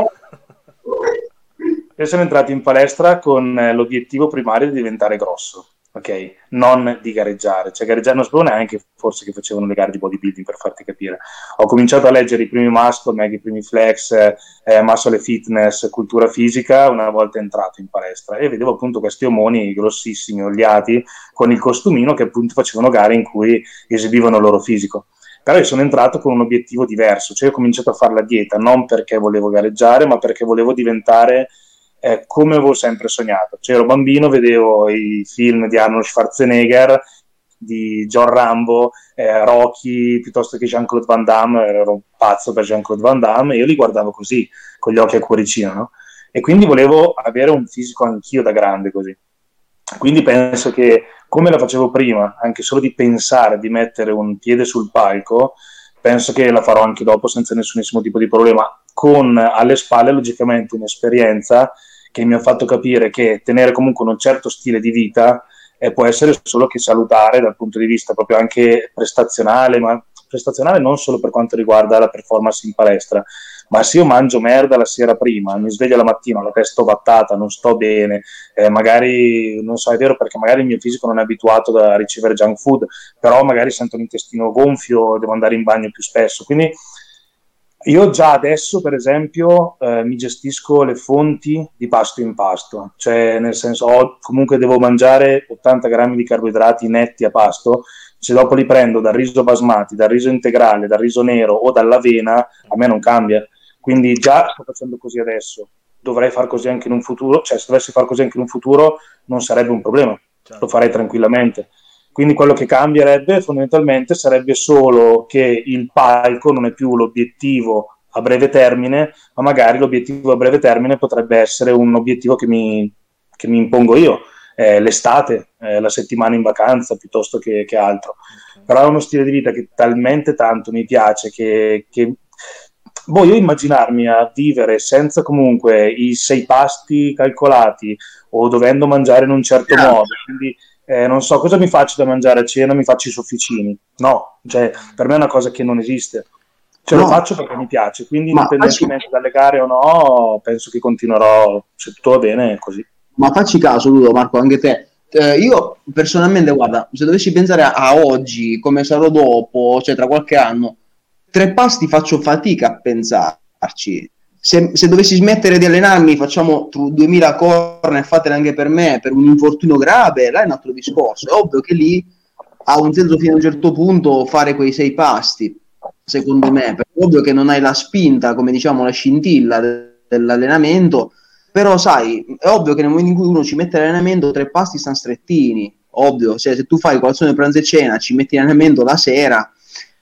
Io sono entrato in palestra con eh, l'obiettivo primario di diventare grosso, ok? Non di gareggiare. Cioè, gareggiare non sapevo neanche forse che facevano le gare di bodybuilding per farti capire. Ho cominciato a leggere i primi muscle, mega i primi flex, eh, muscle fitness, cultura fisica una volta entrato in palestra e vedevo appunto questi omoni grossissimi, oliati, con il costumino che appunto facevano gare in cui esibivano il loro fisico. Però io sono entrato con un obiettivo diverso, cioè ho cominciato a fare la dieta non perché volevo gareggiare, ma perché volevo diventare eh, come avevo sempre sognato. Cioè, ero bambino, vedevo i film di Arnold Schwarzenegger, di John Rambo, eh, Rocky, piuttosto che Jean-Claude Van Damme, ero un pazzo per Jean-Claude Van Damme, e io li guardavo così, con gli occhi a cuoricino, no? e quindi volevo avere un fisico anch'io da grande così. Quindi penso che come la facevo prima, anche solo di pensare di mettere un piede sul palco, penso che la farò anche dopo senza nessunissimo tipo di problema, con alle spalle logicamente un'esperienza che mi ha fatto capire che tenere comunque un certo stile di vita eh, può essere solo che salutare dal punto di vista proprio anche prestazionale, ma prestazionale non solo per quanto riguarda la performance in palestra, ma se io mangio merda la sera prima, mi sveglio la mattina, la testa ovattata, non sto bene, eh, magari, non so, è vero perché magari il mio fisico non è abituato a ricevere junk food, però magari sento l'intestino gonfio, devo andare in bagno più spesso, quindi io già adesso, per esempio, eh, mi gestisco le fonti di pasto in pasto, cioè nel senso, ho, comunque devo mangiare 80 grammi di carboidrati netti a pasto, se dopo li prendo dal riso basmati, dal riso integrale, dal riso nero o dall'avena, a me non cambia. Quindi già sto facendo così adesso, dovrei far così anche in un futuro, cioè se dovessi far così anche in un futuro non sarebbe un problema, certo. lo farei tranquillamente. Quindi quello che cambierebbe fondamentalmente sarebbe solo che il palco non è più l'obiettivo a breve termine, ma magari l'obiettivo a breve termine potrebbe essere un obiettivo che mi, che mi impongo io, eh, l'estate, eh, la settimana in vacanza piuttosto che, che altro. Okay. Però è uno stile di vita che talmente tanto mi piace che, che voglio immaginarmi a vivere senza comunque i sei pasti calcolati o dovendo mangiare in un certo yeah. modo. Quindi eh, non so cosa mi faccio da mangiare a cena, mi faccio i sofficini. No, cioè, per me è una cosa che non esiste. Ce no. lo faccio perché mi piace, quindi Ma indipendentemente facci... dalle gare o no, penso che continuerò, se tutto va bene, così. Ma facci caso, Ludo, Marco, anche te. Eh, io personalmente, guarda, se dovessi pensare a, a oggi, come sarò dopo, cioè tra qualche anno, tre pasti faccio fatica a pensarci. Se, se, dovessi smettere di allenarmi, facciamo 2000 corner, fatele anche per me, per un infortunio grave, là è un altro discorso. È ovvio che lì ha un senso fino a un certo punto fare quei sei pasti, secondo me, perché è ovvio che non hai la spinta, come diciamo, la scintilla de- dell'allenamento, però sai, è ovvio che nel momento in cui uno ci mette l'allenamento, tre pasti stanno strettini, ovvio, cioè, se tu fai colazione, pranzo e cena, ci metti l'allenamento la sera,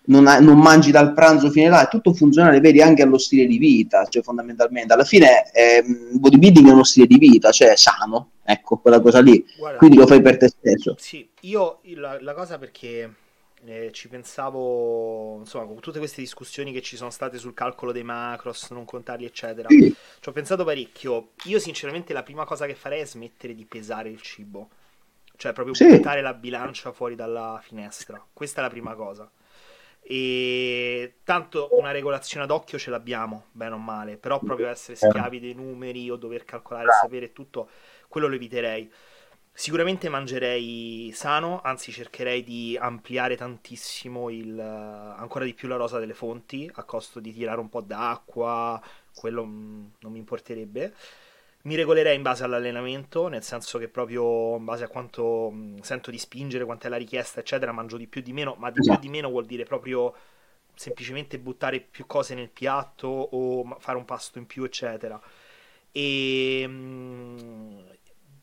non, ha, non, mangi dal pranzo fino là, è tutto funzionale, vedi anche allo stile di vita, cioè fondamentalmente alla fine eh, bodybuilding è uno stile di vita, cioè sano, ecco quella cosa lì, Guarda, quindi lo fai per te stesso. Sì, io la, la cosa perché eh, ci pensavo, insomma, con tutte queste discussioni che ci sono state sul calcolo dei macros, non contarli, eccetera, sì. ci ho pensato parecchio. Io sinceramente la prima cosa che farei è smettere di pesare il cibo. Cioè, proprio sì. buttare la bilancia fuori dalla finestra. Questa è la prima cosa. E tanto una regolazione ad occhio ce l'abbiamo, bene o male, però proprio essere schiavi dei numeri o dover calcolare, sapere tutto, quello lo eviterei. Sicuramente mangerei sano, anzi cercherei di ampliare tantissimo il, ancora di più la rosa delle fonti a costo di tirare un po' d'acqua, quello mm, non mi importerebbe mi regolerei in base all'allenamento, nel senso che proprio in base a quanto sento di spingere, quanta è la richiesta, eccetera, mangio di più di meno, ma di più di meno vuol dire proprio semplicemente buttare più cose nel piatto o fare un pasto in più, eccetera. E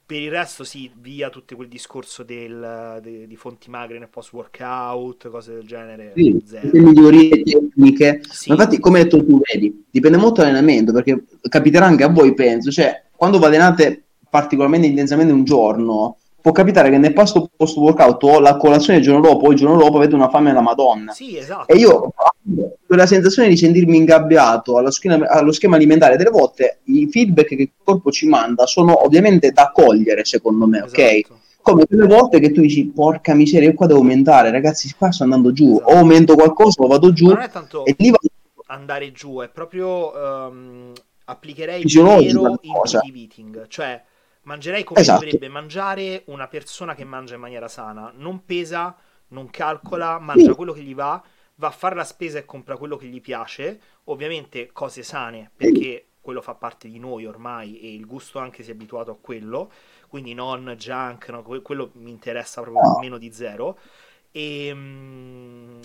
per il resto sì, via tutto quel discorso del, de, di fonti magre nel post workout, cose del genere. Sì, le migliorie tecniche. Sì. Infatti, come hai detto tu, vedi, dipende molto dall'allenamento, perché capiterà anche a voi, penso, cioè quando vi allenate particolarmente intensamente un giorno, può capitare che nel pasto post workout o la colazione il giorno dopo o il giorno dopo avete una fame alla madonna. Sì, esatto. E io quella sensazione di sentirmi ingabbiato allo schema, allo schema alimentare delle volte, i feedback che il corpo ci manda sono ovviamente da cogliere, secondo me, esatto. ok? Come quelle volte che tu dici, porca miseria, io qua devo aumentare, ragazzi, qua sto andando giù, esatto. o aumento qualcosa o vado giù. Ma non è tanto e lì vado... andare giù, è proprio um, applicherei vero intuitive eating, cioè mangerei come esatto. dovrebbe mangiare una persona che mangia in maniera sana, non pesa, non calcola, mangia mm. quello che gli va, va a fare la spesa e compra quello che gli piace, ovviamente cose sane, perché quello fa parte di noi ormai e il gusto anche si è abituato a quello, quindi non junk, no, quello mi interessa proprio meno di zero e, um,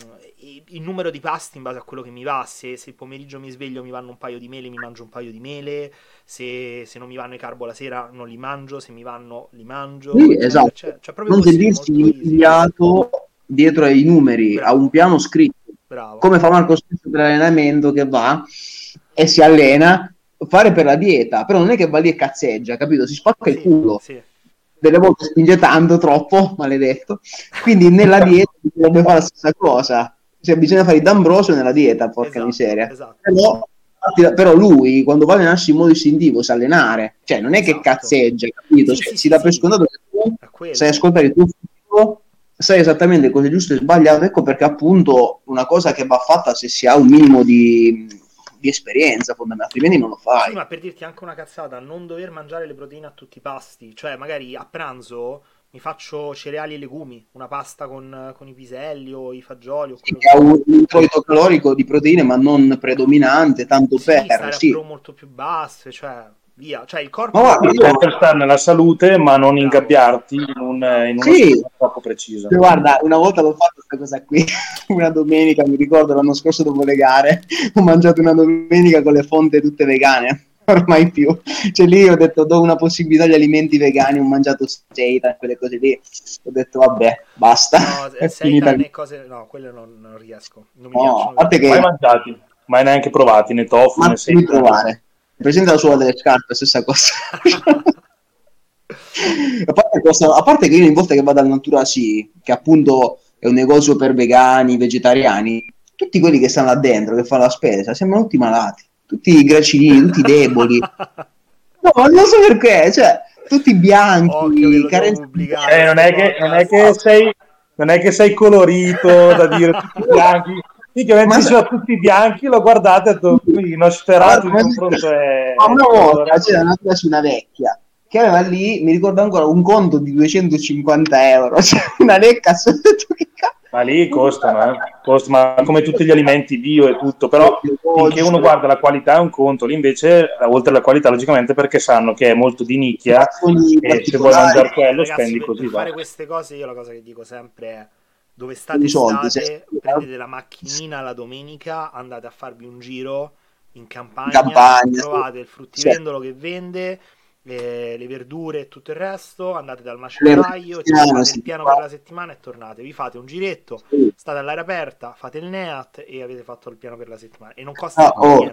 il numero di pasti in base a quello che mi va se, se, il pomeriggio mi sveglio mi vanno un paio di mele mi mangio un paio di mele se, se non mi vanno i carbo la sera non li mangio se mi vanno li mangio sì, cioè, esatto cioè, cioè non sentirsi invidiato dietro ai numeri Bravo. a un piano scritto Bravo. come fa Marco stesso per l'allenamento che va e si allena fare per la dieta, però non è che va lì e cazzeggia, capito? Si spacca Sì, il culo. sì. Delle volte spinge tanto, troppo, maledetto. Quindi nella dieta bisogna fare la stessa cosa. Cioè, bisogna fare il d'ambrosio nella dieta, porca Esatto, miseria. esatto. Però, però lui, quando va a allenarsi in modo istintivo, sa allenare. Cioè, non è che Esatto. cazzeggia, capito? Sì, Cioè, sì, si sì, dà per scontato che tu sai ascoltare il tuo fisico, sai esattamente cosa è giusto e sbagliato. Ecco perché appunto una cosa che va fatta se si ha un minimo di, di esperienza, fondamentalmente, altrimenti non lo fai. Sì, ma per dirti anche una cazzata, non dover mangiare le proteine a tutti i pasti, cioè magari a pranzo mi faccio cereali e legumi, una pasta con, con i piselli o i fagioli o quello che ha un introito calorico di proteine ma non predominante, tanto Sì, per sì. molto più basse, cioè via, cioè il corpo Ma guarda, io- per stare nella salute, ma non ingabbiarti in, un, in una Sì. troppo precisa. Guarda, una volta l'ho fatto questa cosa qui, (laughs) una domenica, mi ricordo l'anno scorso dopo le gare, (laughs) ho mangiato una domenica con le fonte tutte vegane, (laughs) ormai più. Cioè lì ho detto do una possibilità agli alimenti vegani, ho mangiato seitan, quelle cose lì. Ho detto vabbè, basta. no, È sei finita lì. e cose, no, quelle non, non riesco, non mi No, piacciono. a parte che Mai mangiati, mai neanche provati né tofu né seitan. Presenta la suola delle scarpe, stessa cosa. (laughs) a, parte costa- a parte che io ogni volta che vado al Natura Sì, che appunto è un negozio per vegani, vegetariani, tutti quelli che stanno là dentro, che fanno la spesa, sembrano tutti malati, tutti gracilini, tutti deboli. (laughs) No, non so perché, cioè, tutti bianchi, Occhio pubblicare. Eh, non, è che, non, è che sei, non è che sei colorito da dire tutti bianchi. (laughs) Mica mentre Ma- sono tutti bianchi, e ho detto, qui Nosferatu in confronto è... Ma una volta c'era una, una vecchia che aveva lì, mi ricordo ancora, un conto di 250 euro, (laughs) cioè una lecca sotto, che cazzo. Ma lì costano, eh. Costano, ma come tutti gli alimenti bio e tutto, però finché uno guarda la qualità è un conto, lì invece, oltre alla qualità, logicamente perché sanno che è molto di nicchia e se vuoi mangiare quello Ragazzi, spendi per, così. per fare queste cose io la cosa che dico sempre è dove state soldi, state, sì. prendete la macchinina la domenica, andate a farvi un giro in campagna, campagna, trovate il sì. fruttivendolo che vende eh, le verdure e tutto il resto, andate dal macellaio, fate sì. il piano per la settimana e tornate, vi fate un giretto, Sì. state all'aria aperta, fate il NEAT e avete fatto il piano per la settimana e non costa Ah, oh.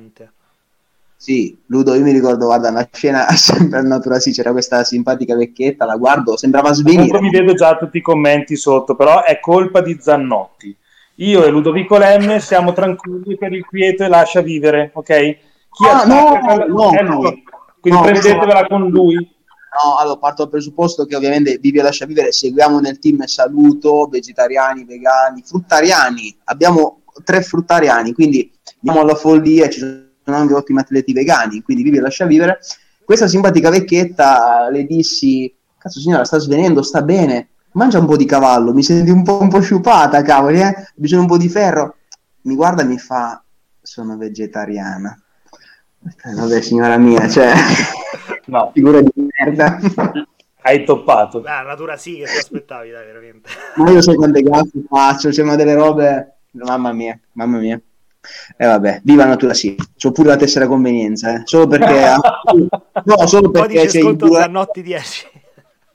Sì, Ludo, io mi ricordo, guarda, una scena (laughs) sempre al Natura sì, c'era questa simpatica vecchietta, la guardo, sembrava svenire. Comunque mi vedo già tutti i commenti sotto, però è colpa di Zannotti. Io e Ludovico Lemme siamo tranquilli per il quieto e lascia vivere, ok? Chi Ah, no, no, è lui. Quindi no, prendetevela con lui. No, allora parto dal presupposto che ovviamente Vivi e Lascia Vivere seguiamo nel team Saluto, vegetariani, vegani, fruttariani. Abbiamo tre fruttariani, quindi andiamo alla follia, ci sono anche ottimi atleti vegani, quindi Vivi e Lascia Vivere. Questa simpatica vecchietta le dissi, cazzo signora, sta svenendo, sta bene, mangia un po' di cavallo, mi senti un po', un po' sciupata, cavoli, eh? Ho bisogno un po' di ferro. Mi guarda e mi fa, sono vegetariana. Vabbè, signora mia, cioè, (laughs) No, figura di merda. hai toppato. Beh, natura sì che ti aspettavi, dai, veramente. Ma io so quante gaffe faccio, c'è ma delle robe. Mamma mia, mamma mia. E vabbè, viva Natura sì. C'ho pure la tessera convenienza, eh. Solo perché. (laughs) no, solo perché Codice c'è il sconto due- Zannotti 10.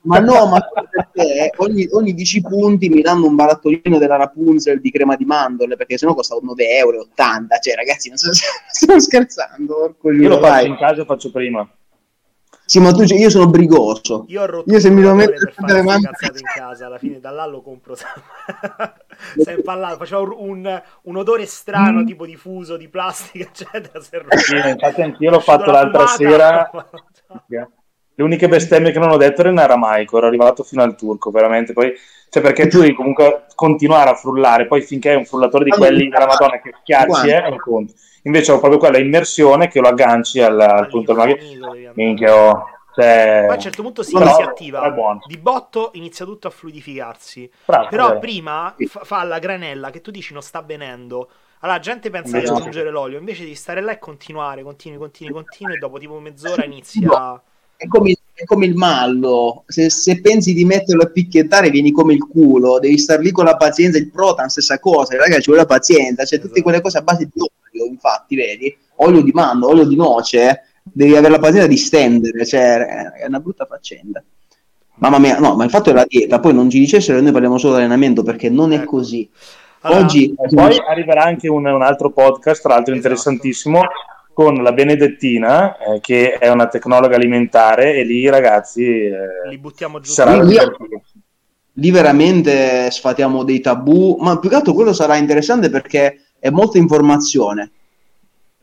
Ma no, ma perché ogni, ogni 10 punti mi danno un barattolino della Rapunzel di crema di mandorle, perché sennò costa 9,80 euro. Cioè, ragazzi, non so se (laughs) sto scherzando. Io lo faccio in casa, faccio prima. Sì, ma tu io sono brigoso. Io ho rotto Io se mi devo frullatore mettere per tutte le mani- in casa, alla fine da là lo compro sempre. Sei impallato, faceva un, un, un odore Mm. strano, tipo di fuso, di plastica, (laughs) eccetera. si è Sì, infatti anch'io l'ho È fatto la l'altra fumata. sera. (laughs) Le uniche bestemmie che non ho detto erano in aramaico, ero arrivato fino al turco, veramente. Poi, cioè, perché tu devi comunque continuare a frullare, poi finché è un frullatore di quelli della Madonna che schiacci, guarda. eh, è un conto. Invece ho proprio quella immersione che lo agganci al, al punto del andare. Minchia, oh, cioè... Poi a un certo punto si, Però si attiva, di botto inizia tutto a fluidificarsi. Bravo, Però vero. prima Sì. fa, la granella che tu dici non sta venendo. Allora la gente pensa Invece di no. aggiungere l'olio, invece di stare là e continuare, continui, continui, continui e dopo tipo mezz'ora inizia... È come, è come il mallo, se, se pensi di metterlo a picchiettare vieni come il culo, devi stare lì con la pazienza, il protan stessa cosa, ragazzi ci vuole la pazienza, cioè tutte Esatto. quelle cose a base di olio, infatti, vedi? Olio di mando, olio di noce, devi avere la pazienza di stendere, cioè è una brutta faccenda. Mamma mia, no, ma il fatto è la dieta, poi non ci dicessero che noi parliamo solo di allenamento perché non è Ecco. così. Allora, Oggi E poi arriverà anche un, un altro podcast, tra l'alro Esatto. interessantissimo, con la Benedettina, eh, che è una tecnologa alimentare, e lì ragazzi eh, Li buttiamo giù. saranno Lì- lì veramente sfatiamo dei tabù, ma più che altro quello sarà interessante perché è molta informazione.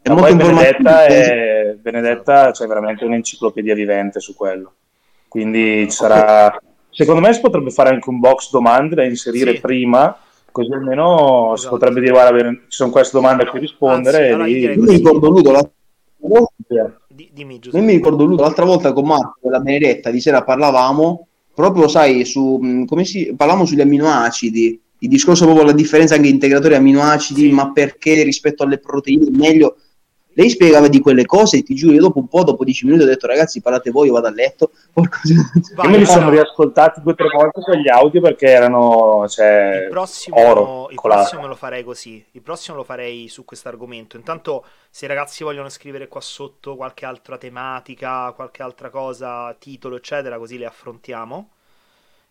È Ma molta poi Benedetta, informazione. è, Benedetta c'è veramente un'enciclopedia vivente su quello. Quindi ci sarà. Secondo me si potrebbe fare anche un box domande da inserire Sì. prima, così almeno si Esatto. potrebbe dire: guarda, bene, ci sono queste domande a cui rispondere. Anzi, e lì- mi ricordo Ludo l'altra volta, Di- dimmi io Giuseppe. mi ricordo Ludo l'altra volta con Marco e la Benedetta di sera parlavamo proprio, sai, su come si parlavamo sugli amminoacidi, il discorso proprio la differenza anche integratori amminoacidi, Sì. ma perché rispetto alle proteine meglio. Lei spiegava di quelle cose e ti giuro, io dopo un po', dopo 10 minuti ho detto ragazzi parlate voi, io vado a letto. (laughs) Io me li no, sono no. riascoltati due o tre volte quegli audio perché erano cioè, Il prossimo, oro il colato. prossimo me lo farei così. Il prossimo lo farei su questo argomento. Intanto, se i ragazzi vogliono scrivere qua sotto qualche altra tematica, qualche altra cosa, titolo, eccetera, così le affrontiamo.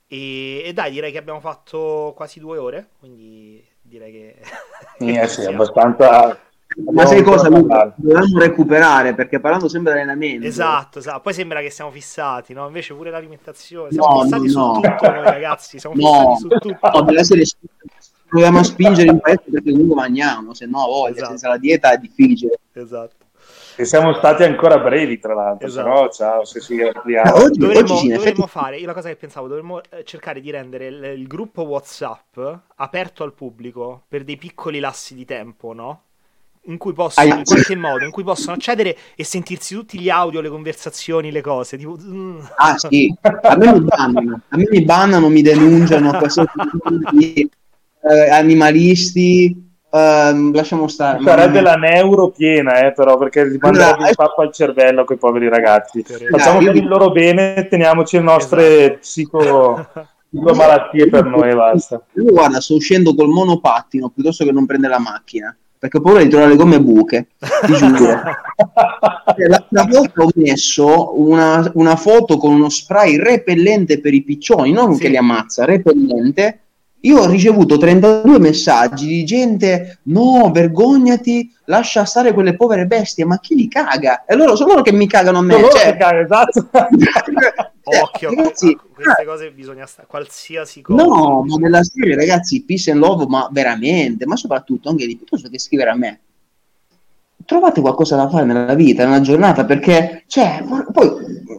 E, e dai, direi che abbiamo fatto quasi due ore. Quindi direi che. che Eh sì, (laughs) abbastanza. Ma sai cosa, Luca? Dovevamo recuperare perché parlando sempre di allenamento. Esatto, esatto. Poi sembra che siamo fissati, no? Invece pure l'alimentazione. Siamo No, fissati no, su no. tutto noi, ragazzi. Siamo No, fissati su tutto. no, deve essere proviamo a spingere in paese perché comunque mangiamo, se no voglia, Esatto. senza la dieta è difficile. Esatto. E siamo stati ancora brevi, tra l'altro, Esatto. però ciao, se si ampliamo. oggi, dovremmo, oggi dovremmo effetti fare, io la cosa che pensavo, dovremmo eh, cercare di rendere il, il gruppo WhatsApp aperto al pubblico per dei piccoli lassi di tempo, no? In cui possono, in qualche modo, in cui possono accedere e sentirsi tutti gli audio, le conversazioni, le cose. Tipo, mm. Ah sì, a me mi bannano, a me mi bannano, mi denunciano, qualsiasi di (laughs) eh, animalisti, ehm, lasciamo stare. Sarebbe la neuro piena, eh, però, perché gli Allora, il pappo al cervello a quei poveri ragazzi. Facciamo io per vi- il loro bene, teniamoci le nostre Esatto. psico, malattie per noi basta. Io guarda, sto uscendo col monopattino piuttosto che non prendere la macchina, perché ho paura di trovare le gomme buche, ti giuro. (laughs) Eh, L'altra volta ho messo una, una foto con uno spray repellente per i piccioni, non Sì. che li ammazza, repellente. Io ho ricevuto 32 messaggi di gente: no, vergognati, lascia stare quelle povere bestie, ma chi li caga? E loro sono loro che mi cagano a me. Sono cioè- cagano, esatto. (laughs) Cioè, Occhio, ragazzi, queste cose bisogna stare, qualsiasi cosa. No, ma nella serie, ragazzi, peace and love, ma veramente, ma soprattutto anche di piuttosto che scrivere a me. Trovate qualcosa da fare nella vita, nella giornata, perché, cioè, poi,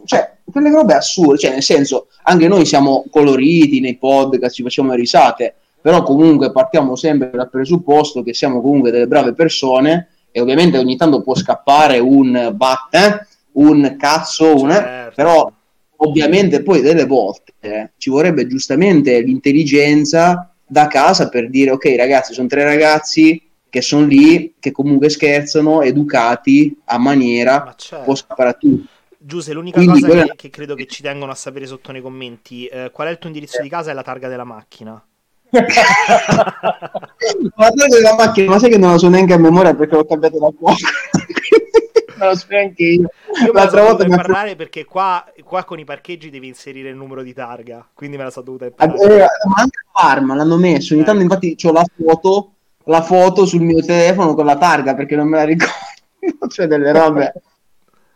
cioè, quelle robe assurde, cioè, nel senso, anche noi siamo coloriti nei podcast, ci facciamo risate, però comunque partiamo sempre dal presupposto che siamo comunque delle brave persone e ovviamente ogni tanto può scappare un bat, eh, un cazzo, un, eh, Certo. però ovviamente poi delle volte eh, ci vorrebbe giustamente l'intelligenza da casa per dire ok ragazzi sono tre ragazzi che sono lì che comunque scherzano educati a maniera Ma certo. può scappare a tutti Giuse, l'unica Quindi cosa che, che credo che ci tengono a sapere sotto nei commenti, eh, qual è il tuo indirizzo di casa e la targa della macchina? ma sai che la macchina ma sai che non la so neanche a memoria perché l'ho cambiato da poco (laughs) non lo so neanche io Io me la l'altra so volta dovuta mi ha imparare perché qua, qua con i parcheggi devi inserire il numero di targa, quindi me la so dovuta Eh, imparare. ma anche a Parma l'hanno messo ogni Eh. tanto infatti ho la foto la foto sul mio telefono con la targa perché non me la ricordo (laughs) cioè delle robe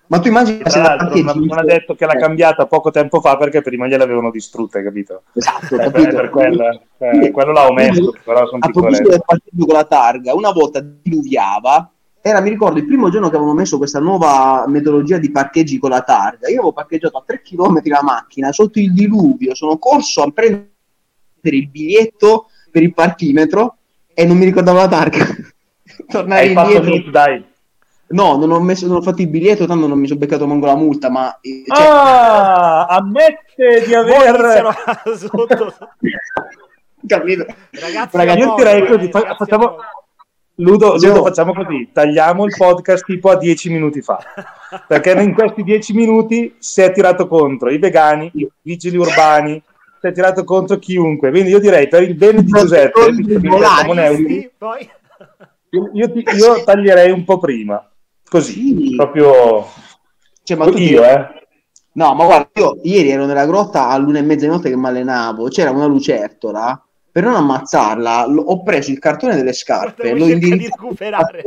ma tu immagini se Tra la non non ha detto che l'ha cambiata poco tempo fa perché prima gliel'avevano distrutta, capito? esatto Eh, capito? per quello, eh, quello l'ha omesso, però sono piccoletti. del parcheggio con la targa una volta diluviava era mi ricordo il primo giorno che avevano messo questa nuova metodologia di parcheggi con la targa io avevo parcheggiato a 3 km la macchina sotto il diluvio sono corso a prendere il biglietto per il parchimetro e non mi ricordavo la targa (laughs) tornare Hai fatto indietro meet, dai. No, non ho, messo, non ho fatto il biglietto, tanto non mi sono beccato manco la multa, ma... eh, cioè, Ah, ammette di aver... (laughs) sotto. (laughs) capito? Ragazzi, Ragazzi, Io direi così, fa- ragazzi, facciamo... amore. Ludo, Ludo, facciamo così, tagliamo il podcast tipo a 10 minuti fa, perché in questi 10 minuti si è tirato contro i vegani, i vigili urbani, si è tirato contro chiunque, quindi io direi per il bene di Giuseppe, Sì, poi... io, io ti- io taglierei un po' prima, così, Sì. proprio Cioè, ma tu io, ti- eh. No, ma guarda, io ieri ero nella grotta all'una e mezza di notte che mi allenavo, c'era una lucertola, per non ammazzarla, l- ho preso il cartone delle scarpe, l'ho cercare di indirizzato recuperare.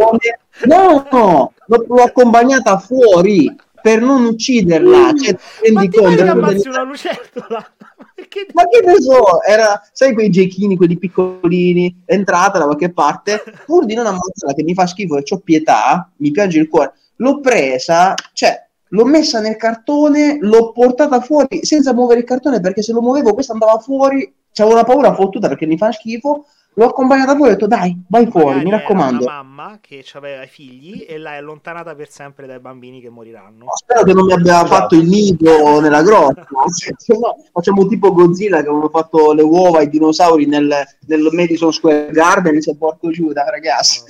No, no, l'ho, l'ho accompagnata fuori per non ucciderla. Cioè, ti Ma rendi ti pare conto? ammazzi una- lucertola? (laughs) Ma che ne so, era, sai quei gechini, quelli piccolini, entrata da qualche parte, (laughs) pur di non ammazzarla che mi fa schifo e ho pietà, mi piange il cuore, l'ho presa, cioè, l'ho messa nel cartone, l'ho portata fuori senza muovere il cartone perché se lo muovevo questa andava fuori, c'avevo una paura fottuta perché mi fa schifo, l'ho accompagnata fuori e ho detto dai, vai fuori, magari mi era raccomando. una mamma che aveva i figli e l'hai allontanata per sempre dai bambini che moriranno. Spero che non mi abbia fatto il nido nella grotta. (laughs) No, facciamo tipo Godzilla che avevano fatto le uova ai dinosauri nel, nel Madison Square Garden e si è portato giù da ragazzi.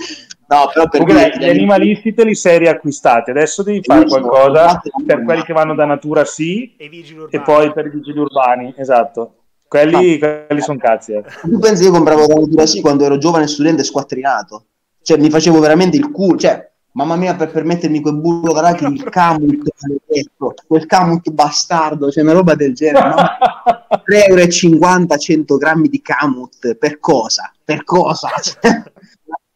No, però per Comunque, gli animalisti te li sei riacquistati. Adesso devi fare qualcosa per quelli che vanno da natura, sì, E e poi per i vigili urbani, esatto. Quelli, quelli sono cazzi. eh. Tu pensi che io compravo la natura sì quando ero giovane studente squattrinato? Cioè, mi facevo veramente il culo. Cioè, mamma mia, per permettermi quel burro d'arachidi, il (laughs) camut, maledetto, quel camut bastardo, cioè una roba del genere. mamma 3,50 euro 100 grammi di camut per cosa? Per cosa? Cioè,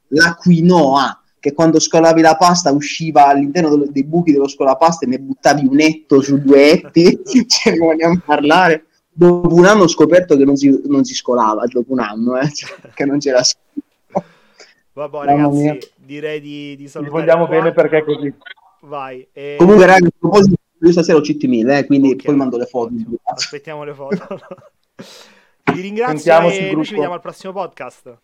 la quinoa che quando scolavi la pasta usciva all'interno dello- dei buchi dello scolapasta e ne buttavi un etto su due etti, (laughs) cioè ne vogliamo parlare. Dopo un anno ho scoperto che non si, non si scolava, dopo un anno, eh, cioè, (laughs) che non c'era schifo. Vabbè, Mamma ragazzi, mia. direi di, di salutare vogliamo qua. bene perché è così. Vai. e- Comunque, ragazzi, a proposito, io stasera ho CT1000, eh, quindi Ok. poi mando le foto. Aspettiamo le foto. (laughs) Vi ringrazio e noi ci vediamo al prossimo podcast.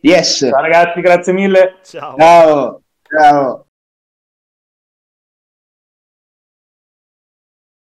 Yes, Ciao ragazzi, grazie mille. Ciao. ciao, ciao.